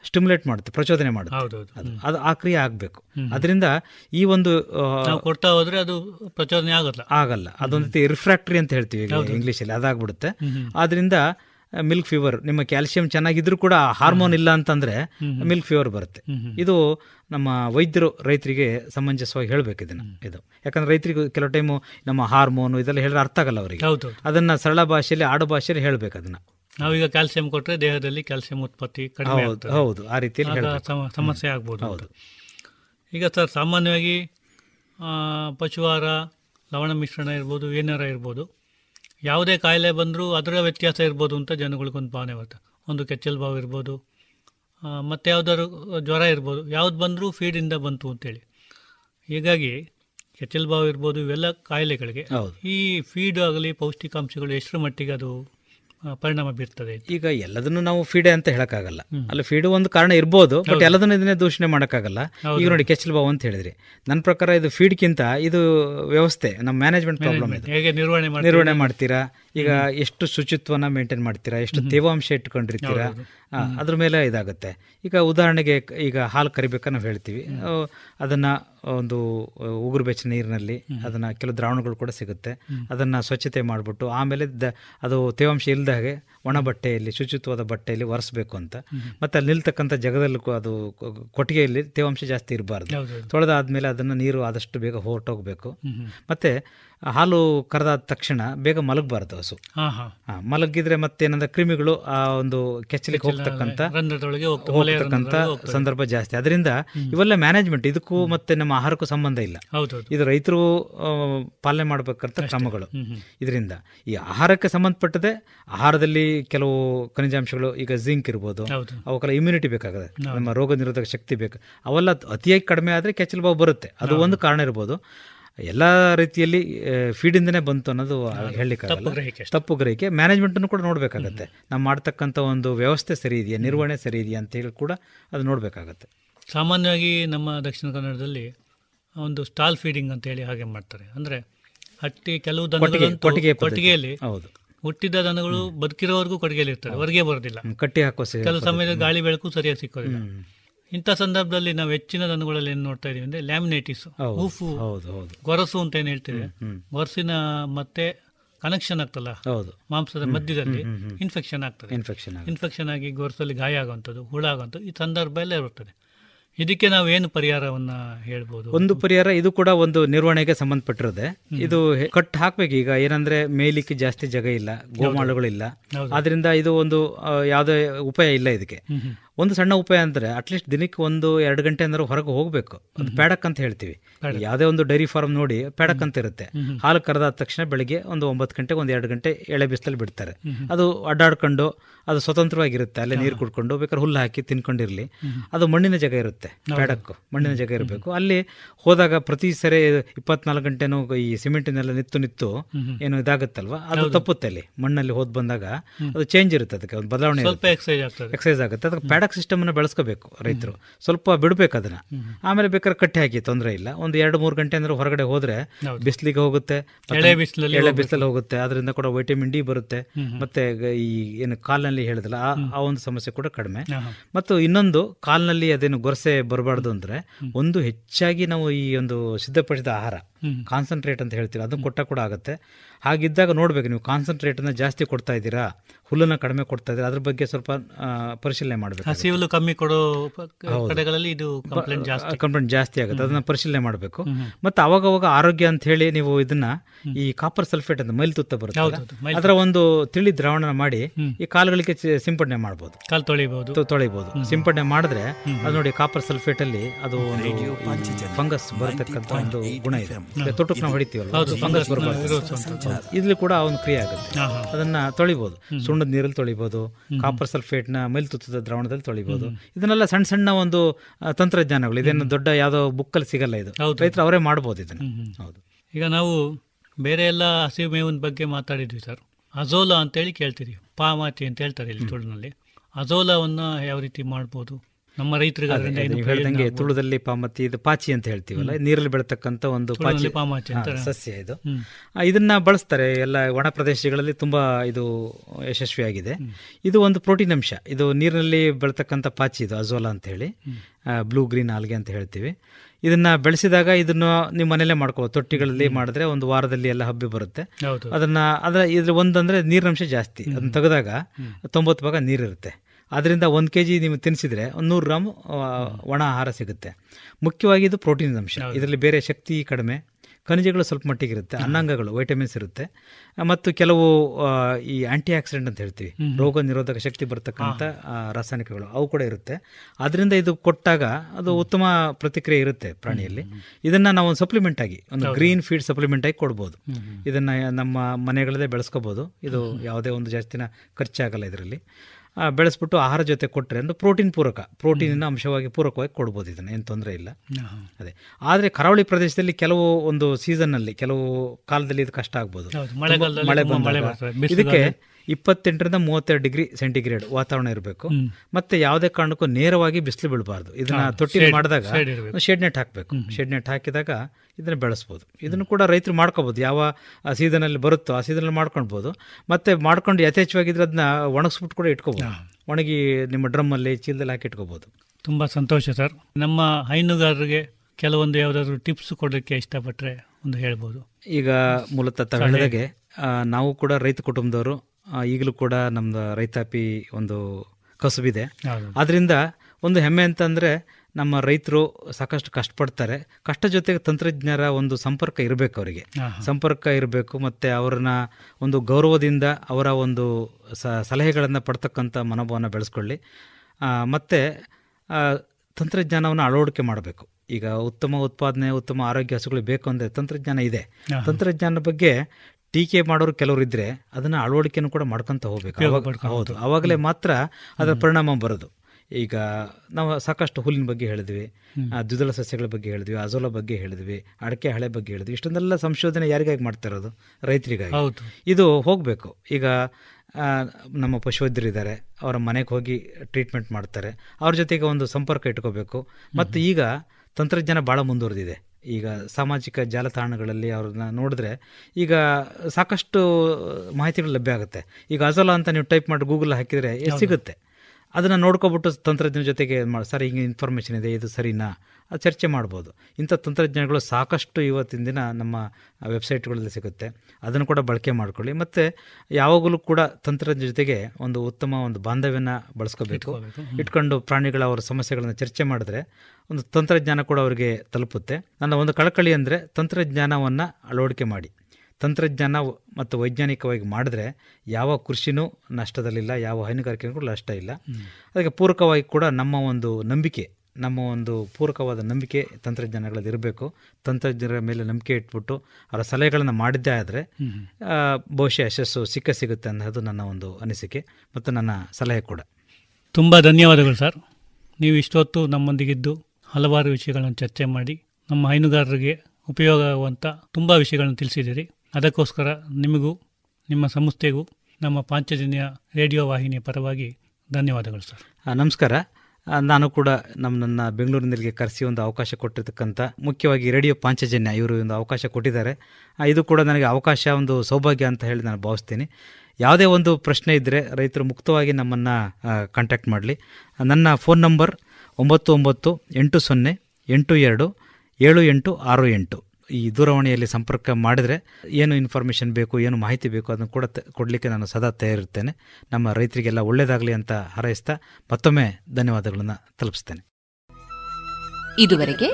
ಸ್ಟಿಮ್ಯುಲೇಟ್ ಮಾಡುತ್ತೆ ಪ್ರಚೋದನೆ ಮಾಡುತ್ತೆ. ಅದು ಆ ಕ್ರಿಯೆ ಆಗಬೇಕು. ಅದರಿಂದ ಈ ಒಂದು ನಾವು ಕೊಡ್ತಾ ಹೋದ್ರೆ ಅದು ಪ್ರಚೋದನೆ ಆಗಲ್ಲ. ಆಗಲ್ಲ. ಅದೊಂದು ರಿಫ್ರಾಕ್ಟ್ರಿ ಅಂತ ಹೇಳ್ತೀವಿ ಇಂಗ್ಲಿಷ್ ಅಲ್ಲಿ ಅದಾಗ್ಬಿಡುತ್ತೆ. ಆದ್ರಿಂದ ಮಿಲ್ಕ್ ಫೀವರ್ ನಿಮ್ಮ ಕ್ಯಾಲ್ಸಿಯಂ ಚೆನ್ನಾಗಿದ್ರು ಕೂಡ ಹಾರ್ಮೋನ್ ಇಲ್ಲ ಅಂತಂದ್ರೆ ಮಿಲ್ಕ್ ಫೀವರ್ ಬರುತ್ತೆ. ಇದು ನಮ್ಮ ವೈದ್ಯರು ರೈತರಿಗೆ ಸಮಂಜಸವಾಗಿ ಹೇಳಬೇಕು ಇದನ್ನ ಇದು. ಯಾಕಂದ್ರೆ ರೈತರಿಗೆ ಕೆಲವು ಟೈಮು ನಮ್ಮ ಹಾರ್ಮೋನ್ ಇದೆಲ್ಲ ಹೇಳಿದ್ರೆ ಅರ್ಥ ಆಗಲ್ಲ ಅವರಿಗೆ. ಅದನ್ನ ಸರಳ ಭಾಷೆಯಲ್ಲಿ ಆಡು ಭಾಷೆಯಲ್ಲಿ ಹೇಳ್ಬೇಕು ಅದನ್ನ. ನಾವೀಗ ಕ್ಯಾಲ್ಸಿಯಂ ಕೊಟ್ಟರೆ ದೇಹದಲ್ಲಿ ಕ್ಯಾಲ್ಸಿಯಂ ಉತ್ಪತ್ತಿ ಕಡಿಮೆ ಹೌದು, ಹೌದು, ಆ ರೀತಿಯಲ್ಲಿ ಸಮಸ್ಯೆ ಆಗ್ಬೋದು ಹೌದು. ಈಗ ಸರ್ ಸಾಮಾನ್ಯವಾಗಿ ಪಶುವಾರ ಪಶುಹಾರ ಲವಣ ಮಿಶ್ರಣ ಇರ್ಬೋದು ಏನಾರ ಇರ್ಬೋದು. ಯಾವುದೇ ಕಾಯಿಲೆ ಬಂದರೂ ಅದರ ವ್ಯತ್ಯಾಸ ಇರ್ಬೋದು ಅಂತ ಜನಗಳಿಗೊಂದು ಭಾವನೆ ಬರುತ್ತೆ. ಒಂದು ಕೆಚ್ಚಲ್ ಬಾವು ಇರ್ಬೋದು ಮತ್ತೆ ಯಾವ್ದಾದ್ರು ಜ್ವರ ಇರ್ಬೋದು. ಯಾವ್ದು ಬಂದರೂ ಫೀಡಿಂದ ಬಂತು ಅಂತೇಳಿ. ಹೀಗಾಗಿ ಕೆಚ್ಚಲ್ ಬಾವು ಇರ್ಬೋದು ಇವೆಲ್ಲ ಕಾಯಿಲೆಗಳಿಗೆ. ಈ ಫೀಡ್ ಆಗಲಿ ಪೌಷ್ಟಿಕಾಂಶಗಳು ಎಷ್ಟರ ಮಟ್ಟಿಗೆ ಅದು ಪರಿಣಾಮ ಬೀರ್ತದೆ ಈಗ ಎಲ್ಲದನ್ನು ನಾವು ಫೀಡೆ ಅಂತ ಹೇಳಕ್ಕಾಗಲ್ಲ. ಅಲ್ಲಿ ಫೀಡು ಒಂದು ಕಾರಣ ಇರ್ಬೋದು ಬಟ್ ಎಲ್ಲದನ್ನು ಇದನ್ನೇ ದೂಷಣೆ ಮಾಡೋಕ್ಕಾಗಲ್ಲ. ಈಗ ನೋಡಿ ಕೆಚ್ಚಲ್ ಬಾವು ಅಂತ ಹೇಳಿದ್ರಿ. ನನ್ನ ಪ್ರಕಾರ ಇದು ಫೀಡ್ಗಿಂತ ಇದು ವ್ಯವಸ್ಥೆ ನಮ್ಮ ಮ್ಯಾನೇಜ್ಮೆಂಟ್ ಪ್ರಾಬ್ಲಮ್ ಇದೆ. ಹೇಗೆ ನಿರ್ವಹಣೆ ಮಾಡ್ತೀರಾ? ಈಗ ಎಷ್ಟು ಶುಚಿತ್ವನ ಮೇಂಟೈನ್ ಮಾಡ್ತೀರಾ? ಎಷ್ಟು ತೇವಾಂಶ ಇಟ್ಕೊಂಡಿರ್ತೀರಾ? ಅದ್ರ ಮೇಲೆ ಇದಾಗುತ್ತೆ. ಈಗ ಉದಾಹರಣೆಗೆ ಈಗ ಹಾಲು ಕರಿಬೇಕ ನಾವು ಹೇಳ್ತೀವಿ. ಅದನ್ನ ಒಂದು ಉಗುರು ಬೆಚ್ಚ ನೀರಿನಲ್ಲಿ ಅದನ್ನ ಕೆಲವು ದ್ರಾವಣಗಳು ಕೂಡ ಸಿಗುತ್ತೆ. ಅದನ್ನ ಸ್ವಚ್ಛತೆ ಮಾಡಿಬಿಟ್ಟು ಆಮೇಲೆ ದ- ಅದು ತೇವಾಂಶ ಇಲ್ಲದ ಹಾಗೆ ಒಣ ಬಟ್ಟೆಯಲ್ಲಿ ಶುಚಿತ್ವದ ಬಟ್ಟೆಯಲ್ಲಿ ಒರೆಸ್ಬೇಕು ಅಂತ. ಮತ್ತೆ ಅಲ್ಲಿ ನಿಲ್ತಕ್ಕಂಥ ಜಗದಲ್ಲಿ ಅದು ಕೊಟ್ಟಿಗೆಯಲ್ಲಿ ತೇವಾಂಶ ಜಾಸ್ತಿ ಇರಬಾರ್ದು. ತೊಳೆದಾದ್ಮೇಲೆ ಅದನ್ನ ನೀರು ಆದಷ್ಟು ಬೇಗ ಹೊರಟೋಗ್ಬೇಕು. ಮತ್ತೆ ಹಾಲು ಕರೆದಾದ ತಕ್ಷಣ ಬೇಗ ಮಲಗಬಾರ್ದು ಹಸು. ಮಲಗಿದ್ರೆ ಮತ್ತೇನಂದ್ರೆ ಕ್ರಿಮಿಗಳು ಆ ಒಂದು ಕೆಚ್ಚಲಿಕ್ಕೆ ಹೋಗ್ತಕ್ಕಂತ ಹೋಗ್ತಕ್ಕಂತ. ಸಂದರ್ಭ ಜಾಸ್ತಿ. ಅದರಿಂದ ಇವೆಲ್ಲ ಮ್ಯಾನೇಜ್ಮೆಂಟ್ ಇದಕ್ಕೂ ಮತ್ತೆ ನಮ್ಮ ಆಹಾರಕ್ಕೂ ಸಂಬಂಧ ಇಲ್ಲ. ಇದು ರೈತರು ಪಾಲನೆ ಮಾಡಬೇಕಂತ ಕ್ರಮಗಳು. ಇದರಿಂದ ಈ ಆಹಾರಕ್ಕೆ ಸಂಬಂಧಪಟ್ಟದೆ ಆಹಾರದಲ್ಲಿ ಕೆಲವು ಖನಿಜಾಂಶಗಳು ಈಗ ಜಿಂಕ್ ಇರ್ಬೋದು. ಅವಕ್ಕೆಲ್ಲ ಇಮ್ಯುನಿಟಿ ಬೇಕಾಗುತ್ತೆ ನಮ್ಮ ರೋಗ ನಿರೋಧಕ ಶಕ್ತಿ ಬೇಕು ಅವೆಲ್ಲ ಅತಿಯಾಗಿ ಕಡಿಮೆ ಆದರೆ ಕೆಚ್ಚಲು ಬಾವು ಬರುತ್ತೆ. ಅದು ಒಂದು ಕಾರಣ ಇರ್ಬೋದು. ಎಲ್ಲ ರೀತಿಯಲ್ಲಿ ಫೀಡಿಂದನೇ ಬಂತು ಅನ್ನೋದು ಗ್ರಹಿಕೆ ತಪ್ಪು ಗ್ರಹಿಕೆ. ಮ್ಯಾನೇಜ್ಮೆಂಟನ್ನು ಕೂಡ ನೋಡಬೇಕಾಗತ್ತೆ. ನಾವು ಮಾಡ್ತಕ್ಕಂಥ ಒಂದು ವ್ಯವಸ್ಥೆ ಸರಿ ಇದೆಯಾ ನಿರ್ವಹಣೆ ಸರಿ ಇದೆಯಾ ಅಂತ ಹೇಳಿ ಕೂಡ ಅದು ನೋಡಬೇಕಾಗತ್ತೆ. ಸಾಮಾನ್ಯವಾಗಿ ನಮ್ಮ ದಕ್ಷಿಣ ಕನ್ನಡದಲ್ಲಿ ಒಂದು ಸ್ಟಾಲ್ ಫೀಡಿಂಗ್ ಅಂತ ಹೇಳಿ ಹಾಗೆ ಮಾಡ್ತಾರೆ. ಅಂದ್ರೆ ಹಟ್ಟಿ ಕೆಲವು ಕೊಟ್ಟಿಗೆ- ಕೊಟ್ಟಿಗೆಯಲ್ಲಿ ಹೌದು. ಹುಟ್ಟಿದ ದನಗಳು ಬದುಕಿರೋವರೆಗೂ ಕೊಟ್ಟಿಗೆಯಲ್ಲಿ ಇರ್ತಾರೆ ಹೊರಗೆ ಬರೋದಿಲ್ಲ. ಕಟ್ಟಿ ಹಾಕೋ ಕೆಲವು ಸಮಯದಲ್ಲಿ ಗಾಳಿ ಬೆಳಕು ಸರಿಯಾಗಿ ಸಿಕ್ಕೋದಿಲ್ಲ. ಇಂಥ ಸಂದರ್ಭದಲ್ಲಿ ನಾವು ಹೆಚ್ಚಿನ ದನಗಳಲ್ಲಿ ಏನು ನೋಡ್ತಾ ಇದೀವಿ ಅಂದ್ರೆ ಲ್ಯಾಮಿನೇಟಿಸ್ ಹೂಫು. ಗೊರಸು ಅಂತ ಏನು ಹೇಳ್ತೀವಿ. ಗೊರಸಿನ ಮತ್ತೆ ಕನೆಕ್ಷನ್ ಆಗ್ತಲ್ಲ? ಹೌದು. ಮಾಂಸದ ಮಧ್ಯದಲ್ಲಿ. ಇನ್ಫೆಕ್ಷನ್ ಆಗ್ತದೆ. ಇನ್ಫೆಕ್ಷನ್ ಇನ್ಫೆಕ್ಷನ್ ಆಗಿ ಗೊರಸಲ್ಲಿ ಗಾಯ ಆಗುವಂಥದ್ದು ಹುಳ ಆಗುವಂಥದ್ದು ಈ ಸಂದರ್ಭ ಎಲ್ಲ ಇರುತ್ತದೆ. ಇದಕ್ಕೆ ನಾವು ಏನು ಪರಿಹಾರವನ್ನ ಹೇಳ್ಬೋದು? ಒಂದು ಪರಿಹಾರ ಇದು ಕೂಡ ಒಂದು ನಿರ್ವಹಣೆಗೆ ಸಂಬಂಧಪಟ್ಟಿರುತ್ತೆ. ಇದು ಕಟ್ ಹಾಕ್ಬೇಕು ಈಗ. ಏನಂದ್ರೆ ಮೇಲಿಕ್ಕೆ ಜಾಸ್ತಿ ಜಾಗ ಇಲ್ಲ ಗೋಮಾಳುಗಳಿಲ್ಲ. ಇಲ್ಲ ಆದ್ರಿಂದ ಇದು ಒಂದು ಯಾವುದೇ ಉಪಾಯ ಇಲ್ಲ ಇದಕ್ಕೆ. ಒಂದು ಸಣ್ಣ ಉಪಾಯ ಅಂದರೆ ಅಟ್ಲೀಸ್ಟ್ ದಿನಕ್ಕೆ ಒಂದು ಎರಡು ಗಂಟೆ ಅಂದ್ರೆ ಹೊರಗೆ ಹೋಗಬೇಕು. ಅದು ಪ್ಯಾಡಕ್ ಅಂತ ಹೇಳ್ತೀವಿ. ಯಾವುದೇ ಒಂದು ಡೈರಿ ಫಾರ್ಮ್ ನೋಡಿ ಪ್ಯಾಡಕ್ ಅಂತ ಇರುತ್ತೆ. ಹಾಲು ಕರೆದಾದ ತಕ್ಷಣ ಬೆಳಿಗ್ಗೆ ಒಂದು ಒಂಬತ್ತು ಗಂಟೆಗೆ ಒಂದು ಎರಡು ಗಂಟೆ ಎಳೆ ಬಿಸಿಲಲ್ಲಿ ಬಿಡ್ತಾರೆ. ಅದು ಅಡ್ಡಾಡ್ಕೊಂಡು ಅದು ಸ್ವತಂತ್ರವಾಗಿರುತ್ತೆ. ಅಲ್ಲೇ ನೀರು ಕುಡ್ಕೊಂಡು ಬೇಕಾದ್ರೆ ಹುಲ್ಲು ಹಾಕಿ ತಿನ್ಕೊಂಡಿರಲಿ. ಅದು ಮಣ್ಣಿನ ಜಾಗ ಇರುತ್ತೆ ಪ್ಯಾಡಕ್ಕು ಮಣ್ಣಿನ ಜಾಗ ಇರಬೇಕು. ಅಲ್ಲಿ ಹೋದಾಗ ಪ್ರತಿ ಸರಿ ಇಪ್ಪತ್ನಾಲ್ಕು ಗಂಟೆನೂ ಈ ಸಿಮೆಂಟಿನೆಲ್ಲ ನಿತ್ತು ನಿತ್ತು ಏನು ಇದಾಗುತ್ತಲ್ವಾ? ಅದು ತಪ್ಪುತ್ತೆ ಅಲ್ಲಿ. ಮಣ್ಣಲ್ಲಿ ಹೋದ್ ಬಂದಾಗ ಅದು ಚೇಂಜ್ ಇರುತ್ತೆ ಅದಕ್ಕೆ ಒಂದು ಬದಲಾವಣೆ ಎಕ್ಸೈಸ್ ಆಗುತ್ತೆ. ಅದಕ್ಕೆ ಪ್ಯಾಡಕ್ ಸಿಸ್ಟಮ್ ಸಿಸ್ಟಮನ್ನು ಬೆಳೆಸ್ಕೋಬೇಕು ರೈತರು. ಸ್ವಲ್ಪ ಬಿಡಬೇಕು ಅದನ್ನ. ಆಮೇಲೆ ಬೇಕಾದ್ರೆ ಕಟ್ಟಿ ಹಾಕಿ ತೊಂದರೆ ಇಲ್ಲ. ಒಂದು ಎರಡು ಮೂರು ಗಂಟೆ ಅಂದ್ರೆ ಹೊರಗಡೆ ಹೋದ್ರೆ ಹೌದು. ಬಿಸಿಲಿಗೆ ಹೋಗುತ್ತೆ. ಎಳೆ ಬಿಸಿಲಲ್ಲಿ ಎಳೆ ಹೋಗ್ಬೇಕು. ಬಿಸಿಲಲ್ಲಿ ಹೋಗುತ್ತೆ. ಅದರಿಂದ ಕೂಡ ವೈಟಮಿನ್ ಡಿ ಬರುತ್ತೆ. ಮತ್ತೆ ಈ ಏನು ಕಾಲ್ನಲ್ಲಿ ಹೇಳಿದಲ್ಲ ಆ- ಒಂದು ಸಮಸ್ಯೆ ಕೂಡ ಕಡಿಮೆ. ಮತ್ತು ಇನ್ನೊಂದು ಕಾಲ್ನಲ್ಲಿ ಅದೇನು ಗೊರಸೆ ಬರಬಾರ್ದು ಅಂದ್ರೆ ಒಂದು ಹೆಚ್ಚಾಗಿ ನಾವು ಈ ಒಂದು ಸಿದ್ಧಪಡಿಸಿದ ಆಹಾರ. ಕಾನ್ಸಂಟ್ರೇಟ್ ಅಂತ ಹೇಳ್ತೀವಿ. ಅದನ್ನು ಕೊಟ್ಟ ಕೂಡ ಆಗುತ್ತೆ. ಹಾಗಿದ್ದಾಗ ನೋಡ್ಬೇಕು ನೀವು ಕಾನ್ಸಂಟ್ರೇಟ್ ಅನ್ನ ಜಾಸ್ತಿ ಕೊಡ್ತಾ ಇದ್ದೀರಾ? ಹುಲ್ಲನ್ನು ಕಡಿಮೆ ಕೊಡ್ತಾ ಇದ್ದೀರಾ? ಅದ್ರ ಬಗ್ಗೆ ಸ್ವಲ್ಪ ಪರಿಶೀಲನೆ ಮಾಡಬೇಕು ಹಸಿ ಹುಲ್ಲು ಕಮ್ಮಿ ಕೊಡೋ ಕಡೆಗಳಲ್ಲಿ ಇದು ಕಂಪ್ಲೇಂಟ್ ಜಾಸ್ತಿ. ಕಂಪ್ಲೇಂಟ್ ಜಾಸ್ತಿ ಆಗುತ್ತೆ. ಅದನ್ನ ಪರಿಶೀಲನೆ ಮಾಡಬೇಕು. ಮತ್ತು ಅವಾಗ ಅವಾಗ ಆರೋಗ್ಯ ಅಂತ ಹೇಳಿ ನೀವು ಇದನ್ನ ಈ ಕಾಪರ್ ಸಲ್ಫೇಟ್ ಅಂತ ಮೈಲ್ತುತ್ತ ಬರುತ್ತೆ ಹೌದೌದು, ಮೈಲ್ತುತ್ತ. ಅದರ ಒಂದು ತಿಳಿ ದ್ರಾವಣ ಮಾಡಿ ಈ ಕಾಲುಗಳಿಗೆ ಸಿಂಪಡಣೆ ಮಾಡಬಹುದು ಕಾಲ್ ತೊಳಿಬಹುದು ತೊಳಿಬಹುದು ಸಿಂಪಡಣೆ ಮಾಡಿದ್ರೆ ಅದು ನೋಡಿ ಕಾಪರ್ ಸಲ್ಫೇಟ್ ಅಲ್ಲಿ ಅದು ಒಂದು ಫಂಗಸ್ ಬರತಕ್ಕಂತ ಒಂದು ಗುಣ ಇದೆ. ತೊಟ್ಟಕ್ಕೆ ನಾವು ಹೊಡಿತೀವಲ್ಲ ಹೌದು, ಫಂಗಸ್ ಬರಬಾರ್ದು ಕೂಡ ಒಂದು ಕ್ರಿಯೆ ಆಗುತ್ತೆ. ಅದನ್ನ ತೊಳಿಬಹುದು ಸುಣ್ಣದ ನೀರಲ್ಲಿ ತೊಳಿಬಹುದು ಕಾಪರ್ ಸಲ್ಫೇಟ್ನ ಮೇಲ್ತುತ್ತದ ದ್ರಾವಣದಲ್ಲಿ ತೊಳಿಬಹುದು ಇದನ್ನೆಲ್ಲ ಸಣ್ಣ ಸಣ್ಣ ಒಂದು ತಂತ್ರಜ್ಞಾನಗಳು. ಇದೇನು ದೊಡ್ಡ ಯಾವ್ದೋ ಬುಕ್ಕಲ್ಲಿ ಸಿಗಲ್ಲ ಇದು. ರೈತರು ಅವರೇ ಮಾಡಬಹುದು ಇದನ್ನ. ಹೌದು. ಈಗ ನಾವು ಬೇರೆ ಎಲ್ಲ ಹಸಿರು ಮೇವಿನ ಬಗ್ಗೆ ಮಾತಾಡಿದ್ವಿ ಸರ್. ಅಜೋಲಾ ಅಂತೇಳಿ ಕೇಳ್ತೀರಿ. ಪಾಮಾತಿ ಅಂತ ಹೇಳ್ತಾರೆ ಇಲ್ಲಿ ತುಳುನಲ್ಲಿ ಅಜೋಲಾವನ್ನ ಯಾವ ರೀತಿ ಮಾಡ್ಬೋದು? ನಮ್ಮ ರೈತರಿಗೆ ತುಳುದಲ್ಲಿ ಪಾಮತಿ ಇದು ಪಾಚಿ ಅಂತ ಹೇಳ್ತೀವಲ್ಲ ನೀರಲ್ಲಿ ಬೆಳತಕ್ಕಂತ ಒಂದು ಪಾಚಿ. ಸಸ್ಯ ಇದು. ಇದನ್ನ ಬಳಸ್ತಾರೆ ಎಲ್ಲ ಒಣ ಪ್ರದೇಶಗಳಲ್ಲಿ ತುಂಬಾ ಇದು ಯಶಸ್ವಿಯಾಗಿದೆ. ಇದು ಒಂದು ಪ್ರೋಟೀನ್ ಅಂಶ. ಇದು ನೀರಿನಲ್ಲಿ ಬೆಳತಕ್ಕಂತ ಪಾಚಿ ಇದು ಅಜೋಲಾ ಅಂತ ಹೇಳಿ. ಬ್ಲೂ ಗ್ರೀನ್ ಆಲ್ಗೆ ಅಂತ ಹೇಳ್ತೀವಿ. ಇದನ್ನ ಬೆಳೆಸಿದಾಗ ಇದನ್ನ ನಿಮ್ಮ ಮನೇಲೆ ಮಾಡ್ಕೋಬಹುದು ತೊಟ್ಟಿಗಳಲ್ಲಿ ಮಾಡಿದ್ರೆ ಒಂದು ವಾರದಲ್ಲಿ ಎಲ್ಲ ಹಬ್ಬಿ ಬರುತ್ತೆ. ಅದನ್ನ ಅದ್ರ ಇದ್ರ ಒಂದಂದ್ರೆ ನೀರಿನಂಶ ಜಾಸ್ತಿ. ಅದನ್ನ ತೆಗೆದಾಗ ತೊಂಬತ್ತು ಭಾಗ ನೀರಿರುತ್ತೆ. ಅದರಿಂದ ಒಂದು ಕೆ ಜಿ ನೀವು ತಿನ್ನಿಸಿದ್ರೆ ಒಂದು ನೂರು ಗ್ರಾಮ್ ಒಣ ಆಹಾರ ಸಿಗುತ್ತೆ. ಮುಖ್ಯವಾಗಿ ಇದು ಪ್ರೋಟೀನ್ ಅಂಶ. ಇದರಲ್ಲಿ ಬೇರೆ ಶಕ್ತಿ ಕಡಿಮೆ ಖನಿಜಗಳು ಸ್ವಲ್ಪ ಮಟ್ಟಿಗೆ ಇರುತ್ತೆ ಅನ್ನಾಂಗಗಳು ವೈಟಮಿನ್ಸ್ ಇರುತ್ತೆ. ಮತ್ತು ಕೆಲವು ಈ ಆಂಟಿ ಆಕ್ಸಿಡೆಂಟ್ ಅಂತ ಹೇಳ್ತೀವಿ. ರೋಗ ನಿರೋಧಕ ಶಕ್ತಿ ಬರ್ತಕ್ಕಂಥ ರಾಸಾಯನಿಕಗಳು ಅವು ಕೂಡ ಇರುತ್ತೆ. ಅದರಿಂದ ಇದು ಕೊಟ್ಟಾಗ ಅದು ಉತ್ತಮ ಪ್ರತಿಕ್ರಿಯೆ ಇರುತ್ತೆ ಪ್ರಾಣಿಯಲ್ಲಿ. ಇದನ್ನು ನಾವು ಒಂದು ಸಪ್ಲಿಮೆಂಟ್ ಆಗಿ ಒಂದು ಗ್ರೀನ್ ಫೀಡ್ ಸಪ್ಲಿಮೆಂಟ್ ಆಗಿ ಕೊಡ್ಬೋದು. ಇದನ್ನು ನಮ್ಮ ಮನೆಗಳಲ್ಲೇ ಬೆಳೆಸ್ಕೋಬೋದು. ಇದು ಯಾವುದೇ ಒಂದು ಜಾಸ್ತಿನ ಖರ್ಚಾಗಲ್ಲ ಇದರಲ್ಲಿ. ಬೆಳೆಸ್ಬಿಟ್ಟು ಆಹಾರ ಜೊತೆ ಕೊಟ್ಟರೆ ಅಂದ್ರೆ ಪ್ರೋಟೀನ್ ಪೂರಕ. ಪ್ರೋಟೀನಿನ ಅಂಶವಾಗಿ ಪೂರಕವಾಗಿ ಕೊಡ್ಬೋದು ಇದನ್ನ ಏನು ತೊಂದರೆ ಇಲ್ಲ. ಅದೇ. ಆದರೆ ಕರಾವಳಿ ಪ್ರದೇಶದಲ್ಲಿ ಕೆಲವು ಒಂದು ಸೀಸನ್ನಲ್ಲಿ ಕೆಲವು ಕಾಲದಲ್ಲಿ ಇದು ಕಷ್ಟ ಆಗ್ಬೋದು. ಮಳೆ ಇದಕ್ಕೆ ಇಪ್ಪತ್ತೆಂಟರಿಂದ ಮೂವತ್ತೆರಡು ಡಿಗ್ರಿ ಸೆಂಟಿಗ್ರೇಡ್ ವಾತಾವರಣ ಇರಬೇಕು. ಮತ್ತೆ ಯಾವುದೇ ಕಾರಣಕ್ಕೂ ನೇರವಾಗಿ ಬಿಸಿಲು ಬೀಳಬಾರ್ದು. ಇದನ್ನ ತೊಟ್ಟಿ ಮಾಡಿದಾಗ ಶೆಡ್ ನೆಟ್ ಹಾಕಬೇಕು. ಶೆಡ್ ನೆಟ್ ಹಾಕಿದಾಗ ಇದನ್ನ ಬೆಳೆಸ್ಬೋದು. ಇದನ್ನು ಕೂಡ ರೈತರು ಮಾಡ್ಕೋಬಹುದು ಯಾವ ಸೀಸನಲ್ಲಿ ಬರುತ್ತೋ ಆ ಸೀಸನಲ್ಲಿ ಮಾಡ್ಕೊಳ್ಬೋದು. ಮತ್ತೆ ಮಾಡ್ಕೊಂಡು ಯಥೇಚ್ಛವಾಗಿದ್ರೆ ಅದನ್ನ ಒಣಗಿಸ್ಬಿಟ್ಟು ಕೂಡ ಇಟ್ಕೋಬಹುದು ಒಣಗಿ ನಿಮ್ಮ ಡ್ರಮ್ಮಲ್ಲಿ ಚೀಲದಲ್ಲಿ ಹಾಕಿ ಇಟ್ಕೋಬಹುದು ತುಂಬಾ ಸಂತೋಷ ಸರ್. ನಮ್ಮ ಹೈನುಗಾರರಿಗೆ ಕೆಲವೊಂದು ಯಾವ್ದಾದ್ರು ಟಿಪ್ಸ್ ಕೊಡಲಿಕ್ಕೆ ಇಷ್ಟಪಟ್ಟರೆ ಒಂದು ಹೇಳ್ಬೋದು. ಈಗ ಮೂಲತಃ ಸಲಹೆ. ನಾವು ಕೂಡ ರೈತ ಕುಟುಂಬದವರು ಈಗಲೂ ಕೂಡ ನಮ್ದು ರೈತಾಪಿ ಒಂದು ಕಸುಬಿದೆ. ಆದ್ದರಿಂದ ಒಂದು ಹೆಮ್ಮೆ ಅಂತಂದರೆ ನಮ್ಮ ರೈತರು ಸಾಕಷ್ಟು ಕಷ್ಟಪಡ್ತಾರೆ. ಕಷ್ಟ ಜೊತೆಗೆ ತಂತ್ರಜ್ಞರ ಒಂದು ಸಂಪರ್ಕ ಇರಬೇಕು ಅವರಿಗೆ. ಸಂಪರ್ಕ ಇರಬೇಕು ಮತ್ತು ಅವ್ರನ್ನ ಒಂದು ಗೌರವದಿಂದ ಅವರ ಒಂದು ಸ ಸಲಹೆಗಳನ್ನು ಪಡ್ತಕ್ಕಂಥ ಮನೋಭಾವನ ಬೆಳೆಸ್ಕೊಳ್ಳಿ. ಮತ್ತು ತಂತ್ರಜ್ಞಾನವನ್ನು ಅಳವಡಿಕೆ ಮಾಡಬೇಕು. ಈಗ ಉತ್ತಮ ಉತ್ಪಾದನೆ ಉತ್ತಮ ಆರೋಗ್ಯ ಹಸುಗಳು ಬೇಕು ಅಂದರೆ ತಂತ್ರಜ್ಞಾನ ಇದೆ. ತಂತ್ರಜ್ಞಾನದ ತಂತ್ರಜ್ಞಾನ ಬಗ್ಗೆ ಟೀಕೆ ಮಾಡೋರು ಕೆಲವರು ಇದ್ರೆ ಅದನ್ನ ಅಳವಡಿಕೆನೂ ಕೂಡ ಮಾಡ್ಕೊಂತ ಹೋಗ್ಬೇಕು. ಹೌದು. ಅವಾಗಲೇ ಮಾತ್ರ ಅದರ ಪರಿಣಾಮ ಬರೋದು. ಈಗ ನಾವು ಸಾಕಷ್ಟು ಹುಲ್ಲಿನ ಬಗ್ಗೆ ಹೇಳಿದ್ವಿ. ದ್ವಿದಳ ಸಸ್ಯಗಳ ಬಗ್ಗೆ ಹೇಳಿದ್ವಿ ಅಜೋಲ ಬಗ್ಗೆ ಹೇಳಿದ್ವಿ ಅಡಕೆ ಹಳೆ ಬಗ್ಗೆ ಹೇಳಿದ್ವಿ ಇಷ್ಟೊಂದೆಲ್ಲ ಸಂಶೋಧನೆ ಯಾರಿಗಾಗಿ ಮಾಡ್ತಾ ಇರೋದು? ರೈತರಿಗಾಗಿ. ಹೌದು. ಇದು ಹೋಗಬೇಕು. ಈಗ ನಮ್ಮ ನಮ್ಮ ಪಶುವೈದ್ಯರಿದ್ದಾರೆ ಅವರ ಮನೆಗೆ ಹೋಗಿ ಟ್ರೀಟ್ಮೆಂಟ್ ಮಾಡ್ತಾರೆ. ಅವ್ರ ಜೊತೆಗೆ ಒಂದು ಸಂಪರ್ಕ ಇಟ್ಕೋಬೇಕು. ಮತ್ತು ಈಗ ತಂತ್ರಜ್ಞಾನ ಭಾಳ ಮುಂದುವರೆದಿದೆ. ಈಗ ಸಾಮಾಜಿಕ ಜಾಲತಾಣಗಳಲ್ಲಿ ಅವ್ರನ್ನ ನೋಡಿದ್ರೆ ಈಗ ಸಾಕಷ್ಟು ಮಾಹಿತಿಗಳು ಲಭ್ಯ ಆಗುತ್ತೆ. ಈಗ ಅಜೋಲಾ ಅಂತ ನೀವು ಟೈಪ್ ಮಾಡಿ ಗೂಗಲ್ ಹಾಕಿದರೆ ಸಿಗುತ್ತೆ. ಅದನ್ನು ನೋಡ್ಕೊಬಿಟ್ಟು ತಂತ್ರಜ್ಞರ ಜೊತೆಗೆ ಮಾ- ಸರ್ ಹಿಂಗೆ ಇನ್ಫಾರ್ಮೇಷನ್ ಇದೆ ಇದು ಸರಿನಾ? ಅದು ಚರ್ಚೆ ಮಾಡ್ಬೋದು. ಇಂಥ ತಂತ್ರಜ್ಞಾನಗಳು ಸಾಕಷ್ಟು ಇವತ್ತಿನ ದಿನ ನಮ್ಮ ವೆಬ್ಸೈಟ್ಗಳಲ್ಲಿ ಸಿಗುತ್ತೆ. ಅದನ್ನು ಕೂಡ ಬಳಕೆ ಮಾಡ್ಕೊಳ್ಳಿ. ಮತ್ತು ಯಾವಾಗಲೂ ಕೂಡ ತಂತ್ರಜ್ಞ ಜೊತೆಗೆ ಒಂದು ಉತ್ತಮ ಒಂದು ಬಾಂಧವ್ಯನ ಬಳಸ್ಕೋಬೇಕು. ಇಟ್ಕೊಂಡು ಪ್ರಾಣಿಗಳ ಅವರ ಸಮಸ್ಯೆಗಳನ್ನು ಚರ್ಚೆ ಮಾಡಿದ್ರೆ ಒಂದು ತಂತ್ರಜ್ಞಾನ ಕೂಡ ಅವರಿಗೆ ತಲುಪುತ್ತೆ. ನನ್ನ ಒಂದು ಕಳಕಳಿ ಅಂದರೆ ತಂತ್ರಜ್ಞಾನವನ್ನು ಅಳವಡಿಕೆ ಮಾಡಿ. ತಂತ್ರಜ್ಞಾನ ಮತ್ತು ವೈಜ್ಞಾನಿಕವಾಗಿ ಮಾಡಿದ್ರೆ ಯಾವ ಕೃಷಿನೂ ನಷ್ಟದಲ್ಲಿಲ್ಲ ಯಾವ ಹೈನುಗಾರಿಕೆಗೂ ಕೂಡ ನಷ್ಟ ಇಲ್ಲ. ಅದಕ್ಕೆ ಪೂರಕವಾಗಿ ಕೂಡ ನಮ್ಮ ಒಂದು ನಂಬಿಕೆ ನಮ್ಮ ಒಂದು ಪೂರಕವಾದ ನಂಬಿಕೆ ತಂತ್ರಜ್ಞಾನಗಳಲ್ಲಿ ಇರಬೇಕು. ತಂತ್ರಜ್ಞರ ಮೇಲೆ ನಂಬಿಕೆ ಇಟ್ಬಿಟ್ಟು ಅವರ ಸಲಹೆಗಳನ್ನು ಮಾಡಿದ್ದೇ ಆದರೆ ಬಹುಶಃ ಯಶಸ್ಸು ಸಿಕ್ಕ ಸಿಗುತ್ತೆ ಅನ್ನೋದು ನನ್ನ ಒಂದು ಅನಿಸಿಕೆ ಮತ್ತು ನನ್ನ ಸಲಹೆ ಕೂಡ. ತುಂಬ ಧನ್ಯವಾದಗಳು ಸರ್. ನೀವು ಇಷ್ಟೊತ್ತು ನಮ್ಮೊಂದಿಗಿದ್ದು ಹಲವಾರು ವಿಷಯಗಳನ್ನು ಚರ್ಚೆ ಮಾಡಿ ನಮ್ಮ ಹೈನುಗಾರರಿಗೆ ಉಪಯೋಗ ಆಗುವಂಥ ತುಂಬ ವಿಷಯಗಳನ್ನು ತಿಳಿಸಿದ್ದೀರಿ. ಅದಕ್ಕೋಸ್ಕರ ನಿಮಗೂ, ನಿಮ್ಮ ಸಂಸ್ಥೆಗೂ, ನಮ್ಮ ಪಾಂಚಜನ್ಯ ರೇಡಿಯೋ ವಾಹಿನಿಯ ಪರವಾಗಿ ಧನ್ಯವಾದಗಳು, ಸರ್. ನಮಸ್ಕಾರ. ನಾನು ಕೂಡ ನಮ್ಮ ನನ್ನ ಬೆಂಗಳೂರಿನಲ್ಲಿಗೆ ಕರೆಸಿ ಒಂದು ಅವಕಾಶ ಕೊಟ್ಟಿರ್ತಕ್ಕಂಥ, ಮುಖ್ಯವಾಗಿ ರೇಡಿಯೋ ಪಾಂಚಜನ್ಯ ಇವರು ಒಂದು ಅವಕಾಶ ಕೊಟ್ಟಿದ್ದಾರೆ. ಇದು ಕೂಡ ನನಗೆ ಅವಕಾಶ, ಒಂದು ಸೌಭಾಗ್ಯ ಅಂತ ಹೇಳಿ ನಾನು ಭಾವಿಸ್ತೀನಿ. ಯಾವುದೇ ಒಂದು ಪ್ರಶ್ನೆ ಇದ್ದರೆ ರೈತರು ಮುಕ್ತವಾಗಿ ನಮ್ಮನ್ನು ಕಾಂಟ್ಯಾಕ್ಟ್ ಮಾಡಲಿ. ನನ್ನ ಫೋನ್ ನಂಬರ್ ಒಂಬತ್ತು ಒಂಬತ್ತು ಎಂಟು ಸೊನ್ನೆ ಎಂಟು ಎರಡು ಏಳು ಎಂಟು ಆರು ಎಂಟು. ಈ ದೂರವಾಣಿಯಲ್ಲಿ ಸಂಪರ್ಕ ಮಾಡಿದರೆ ಏನು ಇನ್ಫಾರ್ಮೇಷನ್ ಬೇಕು, ಏನು ಮಾಹಿತಿ ಬೇಕು ಅದನ್ನು ಕೂಡ ಕೊಡಲಿಕ್ಕೆ ನಾನು ಸದಾ ತಯಾರಿರ್ತೇನೆ. ನಮ್ಮ ರೈತರಿಗೆಲ್ಲ ಒಳ್ಳೆಯದಾಗಲಿ ಅಂತ ಹಾರೈಸ್ತಾ ಮತ್ತೊಮ್ಮೆ ಧನ್ಯವಾದಗಳನ್ನು ತಲುಪಿಸ್ತೇನೆ. ಇದುವರೆಗೆ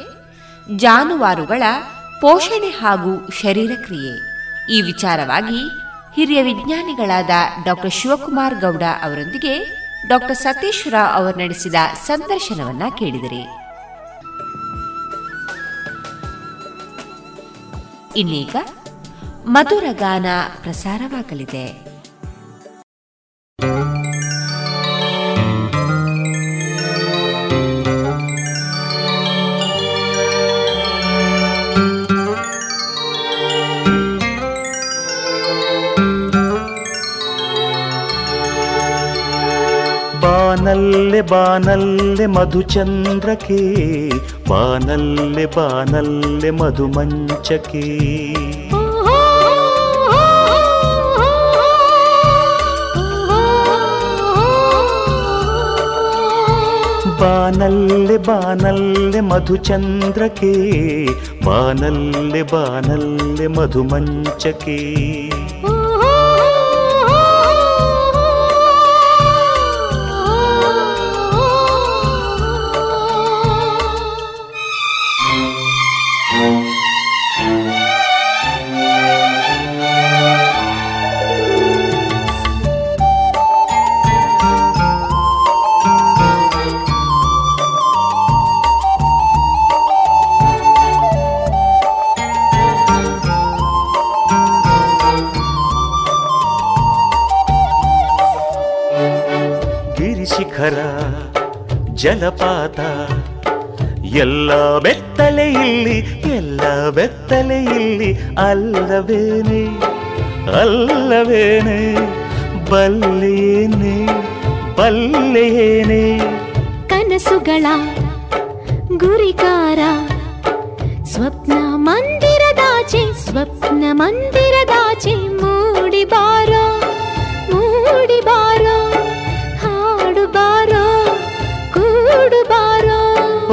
ಜಾನುವಾರುಗಳ ಪೋಷಣೆ ಹಾಗೂ ಶರೀರ ಕ್ರಿಯೆ ಈ ವಿಚಾರವಾಗಿ ಹಿರಿಯ ವಿಜ್ಞಾನಿಗಳಾದ ಡಾಕ್ಟರ್ ಶಿವಕುಮಾರ್ ಗೌಡ ಅವರೊಂದಿಗೆ ಡಾಕ್ಟರ್ ಸತೀಶ್ ರಾವ್ ಅವರು ನಡೆಸಿದ ಸಂದರ್ಶನವನ್ನ ಕೇಳಿದಿರಿ. ಇನ್ನೀಗ ಮಧುರ ಗಾನ ಪ್ರಸಾರವಾಗಲಿದೆ. ಬಾನಲ್ಲೆ ಬಾನಲ್ಲೆ ಮಧುಚಂದ್ರಕೆ ಬಾನಲ್ಲೆ ಬಾನಲ್ಲೆ ಮಧುಮಂಚಕೆ. ಬಾನಲ್ಲೆ ಬಾನಲ್ಲೆ ಮಧುಚಂದ್ರಕೆ ಬಾನಲ್ಲೆ ಬಾನಲ್ಲೆ ಮಧುಮಂಚಕ್ಕೆ ಗಿರಿಶಿಖರ ಜಲಪಾತ. ಎಲ್ಲ ಬೆತ್ತಲೆಯಲ್ಲಿ ಎಲ್ಲ ಬೆತ್ತಲೆ ಇಲ್ಲಿ, ಅಲ್ಲವೇನೆ ಅಲ್ಲವೇನೆ ಬಲ್ಲೇನೆ ಬಲ್ಲೇನೆ ಕನಸುಗಳ ಗುರಿಕಾರ, ಸ್ವಪ್ನ ಮಂದಿರದಾಚೆ ಸ್ವಪ್ನ ಮಂದಿರದಾಚೆ ಮೂಡಿ ಬಾರೋ ಮೂಡಿ ಬಾರೋ.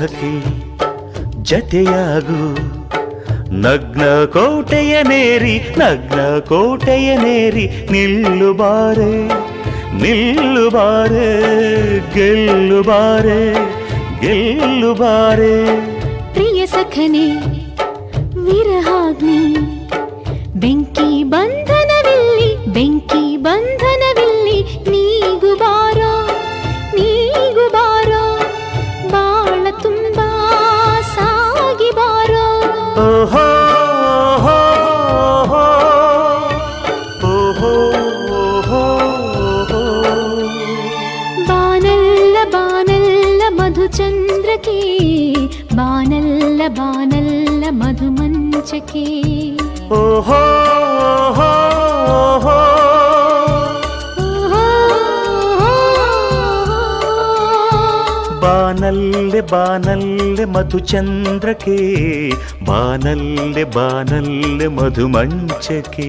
ರತಿ ಸುಖಕ್ಕೆ ಜತೆಯಾಗು. ನಗ್ನ ಕೋಟೆಯ ನೇರಿ, ನಗ್ನ ಕೋಟೆಯ ನೇರಿ ನಿಲ್ಲುಬಾರೆ ಬಾರೆ, ನಿಲ್ಲು ಬಾರೆ, ಗೆಲ್ಲು ಬಾರೆ ಗೆಲ್ಲು ಬಾರೆ. ಪ್ರಿಯ ಸಖನೆ ಮಧುಮಂಚಕೆ ಓಹೋ ಓಹೋ ಓಹೋ ಬಾನಲ್ಲೆ ಬಾನಲ್ಲೆ ಮಧುಚಂದ್ರಕ್ಕೆ ಬಾನಲ್ಲೆ ಬಾನಲ್ಲೆ ಮಧುಮಂಚಕೆ